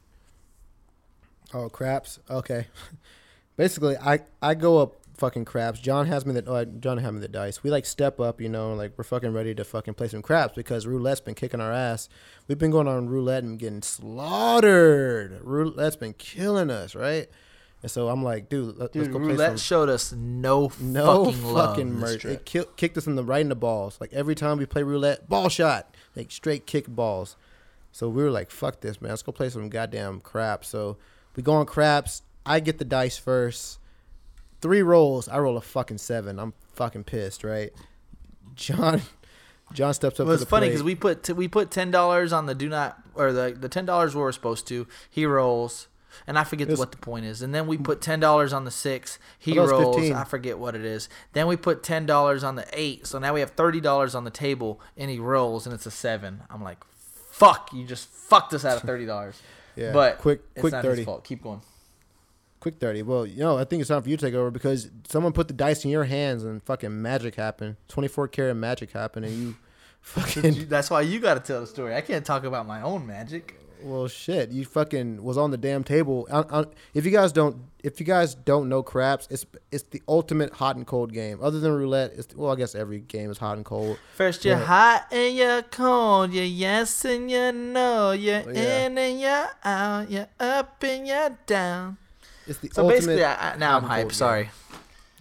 Oh, craps. Okay. (laughs) Basically, I I go up fucking craps. John has me the oh, John had me the dice. We like step up, you know, like we're fucking ready to fucking play some craps because roulette's been kicking our ass. We've been going on roulette and getting slaughtered. Roulette's been killing us, right? And so I'm like, dude, let, Dude, let's go play roulette some. showed us no, No fucking, fucking mercy. It kill, kicked us in the right in the balls. Like every time we play roulette, ball shot, like straight kick balls. So we were like, fuck this, man. Let's go play some goddamn crap. So we go on craps. I get the dice first. Three rolls. I roll a fucking seven. I'm fucking pissed, right? John, John steps up. Well, it's funny because we put t- we put ten dollars on the do not or the the ten dollars we were supposed to. He rolls, and I forget was- what the point is. And then we put ten dollars on the six. He oh, I thought it was rolls. 15. I forget what it is. Then we put ten dollars on the eight. So now we have thirty dollars on the table, and he rolls, and it's a seven. I'm like, fuck! You just fucked us out of thirty dollars. (laughs) yeah, but quick, it's quick not thirty. Keep going. Quick 30. Well, you know, I think it's time for you to take over because someone put the dice in your hands and fucking magic happened. 24 karat magic happened and you (laughs) fucking. That's why you got to tell the story. I can't talk about my own magic. well, shit. You fucking was on the damn table. I, I, if you guys don't. If you guys don't know craps, it's it's the ultimate hot and cold game. Other than roulette, it's well, I guess every game is hot and cold. First you're hot and you're cold, you're yes and you know, you're yeah. in and you're out, you're up and you're down. It's the So ultimate. basically, I, I, now I'm hyped. Sorry.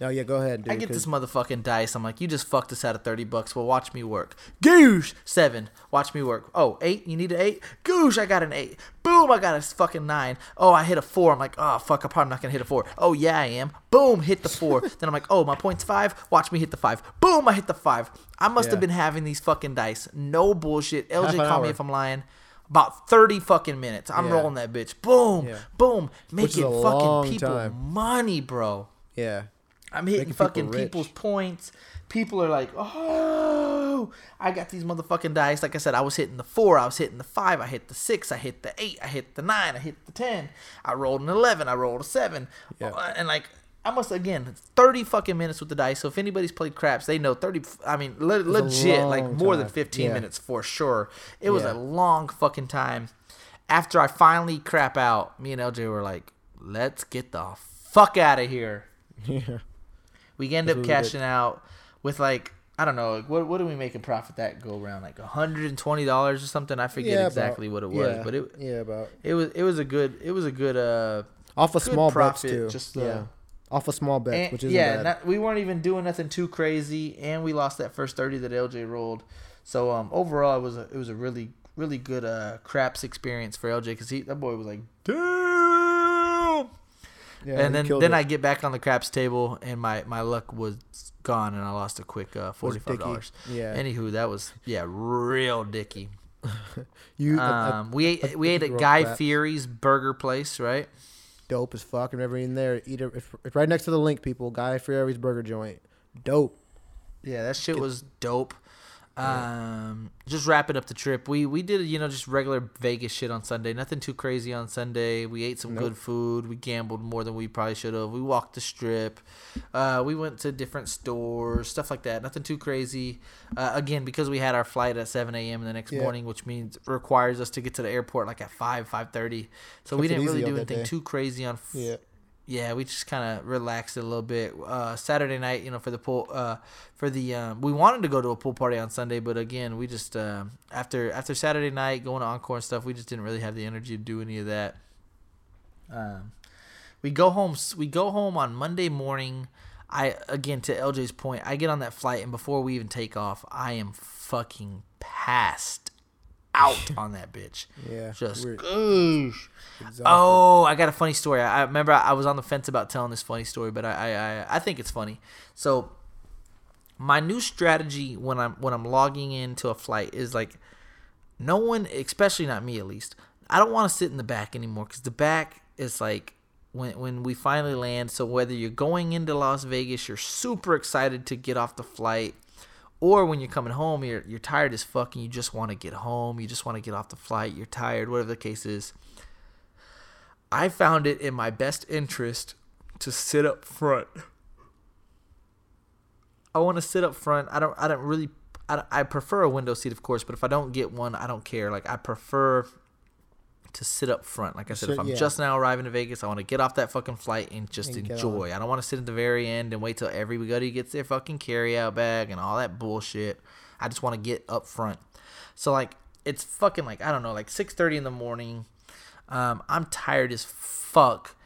Oh yeah, go ahead, dude. I get 'cause- this motherfucking dice. I'm like, you just fucked us out of 30 bucks. Well, watch me work. Goosh! Seven. Watch me work. Oh, eight? You need an eight? Goosh, I got an eight. Boom, I got a fucking nine. Oh, I hit a four. I'm like, oh, fuck, I'm probably not going to hit a four. Oh, yeah, I am. Boom, hit the four. (laughs) then I'm like, oh, my point's five. Watch me hit the five. Boom, I hit the five. I must have been having these fucking dice. No bullshit. LJ, call me if I'm lying. About 30 fucking minutes. I'm Yeah. rolling that bitch. Boom, Yeah. boom. Making fucking people time. money, bro. yeah. I'm hitting Making fucking rich. people's points. People are like, oh, I got these motherfucking dice. Like I said, I was hitting the four, I was hitting the five, I hit the six, I hit the eight, I hit the nine, I hit the ten. I rolled an eleven, I rolled a seven, Yeah. Uh, and like. I must again thirty fucking minutes with the dice. So if anybody's played craps, they know thirty. I mean, le- legit, like more than fifteen Yeah. minutes for sure. It was Yeah. a long fucking time. After I finally crap out, me and LJ were like, "Let's get the fuck out of here." (laughs) Yeah. We end up cashing out with like I don't know, like what what do we make a profit that go around like hundred and twenty dollars or something? I forget Yeah, exactly about- what it was, yeah, but it yeah, about it was it was a good it was a good uh off of Good small profit, too. just, uh, yeah, off a small bet, and- which isn't yeah bad. not, we weren't even doing nothing too crazy, and we lost that first thirty that LJ rolled. So um overall it was a it was a really really good uh craps experience for LJ because he that boy was like damn. yeah, and then then it. I get back on the craps table and my my luck was gone and I lost a quick uh, forty five dollars. Yeah, Anywho, that was yeah, real dicky. (laughs) you uh, uh, Um, we ate we ate at Guy fat. Fieri's Burger Place, right? Dope as fuck. Remember in there, eat it. It's, it's right next to the LINQ, people. Guy Fieri's Burger Joint, dope. Yeah, that shit was dope. Um, just wrapping up the trip. We we did you know just regular Vegas shit on Sunday. Nothing too crazy on Sunday. We ate some Nope. good food. We gambled more than we probably should have. We walked the strip. Uh, we went to different stores, stuff like that. Nothing too crazy. Uh, again, because we had our flight at 7 a.m. the next Yeah. morning, which means requires us to get to the airport like at 5 5:30. So we didn't really do anything day. too crazy on f- Yeah, yeah, we just kind of relaxed a little bit. Uh, Saturday night, you know, for the pool, uh, for the um, we wanted to go to a pool party on Sunday, but again, we just uh, after after Saturday night going to encore and stuff, we just didn't really have the energy to do any of that. Um, we go home. We go home on Monday morning. I again to LJ's point, I get on that flight, and before we even take off, I am fucking passed out on that bitch. yeah. Just goosh. exhausted. Oh, I got a funny story. I I remember I was on the fence about telling this funny story, but I, I, I, I think it's funny. So, my new strategy when I'm when I'm logging into a flight is like, no one, especially not me at least, I don't want to sit in the back anymore because the back is like when when we finally land. So whether you're going into Las Vegas, you're super excited to get off the flight. Or when you're coming home, you're you're tired as fuck and you just want to get home. You just want to get off the flight. You're tired, whatever the case is. I found it in my best interest to sit up front. I want to sit up front. I don't. I don't really. I, I prefer a window seat, of course, but if I don't get one, I don't care. Like I prefer to sit up front. Like I said, if I'm yeah. just now arriving to Vegas, I want to get off that fucking flight and just And enjoy. I don't want to sit at the very end and wait till everybody gets their fucking carry out bag and all that bullshit. I just want to get up front. So like it's fucking like I don't know, like six thirty in the morning. Um, I'm tired as fuck,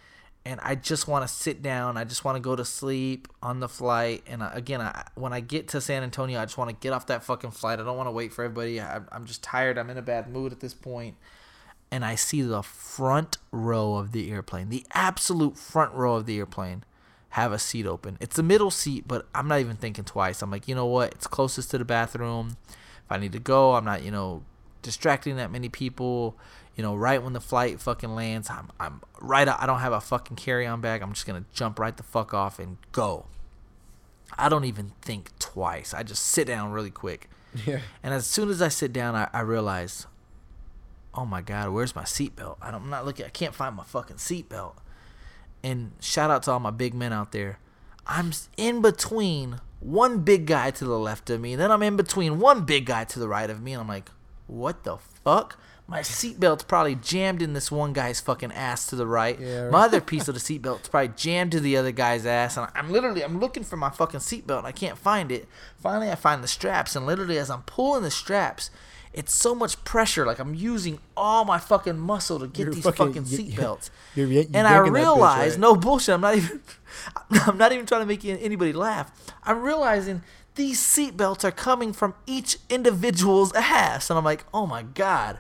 and I just want to sit down. I just want to go to sleep on the flight. And I, again, I, when I get to San Antonio, I just want to get off that fucking flight. I don't want to wait for everybody. I, I'm just tired. I'm in a bad mood at this point. And I see the front row of the airplane, the absolute front row of the airplane, have a seat open. It's the middle seat, but I'm not even thinking twice. I'm like, you know what? It's closest to the bathroom. If I need to go, I'm not, you know, distracting that many people. You know, right when the flight fucking lands, I'm, I'm right. I don't have a fucking carry-on bag. I'm just gonna jump right the fuck off and go. I don't even think twice. I just sit down really quick. (laughs) Yeah. And as soon as I sit down, I, I realize, oh my god, where's my seatbelt? I don't- I'm not looking. I can't find my fucking seatbelt. And shout out to all my big men out there. I'm in between one big guy to the left of me, and then I'm in between one big guy to the right of me, and I'm like, what the fuck? My seatbelt's probably jammed in this one guy's fucking ass to the right. Yeah, My other (laughs) piece of the seatbelt's probably jammed to the other guy's ass, and I'm literally I'm looking for my fucking seatbelt and I can't find it. Finally, I find the straps, and literally as I'm pulling the straps, it's so much pressure. Like I'm using all my fucking muscle to get You're these fucking- fucking you- seat belts. (laughs) You're, you're and I that bitch, realize, right? no bullshit. I'm not even. (laughs) I'm not even trying to make anybody laugh. I'm realizing these seatbelts are coming from each individual's ass, and I'm like, oh my god.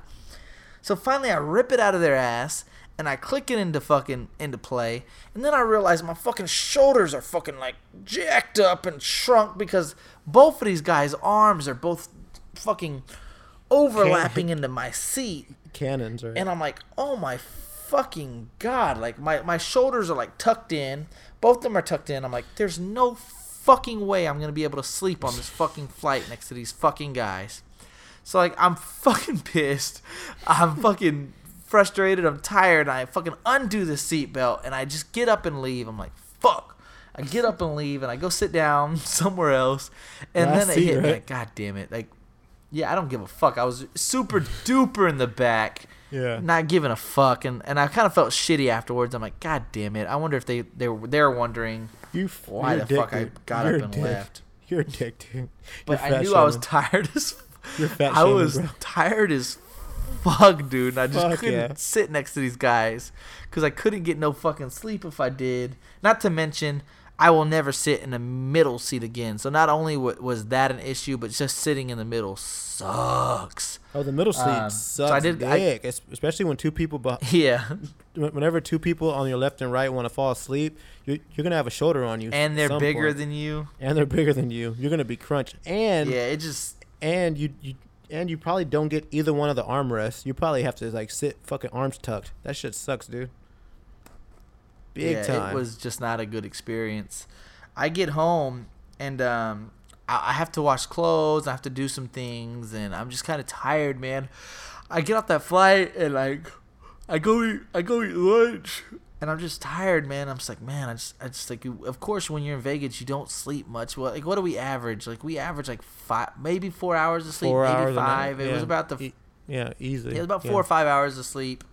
So finally, I rip it out of their ass and I click it into fucking into play, and then I realize my fucking shoulders are fucking like jacked up and shrunk because both of these guys' arms are both fucking overlapping into my seat, Cannons, right? and I'm like, oh my fucking god! Like my my shoulders are like tucked in, both of them are tucked in. I'm like, there's no fucking way I'm gonna be able to sleep on this fucking flight next to these fucking guys. So like I'm (laughs) fucking pissed. I'm fucking frustrated. I'm tired. I fucking undo the seatbelt and I just get up and leave. I'm like, fuck. I get up and leave and I go sit down (laughs) somewhere else. And Last then it seat, hit me right? like, God damn it. Like, yeah, I don't give a fuck. I was super duper in the back. yeah. Not giving a fuck, and, and I kind of felt shitty afterwards. I'm like, God damn it! I wonder if they they were they're wondering You why the fuck I got You're up and dick. left. You're a dick, dude. But You're I knew I was tired as You're fat I was bro. tired as fuck, dude. And I just Fuck couldn't yeah. sit next to these guys because I couldn't get no fucking sleep if I did. Not to mention, I will never sit in the middle seat again. So not only wa- was that an issue, but just sitting in the middle sucks. Oh, the middle seat Um, so sucks I did- dick, es- especially when two people, beh- (laughs) Yeah, whenever two people on your left and right want to fall asleep, you're, you're gonna have a shoulder on you, and they're bigger point. than you. and they're bigger than you. You're gonna be crunched, and Yeah, it just and you you and you probably don't get either one of the armrests. You probably have to like sit fucking arms tucked. That shit sucks, dude. Big yeah, time. It was just not a good experience. I get home and um, I, I have to wash clothes. I have to do some things, and I'm just kind of tired, man. I get off that flight and like I go eat, I go eat lunch, and I'm just tired, man. I'm just like, man, I just, I just like, of course, when you're in Vegas, you don't sleep much. Well, like, what do we average? Like, we average like five, maybe four hours of sleep, Four maybe hours five. It was about the yeah, easily. it was about yeah. four or five hours of sleep.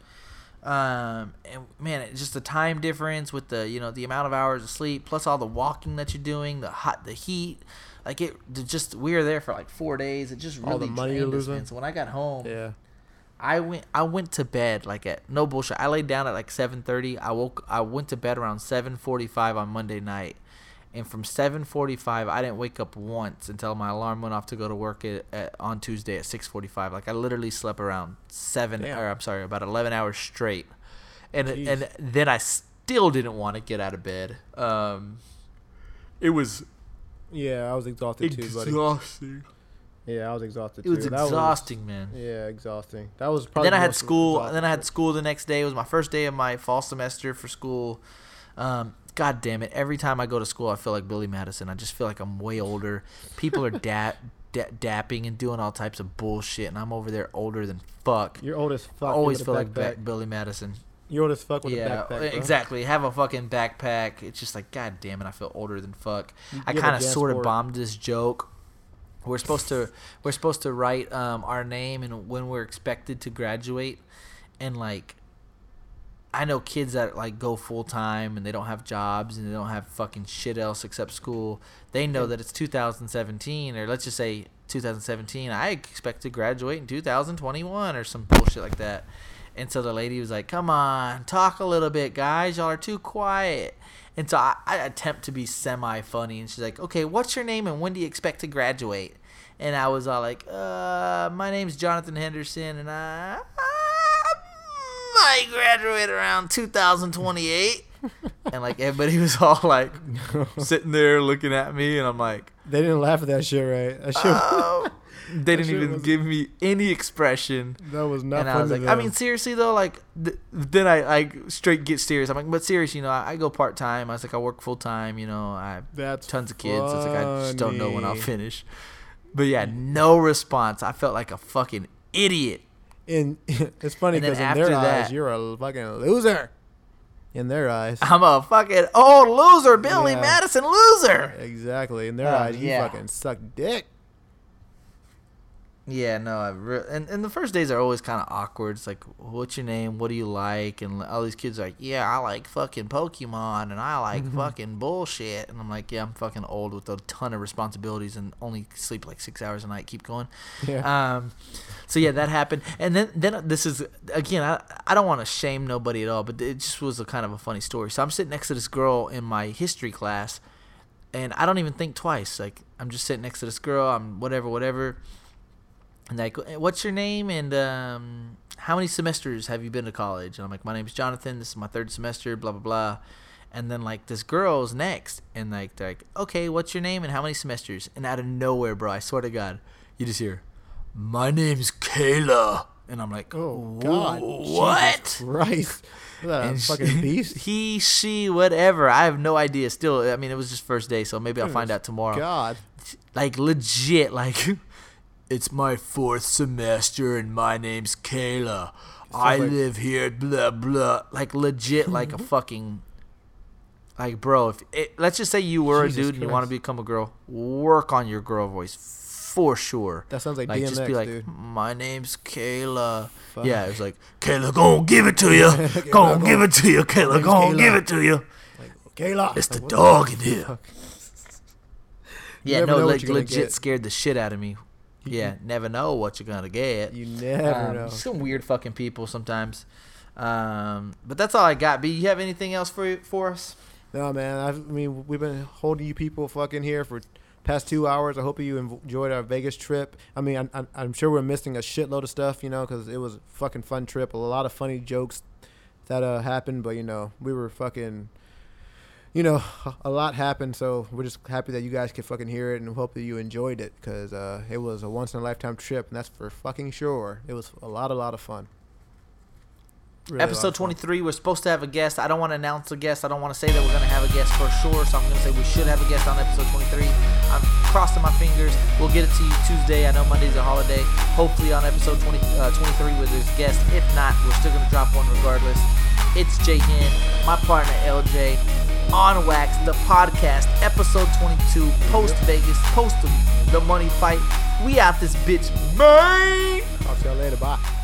Um, and man, it's just the time difference with the you know the amount of hours of sleep plus all the walking that you're doing, the hot, the heat, like it just we were there for like four days. It just really All the money you're drained us, losing. man. So when I got home, Yeah. I went I went to bed like at no bullshit. I laid down at like seven thirty. I woke I went to bed around seven forty five on Monday night. And from seven forty five I didn't wake up once until my alarm went off to go to work at, at on Tuesday at six forty five. Like I literally slept around seven Damn. or I'm sorry, about eleven hours straight. And Jeez. and then I still didn't want to get out of bed. Um it was Yeah, I was exhausted too, buddy. exhausting. Yeah, I was exhausted It was too. That exhausting, man. yeah, exhausting. That was probably. then I had school. exhausting Then I had school the next day. It was my first day of my fall semester for school. Um, God damn it! Every time I go to school, I feel like Billy Madison. I just feel like I'm way older. People are (laughs) da- da- dapping and doing all types of bullshit, and I'm over there older than fuck. You're old as fuck. I always feel like backpack. ba- Billy Madison. You're old as fuck with yeah, a backpack. Bro. exactly. Have a fucking backpack. It's just like, god damn it, I feel older than fuck. You I kind of sort of bombed this joke. We're supposed to we're supposed to write um, our name and when we're expected to graduate, and like, I know kids that like go full time and they don't have jobs and they don't have fucking shit else except school. They know that it's 2017 or let's just say 2017. I expect to graduate in 2021 or some bullshit like that. And so the lady was like, "Come on, talk a little bit, guys. Y'all are too quiet." And so I, I attempt to be semi funny, and she's like, "Okay, what's your name and when do you expect to graduate?" And I was all like, "Uh, my name's Jonathan Henderson, and I, I might graduate around 2028." (laughs) and like everybody was all like sitting there looking at me, and I'm like, They didn't laugh at that shit, right? That shit. "Oh." (laughs) They didn't even was- give me any expression that was not. and I was like, I mean, seriously though, like, th- then I like straight get serious. I'm like, but seriously, you know, I, I go part time. I was like, I work full time. You know, I have that's tons of kids. It's like I just don't know when I'll finish. But yeah, no response. I felt like a fucking idiot. In (laughs) it's funny because in their after eyes, you're a fucking loser. In their eyes, I'm a fucking old loser, Billy Yeah. Madison loser. exactly. In their Oh, eyes, you yeah. fucking suck dick. Yeah, no, I re- and and the first days are always kind of awkward. It's like, what's your name? What do you like? And all these kids are like, yeah, I like fucking Pokemon, and I like Mm-hmm. (laughs) fucking bullshit. And I'm like, yeah, I'm fucking old with a ton of responsibilities and only sleep like six hours a night. Keep going. Yeah. Um, so yeah, that happened, and then then this is again, I I don't want to shame nobody at all, but it just was a kind of a funny story. So I'm sitting next to this girl in my history class, and I don't even think twice. Like I'm just sitting next to this girl. I'm whatever, whatever. And like, what's your name and um, how many semesters have you been to college? And I'm like, my name's Jonathan. This is my third semester. Blah blah blah. And then like this girl's next, and like they're like, okay, what's your name and how many semesters? And out of nowhere, bro, I swear to God, you just hear, my name's Kayla, and I'm like, Oh God! what? Jesus Christ! (laughs) What fucking beast! (laughs) He, she, whatever. I have no idea. Still, I mean, it was just first day, so maybe I'll find out tomorrow. God. Like legit, like (laughs) it's my fourth semester and my name's Kayla. I like- live here, blah blah. Like legit, like a (laughs) fucking. Like bro, if it, let's just say you were Jesus a dude and you want to become a girl, work on your girl voice for sure. That sounds like, Like DMX, just be like, dude. my name's Kayla. Fuck. Yeah, it was like, Kayla, go on, give it to you. (laughs) Kayla, go give it to you, Kayla. name's Go Kayla. give it to you. Kayla. It's the Like, dog in here. (laughs) Yeah, no, like legit scared the shit out of me. Yeah, (laughs) never know what you're gonna get. You never Um, know. Some weird fucking people sometimes. Um, but that's all I got. B, you have anything else for for us? No, man. I've, I mean, we've been holding you people fucking here for past two hours. I hope you enjoyed our Vegas trip. I mean, I'm, I'm- I'm sure we're missing a shitload of stuff, you know, because it was a fucking fun trip. A lot of funny jokes that uh happened, but you know, we were fucking. You know, (laughs) a lot happened, so we're just happy that you guys could fucking hear it, and hope that you enjoyed it, because uh, it was a once in a lifetime trip, and that's for fucking sure. It was a lot, a lot of fun. Really Episode of fun. 23, we're supposed to have a guest. I don't want to announce a guest. I don't want to say that we're going to have a guest for sure. So I'm going to say we should have a guest on episode 23. I'm crossing my fingers. We'll get it to you Tuesday. I know Monday's a holiday. Hopefully on episode 20, uh, 23 with this guest. If not, we're still going to drop one regardless. It's Jay Hen, my partner LJ, on Wax, the podcast, episode 22, post Vegas, post the, money fight. We out this bitch, man. Talk to y'all later. Bye.